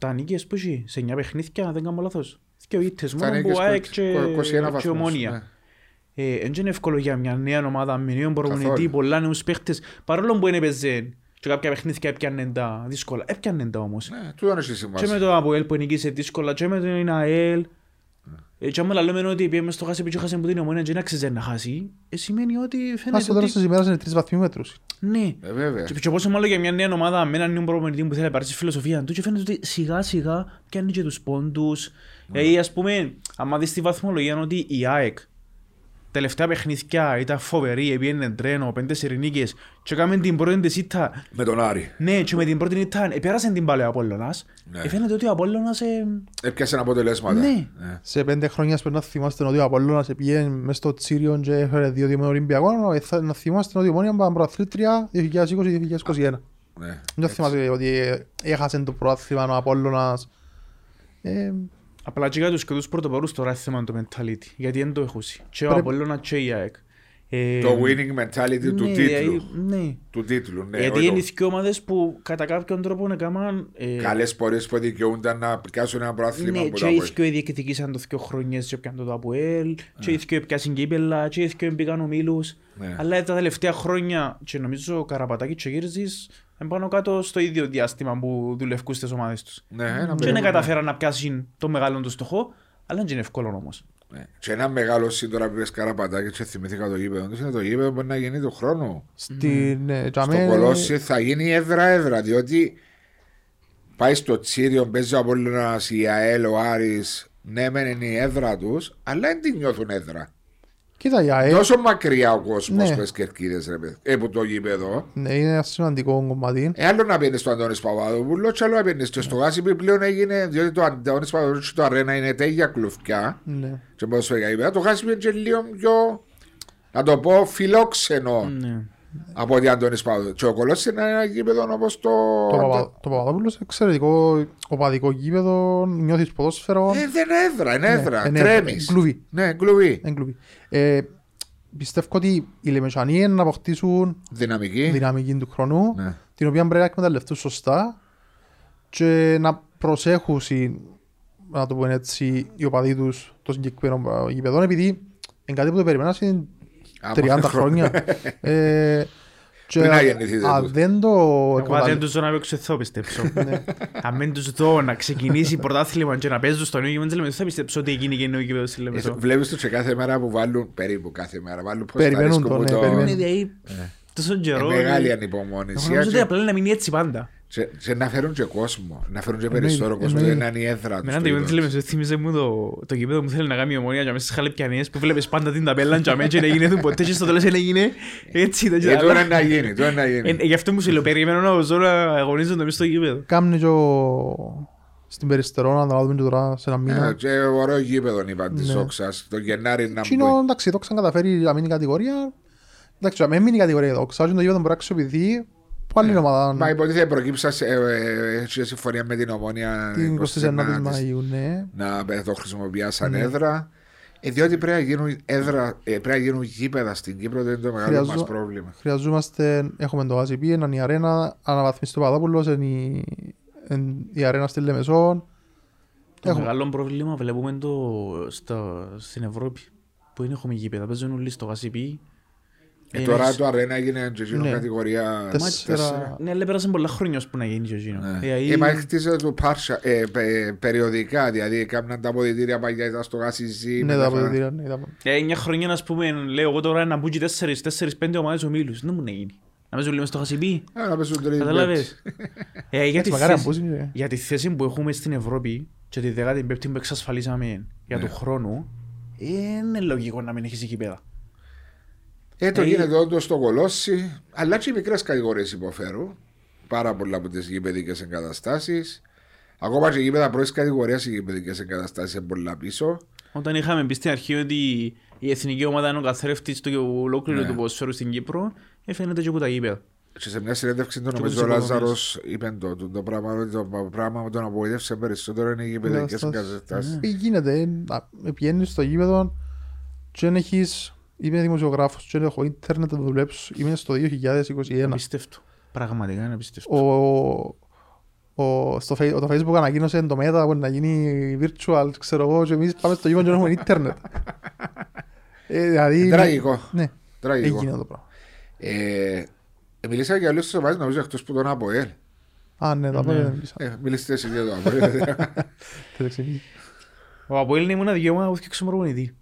C: 7 νίκες που έχει σε 9 παιχνίδια, αν δεν κάνω λάθος. Και ο ήττες
A: Στα
C: μόνο που
A: νίκες
C: ΑΕΚ
A: που-
C: και,
A: 21
C: και
A: βαθμούς,
C: ομόνια.
A: ναι.
C: Ε, Εν είναι εύκολο για μια νέα ομάδα με νέον προπονητή,
A: Καθόλου.
C: πολλά νέους παίχτες. Παρόλο που είναι παίζε και κάποια παιχνίδια έπιανε τα δύσκολα. Έπιανε τα όμως.
A: Ναι, τούτο έχει
C: Και
A: σημασία.
C: με το ΑΠΟΕΛ που νικήσε δύσκολα και με τον ΑΕΛ. Ε, Και άμα λέμε ότι πήγαμε στο χάσει και χάσει που την ομόνια και να ξέρεις να χάσει, ε, σημαίνει ότι
B: Μα
C: φαίνεται
B: στο τέλος
C: ότι...
B: της ημέρας είναι τρεις βαθμοί μέτρους.
C: Ναι.
A: Ε, βέβαια.
C: Και, και πόσο μάλλον για μια νέα ομάδα με έναν νέο προπονητή που θέλει να πάρει στη φιλοσοφία του και φαίνεται ότι σιγά σιγά πιάνει και τους πόντους. Ε, ή ας πούμε, άμα δεις τη βαθμολογία είναι ότι η ΑΕΚ τελευταία παιχνίδια ήταν φοβερή, έπιανε τρένο, πέντε σερινίκες και έκαμε την πρώτη της ήττα
A: Με τον Άρη.
C: ναι, και με την πρώτη ήττα επέρασε την πάλι ο Απόλλωνας.
A: Ναι.
C: Ε, φαίνεται ότι ο Απόλλωνας ε,
A: Έπιασε αποτελέσματα.
C: Ναι.
B: Σε πέντε χρόνια πρέπει να θυμάστε ότι ο Απόλλωνας πήγε μες στο Τσίριον και έφερε δύο δύο με Ολυμπιακό. ε, θα- Να θυμάστε ότι η Ομόνια ήταν προαθλήτρια 2020-2021.
A: Ναι.
B: Δεν θυμάστε ότι ε, έχασε το προάθλημα ο Απόλλωνας. Ε,
C: Απλά και για τους και τους πρωτοπόρους τώρα είναι θέμα το mentality. Γιατί δεν το έχουν. Και ο
B: Πρέπει-
C: Απόλλωνας και η ΑΕΚ. Ε,
A: Το winning mentality του
C: ναι,
A: τίτλου.
C: δηλαδή, Ναι.
A: Του τίτλου, ναι.
C: Γιατί
A: όχι
C: είναι
A: το-
C: οι δύο ομάδες που κατά κάποιον τρόπο έκαναν... ε,
A: Καλές πορείες που δικαιούνταν να πιάσουν ένα πρόθλημα
C: Ναι,
A: που
C: και
A: τα
C: οι
A: πω.
C: δύο διεκδικήσαν το δύο χρόνιες και πιάνε το ΑΠΟΕΛ, και οι δύο πιάσουν κύπελα, και οι δύο μπήκαν ομίλους.
A: Ναι.
C: Αλλά τα τελευταία χρόνια, και νομίζω ο Καραπατάκης και ο Γύρζης, είναι πάνω κάτω στο ίδιο διάστημα που δουλευκούν στις ομάδες τους.
A: Ναι, ένα
C: Και δεν
A: μεγάλο-
C: καταφέραν να πιάσουν το μεγάλο του στοχό, αλλά δεν είναι εύκολο όμως.
A: Ναι. Και ένα μεγάλο σύντορα που είπες Καραπατάκη και θυμήθηκα το γήπεδο τους είναι το γήπεδο που μπορεί να γίνει του χρόνου.
B: Στην ε,
A: Στο
B: τζαμέ-
A: Κολόσι θα γίνει έδρα-έδρα, διότι πάει στο Τσίριο, παίζει ο Απόλλωνας, η ΑΕΛ, ο Άρης, ναι μεν είναι η έδρα τους, αλλά δεν την νιώθουν έδρα.
B: Κοίτα, η ΑΕΚ
A: Τόσο μακριά ο κόσμος
B: Ναι.
A: που τις κερκίδες, ρε παιδί, ε, που το γήπεδο.
B: ναι, είναι ένα σημαντικό κομμάτι.
A: Ε, άλλο να πιένεις στο Αντώνης Παπαδόπουλος, και άλλο να πιένεις και στο Γάσιπι πλέον έγινε, διότι το Αντώνης Παπαδόπουλος και το Αρένα είναι τέτοια κλουφκιά
B: Ναι.
A: και ποδοσφαιρικά γήπεδα. Το Γάσιπι είναι και λίγο πιο, να το πω, φιλόξενο
C: Ναι.
A: Από ότι Αντώνης Παπαδόπουλο. Και ο Κολός είναι ένα γήπεδο όπως το...
B: Το, Παπα, το Παπαδόπουλος είναι εξαιρετικό οπαδικό γήπεδο, νιώθεις ποδόσφαιρο.
A: Ε, δεν είναι έδρα, είναι έδρα,
B: είναι έδρα,
A: τρέμεις.
B: κλουβί.
A: Ναι, κλουβί.
B: Εν κλουβί. Ε, πιστεύω ότι οι Λεμεσανοί είναι να αποκτήσουν
A: Δυναμική.
B: δυναμική του χρόνου,
A: Ναι.
B: την οποία πρέπει να εκμεταλλευτούν σωστά και να προσέχουν, οι- να το πούμε έτσι, οι οπαδοί τους το συγκεκριμένο γήπεδο, επειδή είναι κάτι που το περιμένω είναι
A: Από
B: 30
A: χρόνια.
B: χρόνια. <laughs> ε, και
A: Πριν να γεννηθείτε
B: αν
A: τους.
B: δεν το
C: Εγώ δεν
B: εκμεταλλευτούν,
C: τους δω να παίξω θα πιστέψω. Αν δεν τους δω να ξεκινήσει πρωτάθλημα και να παίζουν στο νέο γήπεδο της Λεμεσού, θα πιστέψω ότι εκείνη και νέο γήπεδο στη Λεμεσό.
A: Βλέπεις τους και κάθε μέρα που βάλουν, περίπου κάθε μέρα, βάλουν πώ
B: Περιμένουν το, ναι, περιμένουν.
C: Είναι δηλαδή τόσο καιρό.
A: Ε, Μεγάλη
C: Εγώ
A: ανυπομονησία.
C: νομίζω ότι
A: Και,
C: απλά είναι να μείνει έτσι πάντα.
A: Και, και να φέρουν και κόσμο. Να φέρουν και περισσότερο κόσμο.
B: εννοείται.
A: Δεν είναι η έδρα
C: Με έναν
A: του.
C: τεμίο της Λεμεσού θύμιζε μου το, το γήπεδο που θέλει να κάνει η ομονία και μέσα στις χαλεπιανίες που βλέπεις πάντα την ταπέλα και αμέσως δεν έγινε ποτέ και στο τέλος δεν έγινε. Έτσι ήταν. και
A: Ε,
C: τα
A: τώρα
C: άλλα.
A: να γίνει, τώρα να
C: Ε,
A: γίνει.
C: ε, Γι' αυτό μου σου λέω, περιμένω να ζω να αγωνίζονται μέσα στο γήπεδο.
B: Κάμνει και ο- στην Περιστερώνα, να δούμε και τώρα σε ένα
A: Ε,
B: μήνα.
A: Και ωραίο γήπεδο είπαν τη
B: Ναι.
A: Όξας. Το Γενάρη να
B: Τσίνο,
A: μπει.
B: εντάξει, το ξανά καταφέρει να μείνει κατηγορία. Εντάξει, να μην μείνει κατηγορία εδώ. Ξέρω το γήπεδο μπορεί να αξιοποιηθεί που άλλη ομάδα.
A: Μα υποτίθεται προκύψας σε ε, ε, σε συμφωνία με την ομόνια
B: Την 29η
A: 29ης
B: Μαΐου, ναι.
A: να το χρησιμοποιεί σαν έδρα. Ε, διότι πρέπει να γίνουν, έδρα, ε, πρέπει να γίνουν γήπεδα στην Κύπρο, δεν είναι το μεγάλο
B: Χρειαζό-
A: μας πρόβλημα.
B: Χρειαζόμαστε, έχουμε το ACP, έναν η αρένα, αναβαθμίσει το Παδόπουλος, είναι η, εν- η αρένα στη Λεμεσόν.
C: Το
B: Έχουμε.
C: μεγάλο πρόβλημα βλέπουμε το στο, στην Ευρώπη που δεν έχουμε γήπεδα. Παίζουν όλοι στο Γασιπί.
A: Ε, τώρα το αρένα έγινε και εκείνο
B: Ναι.
A: κατηγορία
B: Τέσσερα.
C: Ναι, αλλά πέρασαν πολλά χρόνια ώσπου να γίνει και εκείνο.
A: Ναι.
C: Ε,
A: Ε, μα χτίζεται το πάρσα, ε, πε- περιοδικά, δηλαδή έκαναν τα αποδητήρια παγιά, ήταν στο γάσιζι.
B: Ναι, τα αποδητήρια, ναι, τα
C: Ε, μια χρονιά, ας πούμε, λέω εγώ τώρα να μπουν και τέσσερις, τέσσερις, πέντε ομάδες ομίλους. Δεν μου να γίνει. Να παίζουν λίγο στο Γασιπί.
A: Ε, να παίζουν τρίτη
C: Καταλάβες. Ε, για, τη
B: Μακάρι να
C: θέση,
B: μπούσει, ναι.
C: για τη θέση που έχουμε στην Ευρώπη και τη 15η που εξασφαλίσαμε για
A: Ναι.
C: τον χρόνο, ε, είναι λογικό να μην έχεις γήπεδα.
A: Ε, το
C: Ε,
A: γίνεται όντως στο κολόσι, αλλά και οι μικρές κατηγορίες υποφέρουν. πάρα πολλά από τις γηπαιδικές εγκαταστάσεις. Ακόμα και γήπεδα πρώτης κατηγορίας οι γηπαιδικές εγκαταστάσεις είναι πολλά πίσω.
C: Όταν είχαμε πει στην αρχή ότι η εθνική ομάδα είναι ο καθρέφτης του ολόκληρου
A: Ναι.
C: του ποδοσφαίρου στην Κύπρο, ε, φαίνεται και από τα γήπεδα.
A: Και σε μια συνέντευξη του
C: Και
A: νομίζω ο
C: από τις
A: Λάζαρο είπε το, το, το πράγμα ότι το πράγμα που τον απογοήτευσε περισσότερο είναι οι γηπαιδικές
B: Εγκαταστάσεις.
A: εγκαταστάσεις.
B: Ε, Γίνεται, ε, να- ε, πηγαίνεις στο γήπεδο και δεν έχεις, είμαι δημοσιογράφος και δεν έχω ίντερνετ να το δουλέψω, είμαι στο 2021.
C: Απίστευτο. Πραγματικά είναι απίστευτο.
B: Ο, ο, στο, φε- το Facebook ανακοίνωσε το Meta που να γίνει virtual, ξέρω εγώ, και εμείς πάμε στο γήπεδο και δεν έχουμε ίντερνετ. <laughs> Ε, δηλαδή,
A: Τραγικό.
B: Ναι,
A: Τραγικό.
B: έγινε το πράγμα.
A: Ε, ε, μιλήσατε για άλλους ομάδες νομίζω εκτός που τον ΑΠΟΕΛ.
B: Α, ναι, τα
C: Ναι.
B: πάμε.
A: Ε, μιλήσετε εσύ για <laughs> το ΑΠΟΕΛ.
C: Ο Αποέλ ήμουν δικαίωμα που έφτιαξε προπονητή.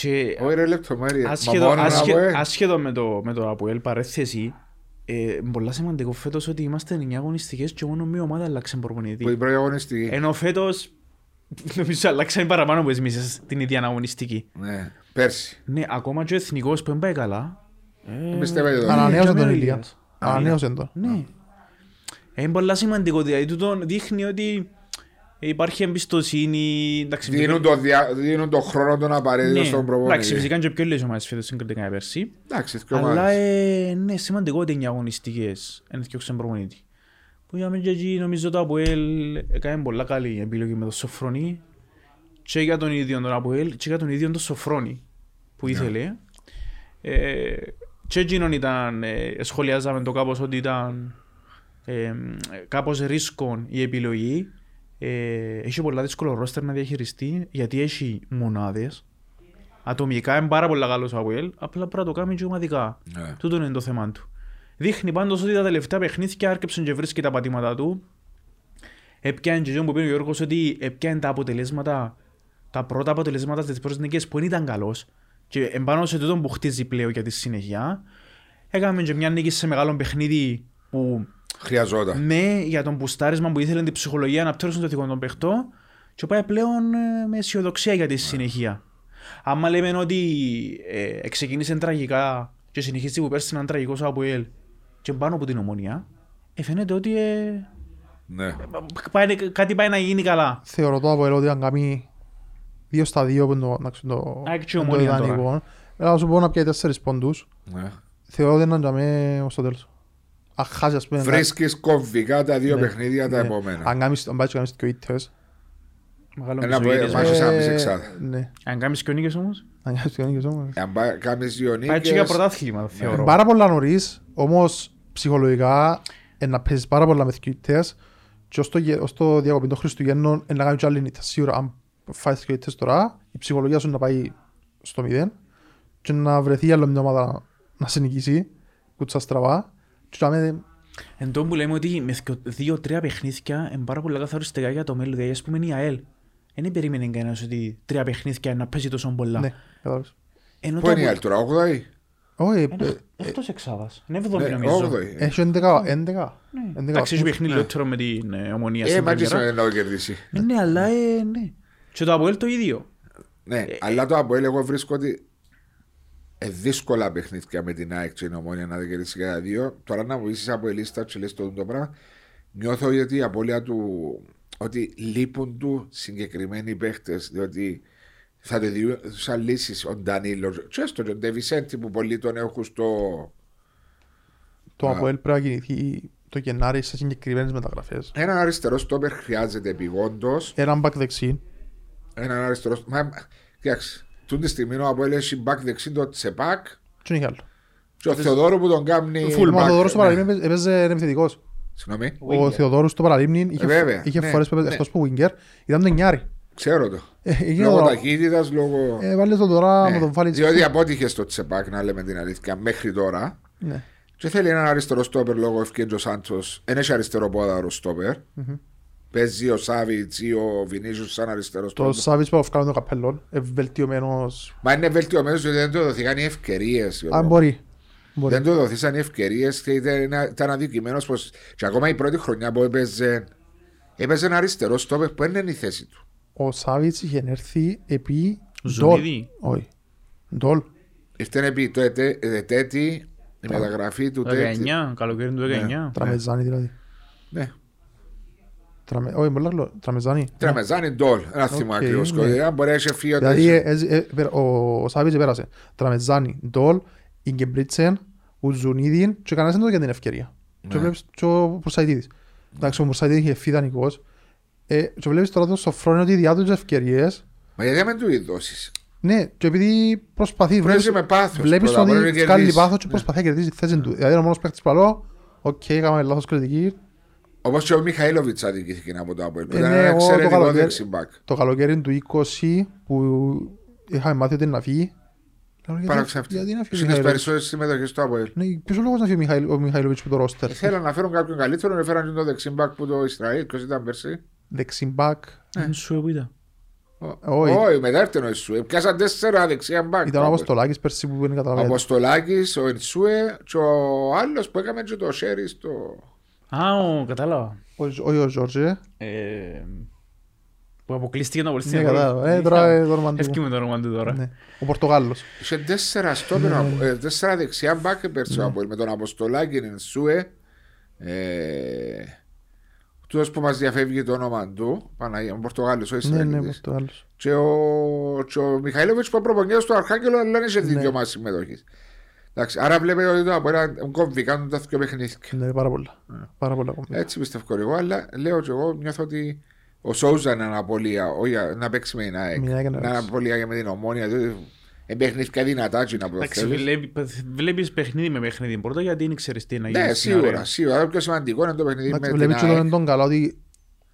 C: Και
A: Όχι ρε λεπτομέρεια. Μα
C: άσχετο,
A: μόνο
C: άσχε,
A: ΑΠΟΕΛ.
C: άσχετο με το, με το Αποέλ παρέθεση, ε, είναι πολλά σημαντικό φέτος ότι είμαστε 9 αγωνιστικές και μόνο μία ομάδα άλλαξε
A: Που
C: προπονητή.
A: την πρώτη αγωνιστική.
C: Ενώ φέτος <laughs> νομίζω αλλάξαν παραπάνω από εμείς την ίδια αγωνιστική.
A: Ναι, πέρσι.
C: Ναι, ακόμα και ο εθνικός που δεν πάει καλά. ε,
A: Πιστεύετε το.
B: Ανανέωσε
C: για
B: τον
C: μένα
B: Ηλίας.
C: Ηλίας.
B: Ανανέωσε τον.
C: Ναι. Ε, Είναι πολλά σημαντικό, δηλαδή τούτο δείχνει ότι υπάρχει εμπιστοσύνη. Εντάξει,
A: Δίνουν το, δια... δίνουν το χρόνο τον απαραίτητο
C: ναι,
A: στον
C: εντάξει,
A: προπονητή.
C: φυσικά είναι και πιο λίγες ομάδες φέτος συγκριτικά με πέρσι.
A: Εντάξει, δύο
C: Αλλά
A: ομάδες.
C: ε, ναι, σημαντικό ότι είναι αγωνιστικές είναι και προπονητής. Που για μένα και εκεί νομίζω το Αποέλ έκανε πολλά καλή επιλογή με το Σοφρόνη και για τον ίδιο τον Αποέλ και για τον ίδιο τον Σοφρόνη που
A: Ναι.
C: ήθελε. Ε, και εκείνον ήταν, ε, σχολιάζαμε το κάπως ότι ήταν ε, κάπως ρίσκον η επιλογή. Ε, έχει πολλά δύσκολο ρόστερ να διαχειριστεί γιατί έχει μονάδες. Ατομικά είναι πάρα πολλά καλός ο Αποέλ, απλά πρέπει να το κάνει και ομαδικά.
A: Ναι.
C: Τούτο είναι το θέμα του. Δείχνει πάντως ότι τα τελευταία παιχνίδια άρκεψαν και βρίσκει τα πατήματα του. Έπιανε και αυτό που πει ο Γιώργος ότι έπιανε τα αποτελέσματα, τα πρώτα αποτελέσματα στις πρώτες νίκες που δεν ήταν καλός και εμπάνω σε τούτο που χτίζει πλέον για τη συνέχεια. Έκαμε και μια νίκη σε μεγάλο παιχνίδι που
A: Χρειαζόταν.
C: ναι, για τον πουστάρισμα που ήθελε την ψυχολογία να πτέρωσουν το δικό των παιχτό και πάει πλέον ε, με αισιοδοξία για τη συνεχεία. Άμα λέμε ότι ε, ξεκίνησε τραγικά και συνεχίζει που πέρσι έναν τραγικό σαν από ελ και πάνω από την ομονία, ε, φαίνεται ότι ε,
A: Ναι.
C: πάει, κάτι πάει να γίνει καλά.
B: Θεωρώ το από ότι αν κάνει δύο στα δύο που είναι το- εντάξει, το
C: Α, και
B: είναι το
C: Ομόνια τώρα.
B: ιδανικό. Έλα να σου πω να πιάει τέσσερις πόντους.
A: ναι.
B: Θεωρώ ότι είναι να τζαμέ ως το τέλος. Αν χάσει ας πούμε...
A: Βρίσκεις κομβικά τα δύο
B: Ναι.
A: παιχνίδια τα
B: ναι.
A: επόμενα.
B: Αν κάνεις αν πάει και κάνεις και ο ήττες.
C: Μεγάλο
A: Ένα
C: μισογύρισμα.
A: που- μάχης
B: ε,
A: άμεση εξάδα.
B: Ναι.
C: Αν κάνεις και ο νίκες όμως,
B: Αν κάνεις και ο νίκης όμως.
A: Αν πά- κάνεις δύο
C: πάει και για
A: νίκες,
C: πρωτάθλημα θεωρώ.
B: Πάρα πολλά νωρίς, όμως ψυχολογικά ε, να παίζεις πάρα πολλά με δύο ήττες και ως το, γε- ως το διακοπή των Χριστουγέννων ε, να κάνεις και άλλη νύχτα. Σίγουρα αν φάεις δύο ήττες τώρα, η ψυχολογία σου να πάει στο μηδέν και να βρεθεί άλλη μια ομάδα να σε νικήσει, κουτσά στραβά. Και να με-
C: Εν τω που λέμε ότι με δυο- δύο-τρία παιχνίδια είναι πάρα πολλά καθοριστικά για το μέλλον. Δηλαδή, ας πούμε, είναι η ΑΕΛ. Δεν περίμενε κανένας ότι τρία παιχνίδια να παίζει τόσο πολλά.
B: Ναι, κατάλαβες.
C: Ενώ
A: Πού
C: το
A: είναι η
C: Απο-
A: άλλη τώρα, 8η.
B: Όχι, ε,
C: Είναι εκτός εξάδας. Είναι εβδομή
A: Ναι,
C: νομίζω.
A: 8η.
B: έχει 11, 11.
C: Ναι.
B: 11
C: Εντάξει, έχει
B: βαθμούς.
C: παιχνίδι λιότερο με την ε, ομονία
A: Ε,
C: στην
A: μα και
C: πρεμιέρα.
A: να το κερδίσει.
C: Ε, Ναι, αλλά ε, ναι. Και το Αποέλ το ίδιο.
A: Ναι, αλλά το Αποέλ εγώ βρίσκω ότι ε, δύσκολα παιχνίδια με την ΑΕΚ και την Ομόνια να κερδίσει κατά δύο. Τώρα να βοηθήσεις από η λίστα και λες το, το πράγμα. Νιώθω ότι η απώλεια του ότι λείπουν του συγκεκριμένοι παίχτες διότι θα το δει σαν λύσεις ο Ντανίλος και έστω και ο Ντεβισέντη που πολλοί τον έχουν στο
B: Το
A: Α.
B: ΑΠΟΕΛ πρέπει να κινηθεί το Γενάρη σε συγκεκριμένες μεταγραφές.
A: έναν αριστερό στόπερ χρειάζεται επιγόντως
B: Έναν back δεξί.
A: έναν αριστερό μα κοιτάξτε τούτη τη στιγμή ο Αποέλ έχει back δεξί το Τσεπάκ
B: Και είναι άλλο.
A: και ο Θεοδόρου που τον κάνει
B: Φουλ, μα ο
A: back,
B: Θεοδόρος στο
A: ναι.
B: παραλίμνη έπαιζε- έπαιζε επιθετικός.
A: Συγγνώμη,
B: Ο
C: Winger.
B: Θεοδόρος στο παραλίμνη είχε,
A: Ε, βέβαια,
B: είχε
A: ναι,
B: φορές που έπαιζε
A: ναι.
B: εκτός που winger. Ήταν το νιάρι.
A: ξέρω το.
B: Ε, έγινε
A: Λόγω
B: τώρα-
A: ταχύτητας, λόγω.
B: Ε, βάλε το τώρα
A: Ναι,
B: να τον βάλεις.
A: Διότι απότυχε στο Τσεπάκ, να λέμε την αλήθεια, μέχρι τώρα.
B: Ναι.
A: Και θέλει έναν αριστερό στόπερ λόγω ευκαιρία ο Σάντο. Δεν έχει αριστερό πόδαρο στόπερ. Παίζει ο Σάβιτς ή ο Βινίζιος σαν αριστερός
B: Το
A: στόπερ.
B: Σάβιτς που βγάλει το καπέλο, ε, βελτιωμένος.
A: Μα είναι βελτιωμένος διότι δεν του δοθήκαν οι ευκαιρίες.
B: Αν μπορεί. Μπορεί.
A: Δεν του δοθήσαν οι ευκαιρίες και ήταν, ήταν αδικημένος πως. Και ακόμα η πρώτη χρονιά που έπαιζε. Έπαιζε ένα αριστερό στόπερ που δεν είναι η θέση του.
B: Ο Σάβιτς είχε έρθει επί
C: Ζωνίδη.
B: Ντόλ. Όχι. Ντόλ.
A: Ήρθε επί το ετέ- ετέτη Η μεταγραφή του
C: Το
A: τέτοιου.
C: 19, καλοκαίρι του 19.
B: Τραμεζάνι δηλαδή.
A: Ναι.
B: Τραμε... Όχι, πολλά λέω. Τραμεζάνι.
A: Τρεμεζάνι ντόλ. Ένα θυμό
B: Οκ,
A: ακριβώς.
B: ναι.
A: Αν μπορεί να έχει φύγει ο
B: Δηλαδή
A: τέτοιος.
B: ε, ε, ε, πέρα- ο Σάβιτς πέρασε. Τραμεζάνι, Ντόλ, Ιγκεμπρίτσεν, Ουζουνίδιν και κανένας δεν του έκανε την ευκαιρία. Και
A: Ναι.
B: βλέπεις και ο Πουρσαϊτίδης. Εντάξει, ο Πουρσαϊτίδης είχε φύγει δανεικός. Ε, Και βλέπεις τώρα το Σοφρόνιο ότι διά του τις ευκαιρίες.
A: Μα γιατί δεν του δώσεις.
B: Ναι, και επειδή προσπαθεί,
A: Πρέπει
B: βλέπεις,
A: με πάθος.
B: βλέπεις
A: πρώτα, μπορεί να
B: ότι
A: κερδίσεις.
B: βγάλει πάθος και
A: Ναι.
B: προσπαθεί να κερδίσει τη θέση του. Δηλαδή είναι ο μόνος παίκτης που λέω, οκ, έκαμε λάθος κριτική.
A: Όπως και ο Μιχαήλοβιτς αδικήθηκε από το Αποέλ. που
B: Ε,
A: Ήταν
B: ναι,
A: ένα
B: εγώ το
A: εξαιρετικό
B: καλοκαίρι-
A: δεξί μπακ.
B: Το καλοκαίρι του 20 που είχαμε μάθει ότι είναι να φύγει. Λέω, γιατί-
A: Παραξεύτη.
B: Γιατί να φύγει ο
A: Στις
B: Μιχαήλοβιτς.
A: περισσότερες συμμετοχές στο Αποέλ.
B: Ναι, ποιος ο λόγος να φύγει ο Μιχαήλ- ο Μιχαήλοβιτς που το ρόστερ;
A: Θέλαν να φέρουν κάποιον καλύτερο, έφεραν και το δεξιμπάκ που το Ισραήλ. Ποιος ήταν πέρσι;
B: Δεξιμπάκ.
C: Δεν σου είπα.
B: Όχι.
A: Όχι, μετά έρθει ο Ισούε. Πιάσαν τέσσερα δεξιά μπακ.
B: Ήταν ο Αποστολάκης πέρσι που δεν
A: Ο
B: καταλαβαίνει.
A: Αποστολάκης, ο Ισούε και ο άλλος που έκαμε και το Σέρι στο...
C: Α, ο, κατάλαβα.
B: Όχι ο Ζόρζε.
C: Ε, Που αποκλείστηκε να
B: Ναι, κατάλαβα. Ε, τώρα ε, το όνομα του.
C: Εύκαιμε το όνομα του τώρα.
B: Ναι. Ο Πορτογάλος.
A: Είχε τέσσερα στόπερ, ε, τέσσερα δεξιά μπακ πέρσι ο Αποέλ. Με τον Αποστολάκη, τον Ισούε. Ε, Τούτος που μας διαφεύγει το όνομα του, Παναγία, ο Πορτογάλος, ο
B: Ναι, ναι,
A: Ισραηλίτης.
B: Πορτογάλος.
A: Και ο, και ο Μιχαήλοβιτς που προπονιέται στο Αρχάγγελο, αλλά δεν είχε
B: Ναι.
A: δικαίωμα συμμετοχής. Εντάξει, άρα βλέπετε ότι το Αποέλ κομβεί, κάνουν τα δύο παιχνίδια.
B: Ναι, πάρα πολλά. Πάρα πολλά κομμάτια.
A: Έτσι πιστεύω εγώ, αλλά λέω και εγώ νιώθω ότι ο Σόουζα είναι αναπολία, όχι να παίξει με την ΑΕΚ.
B: Με την ΑΕΚ να
A: Να
B: παίξει.
A: αναπολία και με την ομόνια. διότι Εμπαιχνήθηκα δυνατά και να
C: Εντάξει,
A: προθέλεις.
C: βλέπει- βλέπεις παιχνίδι με παιχνίδι πρώτα γιατί δεν ξέρεις τι να γίνει.
A: Ναι,
C: στην
A: σίγουρα,
C: αρένα.
A: σίγουρα. Το πιο σημαντικό είναι το παιχνίδι με
B: Εντάξει,
A: την
B: Βλέπει και
A: ΑΕΚ.
B: τον τον καλά ότι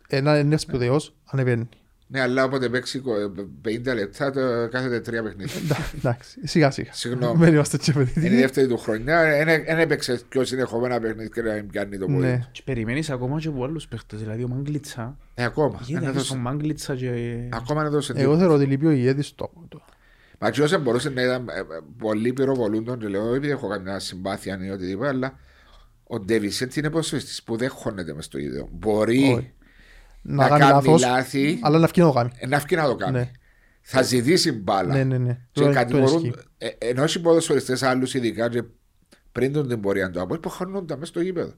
B: ένα είναι σπουδαίος, ανεβαίνει.
A: Ναι, αλλά όποτε παίξει κο- 50 λεπτά, το κάθεται τρία παιχνίδια.
B: Εντά- Εντάξει, σιγά σιγά.
A: Συγγνώμη.
B: Δεν είμαστε έτσι
A: Είναι η
B: απαιτητικοί.
A: δεύτερη του χρονιά, δεν έπαιξε πιο συνεχόμενα παιχνίδια και να μην πιάνει το πόδι.
B: Ναι.
A: του.
C: Και περιμένεις ακόμα και από άλλους παίχτες, δηλαδή ο Μάγκλιτσα.
A: Ε, ακόμα.
C: Γιατί
A: Δεν
C: έχεις
A: έδωσε-
C: τον Μάγκλιτσα και...
A: Ακόμα δεν έδωσε
B: Εγώ
A: τίποτα.
B: θεωρώ ότι λείπει ο ηγέτης του. του.
A: Μα και όσο μπορούσε να ήταν ε, ε, πολύ πυροβολούντον και λέω επειδή έχω καμιά συμπάθεια ή οτιδήποτε αλλά ο Ντέβισετ είναι ποσοστής που δεν χώνεται μες στο ίδιο. Μπορεί
B: Όχι.
A: Να,
B: Να κάνει
A: κάνει
B: λάθος,
A: λάθη,
B: αλλά να φύγει να το κάνει.
A: να φύγει να το κάνει.
B: Ναι.
A: Θα ζητήσει μπάλα.
B: Ναι, ναι, ναι.
A: Και
B: Το- το
A: κατηγορούν,
B: ισχύει.
A: ε, ενώ έχει ποδοσφαιριστές άλλους ειδικά και πριν τον την πορεία του Απόελ που χώνονταν μέσα στο γήπεδο.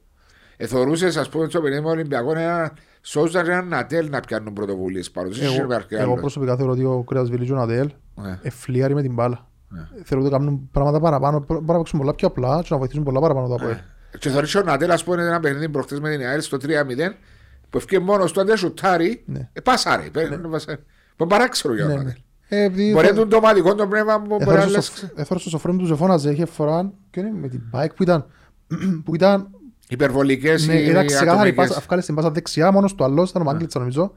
A: Εθωρούσες ας πούμε στο παιχνίδι με Ολυμπιακό ένα Σόουζα και ένα Νατέλ να πιάνουν πρωτοβουλίες πάνω. Δεν
B: Εγώ-
A: υπάρχει
B: Εγώ
A: άλλος.
B: προσωπικά θεωρώ ότι ο Κρέας Βιλής και ο Νατέλ
A: Ναι.
B: εφλίαρει με την μπάλα.
A: Ναι.
B: Θεωρώ ότι κάνουν πράγματα παραπάνω, μπορούν να παίξουν πολλά πιο απλά και να βοηθήσουν πολλά παραπάνω το ΑΠΟΕΛ.
A: Και θεωρείς ο Νατέλ ας πούμε ένα παιχνίδι προχτές με την ΑΕΛ στο 3-0 που ευκεί μόνος του αν δεν σουτάρει
B: Ναι.
A: ε, πάσαρε. Παίρνει βασάρι. Που παράξενο για
B: Ναι,
A: τον
B: ναι.
A: Νατέλ.
B: Ε, επειδή
A: Μπορεί
B: θα-
A: να είναι το ομαδικό το πνεύμα που μπορεί να
B: Έθωρε
A: λες
B: στο- έθωρε στο σοφρόνι του Ζεφώναζε, είχε φορά και είναι με την bike που ήταν που ήταν
A: υπερβολικές
B: ναι,
A: ή
B: ήταν ξεκάθαρη
A: ατομικές.
B: πάσα, ευκάλεσε την πάσα δεξιά μόνος του άλλος, ήταν ο Μάγκλητσα νομίζω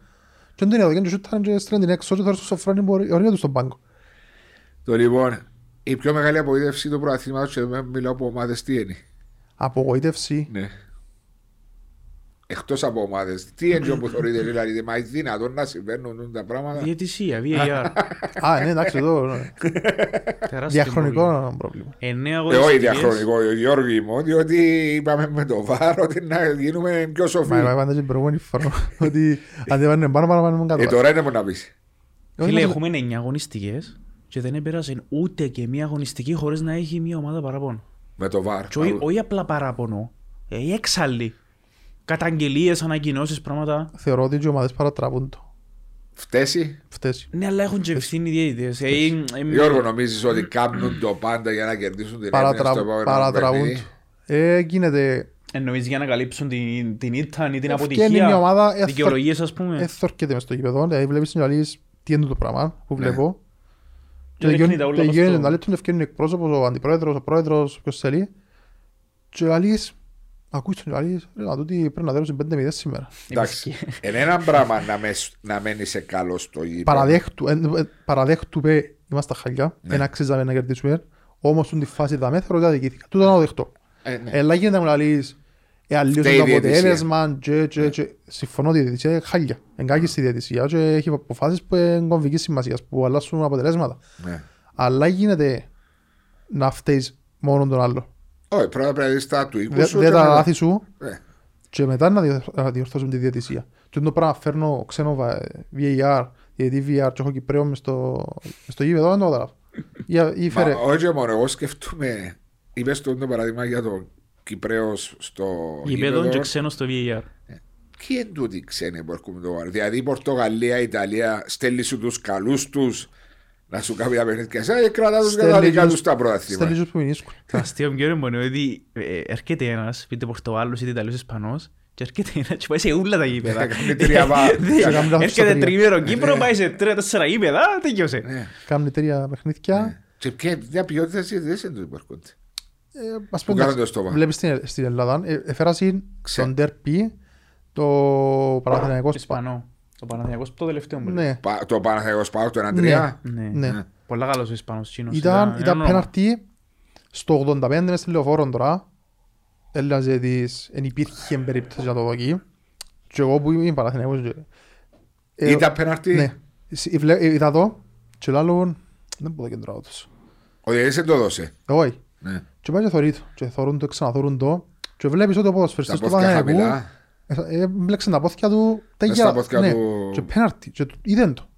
B: και δεν την έδωκε και σούταν και στρέμει την έξω και τώρα στο σοφρόνι μπορεί ορίγα του στον πάγκο.
A: Το λοιπόν, η πιο μεγάλη απογοήτευση του προαθλήματος και δεν μιλάω από ομάδες τι είναι.
B: Απογοήτευση.
A: Ναι. Εκτός από ομάδες. Τι είναι που θεωρείτε δηλαδή, μα είναι δυνατόν να συμβαίνουν τα πράγματα;
C: Διαιτησία, VAR. <laughs>
B: Α, ναι, εντάξει, εδώ ναι.
C: Τεράστιο πρόβλημα.
B: διαχρονικό πρόβλημα.
C: Εννέα
A: Ε, όχι
C: αγωνιστικές.
A: διαχρονικό, Γιώργη μου, διότι είπαμε με το βάρος ότι να γίνουμε πιο σοφοί.
B: Μα είπα πάντα την προηγούμενη φορά <laughs> ότι αν δεν πάνε πάνω, πάνω, πάνω,
A: Ε,
B: κάτω.
A: τώρα είναι που να πεις.
B: Όχι,
C: Φίλε,
B: μας-
C: έχουμε εννιά αγωνιστικές και δεν έπερασε ούτε και μία αγωνιστική χωρίς να έχει μία ομάδα παραπάνω.
A: Με το βάρ.
C: Και όχι, όχι απλά παράπονο, ε, έξαλλοι. Καταγγελίες, ανακοινώσεις, πράγματα.
B: Θεωρώ ότι οι ομάδες παρατραβούν το.
A: Φταίει.
B: Φταίσεις.
C: Ναι, αλλά έχουν και ευθύνη οι διαιτητές. Ε, ε, ε,
A: Γιώργο, νομίζεις ότι κάνουν το πάντα για να κερδίσουν την έδεια στο
B: Παρατρα-
A: επόμενο
B: Παρατραβούν
A: παιχνίδι;
B: το. Ε, γίνεται
C: Εννοείς για να καλύψουν την, την ήττα ή την
B: Ευκαινεί
C: αποτυχία;
B: μια ομάδα, ε,
C: Δικαιολογίες, ας πούμε.
B: εθόρκεται μες στο γήπεδο, δηλαδή βλέπεις την αλήθεια τι είναι το πράγμα που
A: Ναι.
B: βλέπω.
C: Και ρίχνει
B: γεγονι-
C: τα όλα
B: και
C: προς
B: γίνεται
C: το-
B: να λέει τον ευκαιρίνει εκπρόσωπος, ο αντιπρόεδρος, ο πρόεδρος, ποιος θέλει. Και ο Αλής, ακούεις τον Αλής, ρε να τούτοι πρέπει να δέρουν 5-0 σήμερα.
A: Εντάξει. Είναι ένα πράγμα να, μες, να μένει σε καλός στο γήπεδο.
B: Παραδέχτου, ε, ε, παραδέχτου πέ, είμαστε στα χαλιά,
A: Ναι.
B: δεν αξίζαμε να κερδίσουμε, όμως στην τη φάση τα μέθρα ότι αδικήθηκα. Τούτο να το δεχτώ.
A: Ε, ναι.
B: Ελά γίνεται να μου λαλείς, ε, αλλιώς
A: Φταίει
B: είναι
A: η
B: το
A: διαιτησία.
B: αποτέλεσμα, και, και, και. Συμφωνώ ότι η διαιτησία είναι χάλια. Εγκάγει στη διαιτησία και έχει αποφάσεις που είναι κομβικής σημασίας, που αλλάσουν αποτελέσματα.
A: Ναι.
B: Αλλά γίνεται να φταίεις μόνο τον άλλο.
A: Όχι, πρώτα πρέπει να δεις τα του οίκου
B: Δεν
A: σου.
B: δε
A: και
B: τα
A: μετά-
B: λάθη σου
A: Ναι.
B: και μετά να διορ- να διορθώσουν τη διαιτησία. Και το πράγμα φέρνω ξένο βα- VAR, γιατί VR και έχω Κυπρέο μες στο, μες στο γήπεδο, δεν το καταλάβω. Ή- Ή
A: Μα
B: φέρε,
A: όχι μόνο, εγώ σκεφτούμε. είπες το το παράδειγμα για το Κυπρέος στο
C: Γηπέδων και ξένο στο VAR.
A: Ποιοι είναι τούτοι οι ξένοι που έρχονται το βάρ. Δηλαδή η Πορτογαλία, η Ιταλία στέλνεις σου τους καλούς τους να σου κάνει τα παιχνίδια. Εσά κρατάς τους για τα
B: Στέλνει
A: δικά
B: τους-
A: τους τα πρωταθλήματα.
B: Στέλνεις τους που μηνίσκουν.
C: Το αστείο πιο είναι ότι ε, έρχεται ένας, είτε Πορτογάλος είτε Ιταλός Ισπανός και έρχεται ένας και πάει σε ούλα τα γήπεδα. <laughs>
A: Κάνει τρία βα-
C: Ναι,
B: σε κάνει λάθος στα
C: Έρχεται
B: τρία.
C: τριμέρο Κύπρο, πάει σε τρία-τέσσερα γήπεδα, τελειώσε.
A: Ναι.
B: Κάνουν τρία παιχνίδια.
A: Και ποια ποια ποιότητα συζητήσεις είναι τούτοι που έρχονται.
B: Ε, ας
A: Που
B: πούμε,
A: κάνουν το στόμα.
B: Βλέπεις στην, στην Ελλάδα, ε, έφερασαν
A: Ξέ.
B: τον Ντέρπι, το Παναθηναϊκός Σπα.
C: Ισπανό. Το Παναθηναϊκός το τελευταίο μου.
B: Ναι,
A: Πα- Το Παναθηναϊκός Πάο το 1-3.
C: Ναι.
B: ναι.
C: Πολλά καλός ο Ισπανός Τσίνος.
B: Ήταν,
C: ένα
B: ήταν
C: όνομα.
B: πέναρτη στο 85 μες στη λεωφόρο τώρα. Έλαζε της, εν υπήρχε περίπτωση να το δοκεί. Και εγώ που είμαι Παναθηναϊκός. και- ε,
A: Ήταν πέναρτη.
B: Ναι. Σ- βλέ- ε, Είδα το και λέω, δεν μπορώ να κεντράω τους.
A: Ο διαιτητής δεν το δώσε.
B: Όχι.
A: Ναι.
B: Και πάει και θωρεί το. Και θωρούν το, ξαναθωρούν το. Και βλέπεις ότι ο
A: Τα
B: ποδοσφαιριστής του
A: πόθηκια
B: Παναθηναϊκού
A: χαμηλά.
B: ε, έμπλεξε τα πόθηκια του τα
A: Μες
B: ίδια.
A: στα πόθηκια
B: ναι.
A: του-
B: Και πέναρτη. Και του- είδεν το.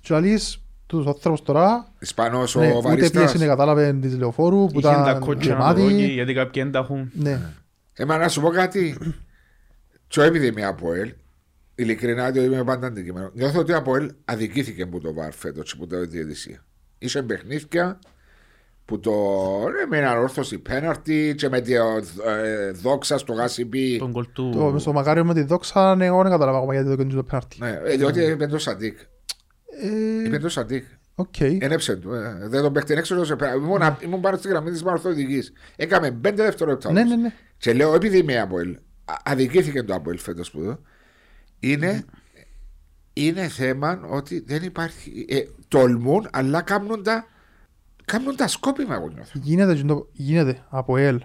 B: Και λαλείς, τους ανθρώπους τώρα,
A: Ισπανός
B: ναι,
A: ο
B: ούτε
A: Βαριστάς.
B: πίεση είναι κατάλαβε της λεωφόρου, που
C: Είχε τα
B: ήταν
C: κότσια να το δω,
B: γεμάτη.
C: γιατί κάποιοι δεν τα έχουν.
B: Ναι.
A: Εμένα να σου πω κάτι. Τσο επειδή είμαι από ΕΛ, ειλικρινά το είμαι πάντα αντικείμενο. Νιώθω ότι από ΕΛ αδικήθηκε που το βάρ φέτος και που το διαιτησία. Είσαι παιχνίδια που το ρε, με έναν όρθωση πέναρτη και με τη ε, δόξα στο γάσιμπι.
C: Τον κολ του...
B: Το, στο Μακάριο με τη δόξα, ναι, εγώ δεν κατάλαβα ακόμα γιατί το κέντρο το πέναρτη.
A: Ναι, ε, διότι είπε το Σαντίκ.
B: Ε,
A: Είπε το Σαντίκ.
B: Οκ.
A: Ένεψε του. ε, Δεν τον παίχτη έξω σε πέρα. Ήμουν, ήμουν πάνω στη γραμμή της μαρθοδική. Έκαμε πέντε δευτερόλεπτα.
B: Ναι,
A: όμως.
B: ναι, ναι.
A: Και λέω, επειδή είμαι από ΕΛ, α- αδικήθηκε το από ΕΛ φέτος που εδώ, είναι, είναι θέμα ότι δεν υπάρχει. Ε, τολμούν, αλλά κάνουν τα, κάνουν τα σκόπιμα, εγώ νιώθω.
B: Γίνεται, και το- γίνεται από ΕΛ,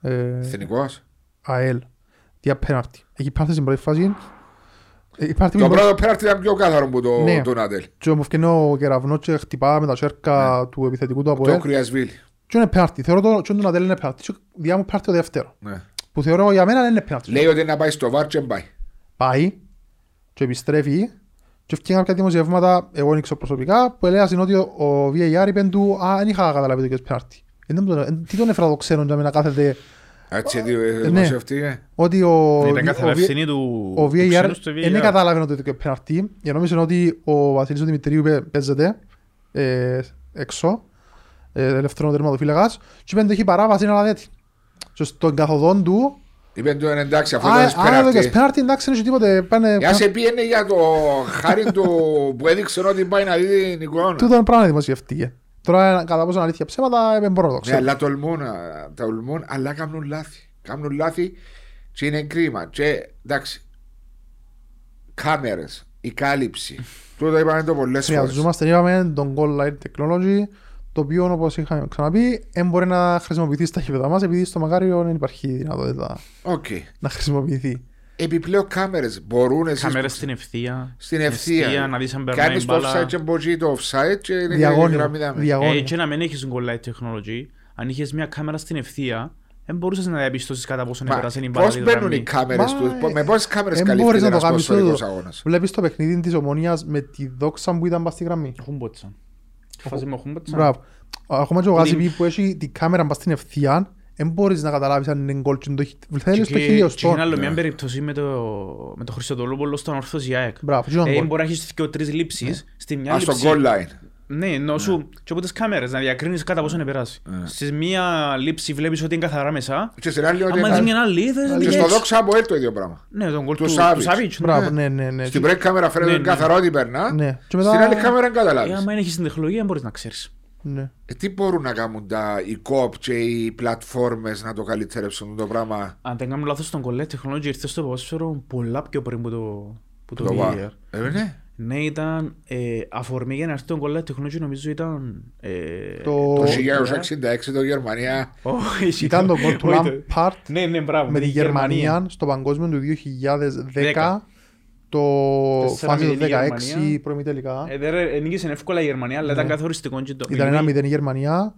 B: ε,
A: Εθνικός.
B: ΑΕΛ, δια πέναρτη. Εκεί πάθει στην πρώτη φάση. ε, Υπάρχει
A: Το
B: μια
A: πρώτο πέναρτι ήταν πιο κάθαρο που το,
B: Ναι.
A: το Νάτελ.
B: και μου φτιάχνει ο κεραυνός και χτυπά με τα σέρκα του επιθετικού του από
A: Το
B: ΕΛ.
A: Κρυασβίλ.
B: Και είναι πέναρτη. Θεωρώ το και τον Αντέλ είναι πέναρτη. Και διά μου πέναρτη το δεύτερο.
A: Ναι.
B: Που θεωρώ για μένα δεν είναι πέναρτη.
A: Λέει ότι να πάει στο βάρ και πάει.
B: Πάει και επιστρέφει και φτιάχνει κάποια δημοσιεύματα, εγώ δεν ξέρω προσωπικά, που έλεγαν ότι ο- ο VAR είπε του «Α, δεν είχα καταλάβει το και πέναρτη». Ε, δεν μου το- ε, Τι τον έφερα το ξένο για να κάθεται
A: Έτσι, ναι.
B: ναι.
A: δημοσιευτεί.
B: ότι ο,
C: Ήταν
B: ο,
C: καθαρά
B: V-
C: ευθύνη του
B: ο
C: του
B: VAR
C: ξένου στο
B: δεν
C: VAR.
B: κατάλαβε ότι το πέναρτη για νόμιζε ότι ο Βασίλης ο Δημητρίου είπε, παίζεται ε, έξω ε, ελεύθερο τερματοφύλακας και είπε ότι έχει παράβαση αλλά δεν. Και στον καθοδόν του
A: Είπε του «Ε, εντάξει, αφού
B: «Α,
A: δεν
B: αν το
A: πέναρτι.
B: και πέναρτη εντάξει δεν έχει τίποτε πάνε
A: Για σε πήγαινε για το χάρη του που έδειξε ότι πάει να δει την εικόνα.
B: Τούτο πράγμα δημοσιευτήκε. Τώρα κατά πόσο είναι αλήθεια ψέματα δεν μπορώ να το
A: Ναι,
B: ξέρω.
A: αλλά τολμούν, α, τολμούν, αλλά κάνουν λάθη. Κάνουν λάθη και είναι κρίμα. Και εντάξει, κάμερες, η κάλυψη. <laughs> Τούτο είπαμε το πολλές φορές.
B: Χρειαζόμαστε, είπαμε, τον goal line technology, το οποίο όπως είχαμε ξαναπεί, δεν μπορεί να χρησιμοποιηθεί στα γήπεδα μας, επειδή στο Μακάριο δεν υπάρχει δυνατότητα
A: Οκ.
B: να χρησιμοποιηθεί.
A: Επιπλέον κάμερες μπορούν εσείς
C: Κάμερες
A: που-
C: στην ευθεία.
A: στην ευθεία.
C: να δεις αν περνάει
A: Κάνεις το
C: μπάλα.
A: offside και μπορείς το offside και είναι και η
B: Διαγώνιο.
A: γραμμή δάμε.
C: Ε,
B: διαγώνιο.
C: και να μην έχεις goal light technology, αν είχες μια κάμερα στην ευθεία, δεν μπορούσες να διαπιστώσεις κατά πόσο
A: Μα
C: επέρασε η μπάλα
A: Πώς
C: τη
A: μπαίνουν
C: γραμμή.
A: οι κάμερες
B: Μα,
A: τους,
B: ε,
A: με πόσες κάμερες
B: εν μπορείς
A: καλύπτεται
B: να το
A: ένας
B: κάνεις
A: ποδοσφαιρικός
B: τούτο.
A: αγώνας;
B: Βλέπεις το παιχνίδι της Ομονίας με τη δόξα που ήταν πας στη γραμμή.
C: Έχουν μπότσα.
B: Μπράβο. Ακόμα και ο
C: Λιμ.
B: Γάζιπι που έχει την κάμερα πας στην ευθεία, δεν μπορείς να καταλάβεις αν είναι γκολ και το έχει- θέλεις
C: Και-
B: το
C: και
B: χιλιοστό.
C: είναι άλλο μια
A: Ναι.
C: περίπτωση με το, με το Χριστοδολόπουλο στον Ορθός ΑΕΚ.
B: Μπράβο, και τον
C: Ε,
B: γκολ.
C: μπορεί να έχεις και τρεις λήψεις. Στη μια
A: Α, στο
C: λήψη...
A: goal line.
C: Ναι, ενώ σου και από τις κάμερες να διακρίνεις κατά πόσο επεράσει. Σε μία λήψη βλέπεις ότι είναι καθαρά μέσα.
A: Και στην άλλη ότι
C: Αν μαζί
A: είναι-
C: μια άλλη, δεν
A: και
C: δεν
A: στο
C: έχεις.
A: δόξα από έλ το ίδιο πράγμα.
C: Ναι, τον γκολ
A: του
C: του
A: Σάβιτς.
C: του Σάβιτς. ναι.
B: Μπράβο, ναι, ναι, ναι.
A: Στην πρώτη κάμερα φαίνεται
C: Ναι, ναι.
A: καθαρό ότι περνά.
B: Ναι. Και
A: Στην
B: μετά-
A: άλλη κάμερα δεν
C: Ε,
A: καταλάβεις.
C: άμα δεν έχεις την τεχνολογία, δεν μπορείς να ξέρεις.
B: Ναι.
A: Ε, τι μπορούν να κάνουν τα, οι κόπ και οι πλατφόρμες να το καλυτερέψουν το πράγμα;
C: Αν δεν κάνω λάθος, τον κολλέ technology ήρθε στο ποδόσφαιρο πολλά πιο πριν που το, που το
A: το
C: VAR.
A: VAR. Ε, ναι.
C: Ναι, ήταν ε, αφορμή για να έρθει τον κολλέ technology, νομίζω ήταν... Ε,
B: Το-
A: Το
B: Ο-
A: 1966 το Γερμανία.
C: όχι,
B: Ήταν το γκολ του
C: όχι, το-
B: Lampard
C: Ναι, ναι, μπράβο.
B: με τη Γερμανία στο παγκόσμιο του 2010 το
C: Τέσσερα
B: φάση του
C: μηδέν η
B: 16
C: Γερμανία.
B: πρώιμη τελικά.
C: Ε, δεν ρε, νίκησε εύκολα η Γερμανία, αλλά ήταν καθοριστικό. και το-
B: Ναι. Ήταν ένα
C: μιλούμε-
B: μηδέν η Γερμανία,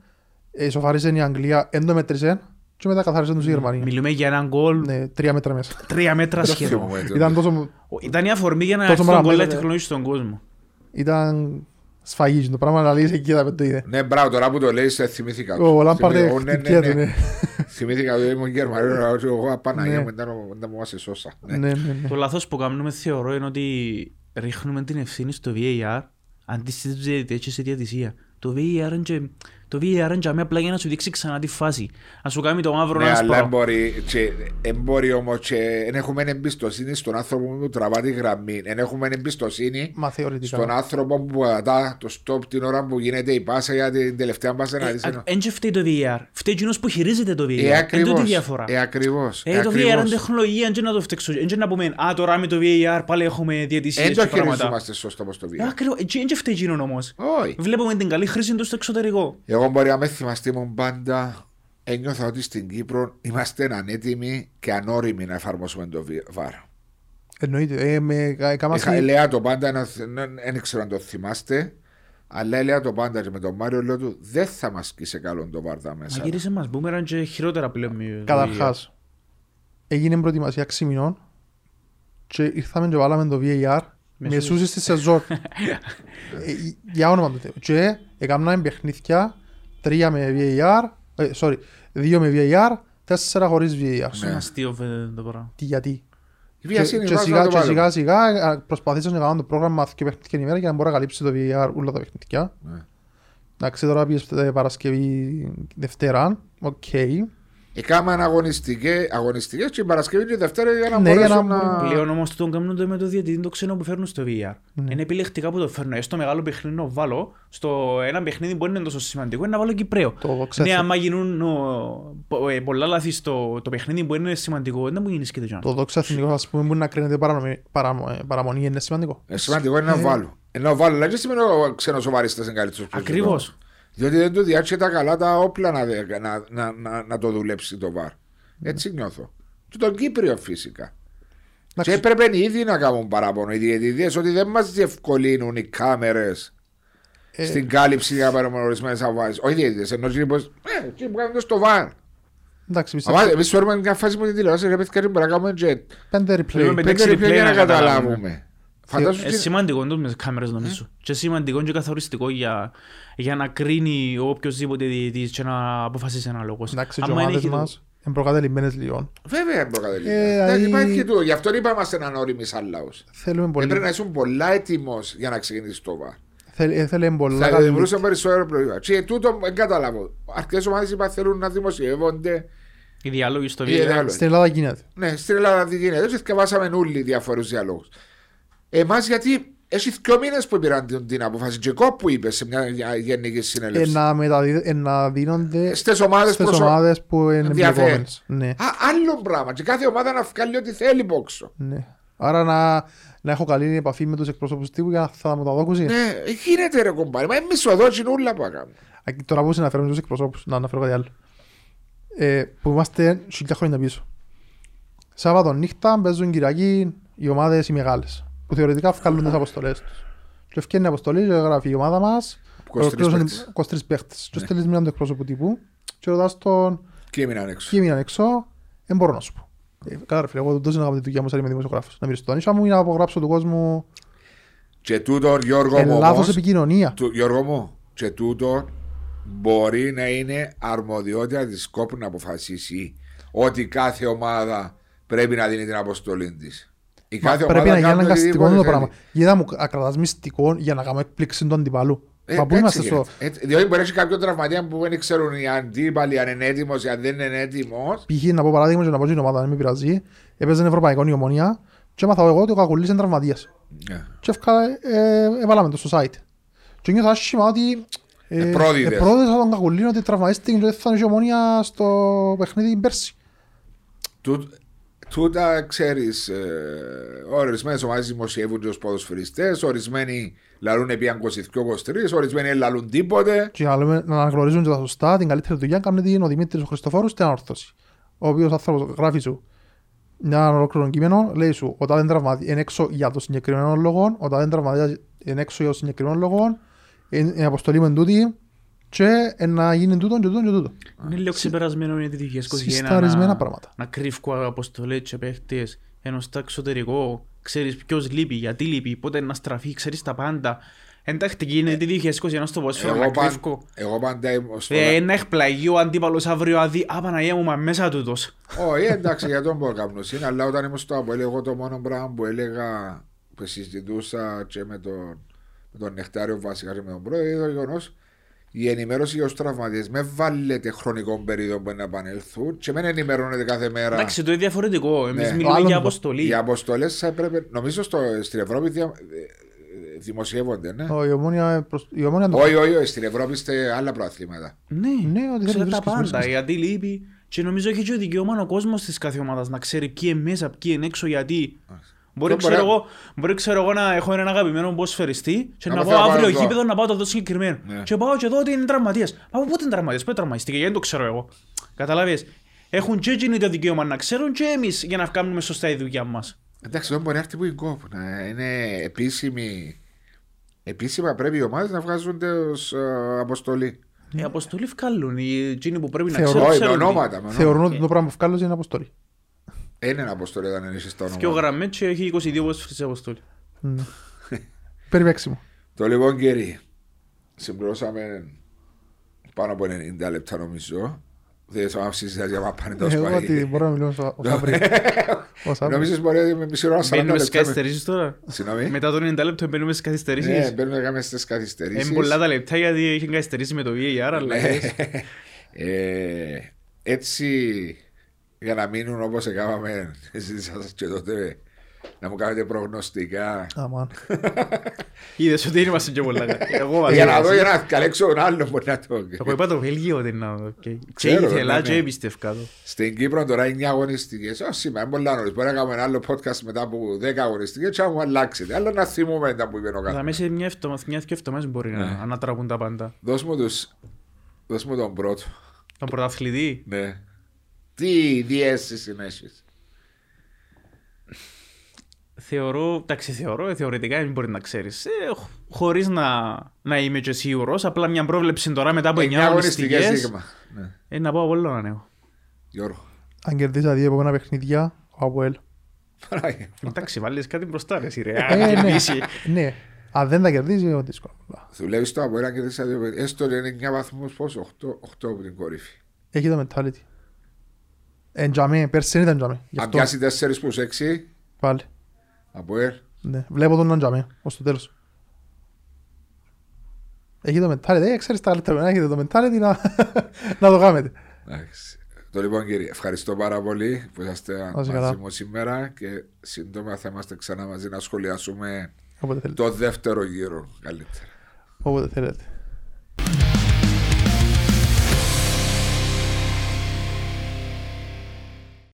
B: ε, σοφάρισε η Αγγλία, εν το μέτρησε και μετά καθάρισε τους η Γερμανία.
C: Μιλούμε για έναν γκολ
B: Ναι, τρία μέτρα μέσα.
C: τρία μέτρα
A: Το
C: σχεδόν.
A: θυμούμαι, το-
B: Ήταν τόσο...
C: Ήταν η αφορμή για να
B: Τόσο
C: έρθει τον
B: πράγμα,
C: κολλέ
B: ναι.
C: technology στον κόσμο.
B: Ήταν... Σφαγίζει το πράγμα να λύσει εκεί θα το είδε.
A: Ναι, μπράβο, τώρα που το λέει, σε θυμήθηκα. το.
B: Ο Λάμπαρντ
A: Θυμήθηκα- Ω, ναι, ναι,
B: χτυπιέται,
A: ναι.
B: ναι.
A: Θυμήθηκα ότι ήμουν Γερμανός, εγώ Παναγία
B: Ναι.
A: μου, δεν δεν μου άσε σώσα. Ναι.
B: Ναι, ναι, ναι.
C: Το λάθος που κάνουμε θεωρώ είναι ότι ρίχνουμε την ευθύνη στο VAR αντί στις διαιτητές και στη διατησία. Το VAR είναι και- το VAR είναι για μένα απλά για να σου δείξει ξανά τη φάση. Να σου κάνει το μαύρο
A: Ναι,
C: να
A: αλλά
C: σπάω.
A: μπορεί, και, εν μπορεί όμως και εν έχουμε εμπιστοσύνη στον άνθρωπο που τραβά τη γραμμή. Εν έχουμε εμπιστοσύνη
B: Μα θεωρητικά.
A: στον άνθρωπο που πατά το stop την ώρα που γίνεται η πάσα για την τελευταία πάσα να δεις. ένα-
C: Εν και φταίει το VAR. Φταίει εκείνος που χειρίζεται το VAR.
A: Ε,
C: Είναι τούτη η
A: ακριβώς.
C: διαφορά.
A: Ε, ακριβώς.
C: Ε, το VAR
A: ακριβώς.
C: είναι τεχνολογία, δεν να το φταίξω. Δεν να πούμε, α, τώρα με το VAR πάλι έχουμε διαιτησίες
A: Εν
C: και
A: το
C: πράγματα.
A: χειριζόμαστε σωστό όπως το
C: Ε,
A: VR.
C: ακριβώς. Ε, Δεν φταίει εκείνον όμως.
A: Όχι.
C: Βλέπουμε την καλή χρήση του στο εξωτερικό.
A: Εγώ μπορεί να με θυμαστεί μου πάντα ένιωθα ότι στην Κύπρο είμαστε ανέτοιμοι και ανώριμοι να εφαρμόσουμε το VAR.
B: Εννοείται. Ε, με κα- κάμα
A: Είχα,
B: στη-
A: έλεγα το πάντα, να θ- δεν δεν ξέρω αν το θυμάστε, αλλά έλεγα το πάντα και με τον Μάριο λέω του δεν θα μας σκίσει καλό το βάρδα μέσα.
C: Μα γύρισε μας, μπούμεραν και χειρότερα πλέον. με το
B: Καταρχάς, έγινε προετοιμασία 6 μηνών και ήρθαμε και βάλαμε το VAR μεσούσες στη σεζόν. <laughs> Ε, Για όνομα του Θεού. Και έκαναμε παιχνίδια, τρία με VAR, ε, sorry, δύο με VAR, τέσσερα χωρίς VAR.
C: VAR. Είναι αστείο βέβαια το πράγμα.
B: Τι γιατί;
A: Η
B: Και,
A: βιασύνη
B: και
A: βάζω
B: σιγά,
A: να το
B: και
A: βάλω.
B: σιγά σιγά ε, προσπαθήσαν να κάνουν το πρόγραμμα και παιχνίδια την ημέρα για να μπορεί να καλύψει το VAR όλα τα παιχνίδια.
A: Ναι.
B: Εντάξει, τώρα πήγες ε, Παρασκευή Δευτέρα, οκ.
A: Έκαναν αγωνιστικές, αγωνιστικές και η Παρασκευή και η Δευτέρα για να
B: Ναι, για
A: μπορέσουν
B: να-
A: να...
C: Πλέον όμως τον κάνουν το με το διαιτητή το ξένο που φέρνουν στο VAR.
B: Ναι.
C: Είναι επιλεκτικά που το φέρνω. Έστω μεγάλο παιχνίδι να βάλω, στο ένα παιχνίδι που είναι τόσο σημαντικό, είναι να βάλω Κυπρέο.
B: Το δόξα
C: Ναι,
B: Θεώ.
C: άμα γίνουν ο, πο- ε, πολλά λάθη στο το παιχνίδι που είναι σημαντικό, δεν μου γίνει και το
B: Το δόξα εθνικό, ας πούμε, μπορεί να κρίνεται παραμονή, παραμο- ε, παραμονή, είναι σημαντικό.
A: Ε, σημαντικό είναι να βάλω. Ε, να βάλω, αλλά και σημαίνει ο ξένος σοβαρίστας είναι καλύτερος. πιο
C: Ακριβώς.
A: Διότι δεν του διάτσε τα καλά τα όπλα να, δε- να, να, να, να το δουλέψει το βαρ. Έτσι νιώθω. Και τον Κύπριο φυσικά. Και
B: Εντάξει,
A: έπρεπε ήδη να κάνουν παράπονο οι διαιτητές ότι δεν μας διευκολύνουν οι κάμερες
B: ε,
A: στην κάλυψη για παραμονωρισμένες αβάσεις. Όχι οι διαιτητές, ενώ εκείνοι πως, ε, εκείνοι που κάνουν το στο βαρ.
B: Εντάξει, πιστεύω.
A: Αλλά εμείς φέρουμε μια φάση με την τηλεόραση, ρε παιδιά, μπορεί να κάνουμε και
B: Πέντε
C: Θέλουμε
B: replay.
C: πέντε
A: πέντε
C: replay
A: replay για να
C: να καταλάβουμε.
A: Καταλάβουμε. Φαντάσου
C: Ε,
A: τι-
C: σημαντικό είναι με τις κάμερες νομίζω. Και σημαντικό και καθοριστικό για, για να κρίνει ο οποιοσδήποτε διαιτητής και να αποφασίσει ένα λόγος.
B: Εντάξει, και οι
C: Άμα είναι
B: ομάδες
C: έχει το-
B: μας είναι προκατελημμένες λίγο.
A: Βέβαια είναι προκατελεί.
B: Ε,
A: Εντάξει,
B: δηλαδή-
A: Υπάρχει τούτο. Γι' αυτό είπαμε είμαστε έναν όριμοι σαν λαός.
B: Θέλουμε πολύ.
A: Έπρεπε να ήσουν πολλά έτοιμος για να ξεκινήσεις το βαρ.
B: Θέλ- ε, Θέλουμε πολλά
A: Θα
B: καλή-
A: δημιουργούσε περισσότερο προϊόν. Και τούτο δεν καταλάβω. Αρκετές ομάδες είπα θέλουν να δημοσιεύονται.
C: Οι διάλογοι στο
A: Οι
C: βίντεο.
A: διάλογοι.
B: Στην Ελλάδα γίνεται.
A: Ναι, στην Ελλάδα τι γίνεται. Έτσι διαβάσαμε όλοι διάφορου διαλόγους. Εμάς γιατί έχει δύο μήνες που πήραν την, την απόφαση. Και κόπου είπες σε μια για- γενική
B: Ε,
A: συνέλευση.
B: να μεταδίδ- ε, να δίνονται
A: Στι ομάδες
B: στις ομάδες που είναι
A: ενδιαφέρει.
B: εμπλεκόμενες. Ναι,
A: Α, άλλο πράγμα. Και κάθε ομάδα να βγάλει ό,τι θέλει πόξο.
B: ναι. Άρα να, να έχω καλή επαφή με τους εκπροσώπους τύπου για να θα μου τα δώκουσει.
A: Ναι, γίνεται ρε κομπάρι. Μα εμείς εδώ όλα που κάνουμε.
B: Α, Τώρα που συναφέρουμε τους εκπροσώπους, να αναφέρω κάτι άλλο. Ε, που είμαστε χιλιά χρόνια πίσω. Σάββατο νύχτα παίζουν Κυριακή οι ομάδες οι μεγάλες. Που θεωρητικά βγάλουν τις αποστολές τους. Και ευκαιρνεί η αποστολή και γράφει η ομάδα μας
A: 23
B: ολοκλήρωσαν
A: παίκτες.
B: 23 παίχτες. Και στέλνεις έναν του εκπρόσωπου τύπου και ρωτάς τον
A: Και έμειναν έξω.
B: ποιοι έμειναν έξω, δεν μπορώ να σου πω. Ε, Καλά ρε φίλε, εγώ δεν να κάνω τη δουλειά μου σαν είμαι δημοσιογράφος. Να μυρίσω το νύχτα μου ή να απογράψω του κόσμου
A: Και τούτο Γιώργο
B: ε,
A: μου.
B: λάθος
A: όμως,
B: επικοινωνία.
A: του, Γιώργο μου, και τούτο μπορεί να είναι αρμοδιότητα της κόπου να αποφασίσει ότι κάθε ομάδα πρέπει να δίνει την αποστολή της. Η
B: Μα
A: κάθε
B: πρέπει να
A: ομάδα
B: γίνει
A: κάνει
B: αναγκαστικό
A: οτιδήποτε
B: το
A: θέλει.
B: πράγμα. Γιατί μου ακρατάς μυστικό για να κάνουμε έκπληξη του αντιπάλου.
A: Ε,
B: Μα πού
A: έτσι
B: είμαστε στο...
A: γίνεται. Έτσι, διότι μπορεί να έχει κάποιον τραυματία που δεν ξέρουν οι αντίπαλοι αν είναι έτοιμος ή αν δεν είναι έτοιμος.
B: Π.χ. να πω παράδειγμα και να πω στην ομάδα, δεν με πειράζει. Έπαιζε ευρωπαϊκό η ομονία και έμαθα εγώ ότι ο Κακουλής είναι τραυματίας. Και εύκα, ε, έβαλαμε το στο site. Και νιώθω άσχημα ότι...
A: Ε, πρόδιδες.
B: πρόδιδες τον Κακουλή ότι τραυματίστηκε και δεν θα είναι η ομονία στο παιχνίδι πέρσι.
A: Τούτα ξέρεις, ε, ορισμένες ομάδες δημοσιεύουν του ποδοσφαιριστές, ορισμένοι λαλούν επί 22-23, ορισμένοι λαλούν τίποτε.
B: Και να, λέμε, να αναγνωρίζουν και τα σωστά, την καλύτερη δουλειά κάνει την ο Δημήτρης ο Χριστοφόρου στην ανόρθωση. Ο οποίος άνθρωπος γράφει σου ένα ολόκληρο κείμενο, λέει σου όταν δεν τραυματι... είναι έξω για το συγκεκριμένο λόγο, όταν δεν τραυματίζει είναι έξω για το συγκεκριμένο λόγο, είναι η αποστολή με τούτη και ε, να γίνει τούτο και τούτο και τούτο.
C: Είναι λίγο ξεπερασμένο είναι τη 2021
B: Συσταρισμένα
C: να,
B: πράγματα.
C: να κρύβκω αποστολές και παίχτες ενώ στο εξωτερικό ξέρεις ποιος λείπει, γιατί λείπει, πότε να στραφεί, ξέρεις τα πάντα. Εντάξει, γίνεται 2021 στο ποδόσφαιρο να
A: Εγώ, παν,
C: κρύβκω.
A: εγώ πάντα ήμουν στο...
C: Ε, να εκπλαγεί ο αντίπαλος αύριο αδεί, α Παναγία μου, μα μέσα τούτος.
A: Όχι, εντάξει, για τον μπορώ να είναι, αλλά όταν ήμουν στο Αποέλ, εγώ το μόνο πράγμα που έλεγα, που συζητούσα και με τον, με τον Νεκτάριο βασικά και με τον πρόεδρο, είναι το γεγονός η ενημέρωση για τους τραυματίες. Με βάλετε χρονικό περίοδο που να επανέλθουν και με ενημερώνετε κάθε μέρα.
C: Εντάξει, το είναι διαφορετικό. Εμείς
A: Ναι.
C: μιλούμε
B: Άλλο
C: για
B: το-
C: αποστολή.
A: Οι αποστολές θα έπρεπε, νομίζω στο, στην Ευρώπη δια, ε, δημοσιεύονται, ναι.
B: Ο- Η ομόνια, προς- η ομόνια το
A: Όχι, όχι, όχι, στην Ευρώπη είστε άλλα προαθλήματα.
C: Ναι,
B: Ναι, ότι
C: ξέρει
B: δεν
C: τα
B: βρίσκεις
C: πάντα.
B: μέσα.
C: Γιατί λείπει. Και νομίζω έχει και δικαίωμα ο κόσμος της κάθε ομάδας να ξέρει ποιοι είναι μέσα, ποιοι είναι έξω, γιατί. Μπορεί,
A: Αυτό
C: ξέρω
A: μπορεί-
C: εγώ, μπορεί ξέρω εγώ να έχω έναν αγαπημένο ποσφαιριστή και
A: Να
C: να
A: πάω
C: πάω
A: να πάω
C: αύριο
A: εδώ.
C: γήπεδο να πάω το δω συγκεκριμένο.
A: Ναι.
C: Και πάω και εδώ ότι είναι τραυματίας. Μα από πότε είναι τραυματίας, πότε τραυματίστηκε, γιατί δεν το ξέρω εγώ. Καταλάβες. Έχουν και εκείνοι το δικαίωμα να ξέρουν και εμείς για να κάνουμε σωστά η δουλειά μας.
A: Εντάξει, δεν μπορεί να έρθει που είναι κόπο. Να είναι επίσημη. Επίσημα πρέπει οι ομάδες να βγάζονται ω αποστολή.
C: Η αποστολή βγάλουν, οι εκείνοι που πρέπει να
B: Θεωρώ-
C: ξέρουν.
A: Όχι, με
C: ξέρουν τι.
A: ονόματα. με ονόματα.
B: Θεωρούν ότι το πράγμα που βγάλω είναι αποστολή.
A: Είναι ένα αποστολή όταν είναι στα
C: Και ο
A: ονόματα.
C: γραμμές και έχει 22 ποσφαιριστές αποστολή.
B: Ναι. Περιπέξιμο.
A: Το λοιπόν, κύριε, συμπληρώσαμε πάνω από 90 λεπτά νομίζω. Δεν θα μας συζητάς για μαπάνε το
B: Εγώ ότι
A: σπάει.
B: μπορώ να μιλώ στο- ο Σαμπρί. Ο Σαμπρί.
A: Νομίζεις μπορεί να είμαι μισή ώρα 40
C: Μπαίνουμε στις
A: λεπτά.
C: καθυστερήσεις τώρα;
A: Συγγνώμη.
C: Μετά το 90 λεπτό μπαίνουμε στις
A: Ναι,
C: καθυστερήσεις.
A: μπαίνουμε να κάνουμε στις καθυστερήσεις.
C: Είναι πολλά τα λεπτά γιατί έχει καθυστερήσει με το VAR, αλλά
A: Ναι.
C: ξέρεις.
A: Ε, έτσι για να μείνουν όπως έκαναμε ζήτησα σας και τότε να μου κάνετε προγνωστικά
B: Αμάν. <laughs>
C: είδες ότι δεν είμαστε και πολλά καλά. <laughs> Εγώ
A: Ε, για να
C: βασικά.
A: δω για να καλέξω τον άλλο μπορεί να το
C: Εγώ είπα το Βέλγιο ότι να δω. και- Και
A: Ξέρω,
C: ήθελα
A: ναι,
C: και
A: ναι.
C: εμπιστεύκα το.
A: Στην Κύπρο τώρα είναι 9 αγωνιστικές Ω σήμερα είναι πολλά νωρίς Μπορεί να κάνουμε ένα άλλο podcast μετά από 10 αγωνιστικές και να μου αλλάξετε Αλλά να θυμούμε τα που είπε ο
C: Θα
A: καθένας
C: μέσα σε μια εβδομα- μια και εβδομάδες μπορεί να
A: Ναι.
C: ανατραπούν τα πάντα.
A: Δώσ' μου τους Δώσ' μου τον πρώτο
C: Τον πρωταθλητή;
A: Ναι Τι διέστηση έχεις
C: Θεωρώ, εντάξει θεωρώ, ε, θεωρητικά δεν μπορεί να ξέρεις. Ε, χ- χωρίς να, να είμαι και σίγουρος, απλά μια πρόβλεψη τώρα μετά από 9
A: 9 αγωνιστικές
C: αγωνιστικές,
A: δείγμα Ναι
C: ε, να πάω πολύ να νέο.
A: Γιώργο
B: Αν κερδίσα δύο επόμενα παιχνίδια, ο Αποέλ.
A: Παράγει.
C: Εντάξει, βάλεις κάτι μπροστά ρε εσύ, ρε.
B: Ε,
C: Αν
B: ναι.
C: κερδίσει.
B: Ναι. Αν δεν τα κερδίζει, είναι δύσκολο.
A: Δουλεύεις το από ένα και τέσσερα δύο παιδιά. Έστω είναι 9 βαθμούς πόσο, 8, 8 από την κορύφη.
B: Έχει το mentality. Εν τζαμί, πέρσι δεν ήταν τζαμί. Γι'
A: Αν
B: αυτό
A: πιάσει 4 προς 6,
B: πάλι.
A: από ελ,
B: Ναι. Βλέπω τον να τζαμί, ως το τέλος. Έχει το mentality. Ε, ξέρεις τα καλύτερα να έχετε το mentality να, <laughs> να το κάνετε.
A: εντάξει. Το λοιπόν κύριε, ευχαριστώ πάρα πολύ που είσαστε
B: είσαι
A: μαζί
B: καλά.
A: μου σήμερα και σύντομα θα είμαστε ξανά μαζί να σχολιάσουμε
B: Όποτε θέλετε.
A: το δεύτερο γύρο καλύτερα.
B: Όποτε θέλετε.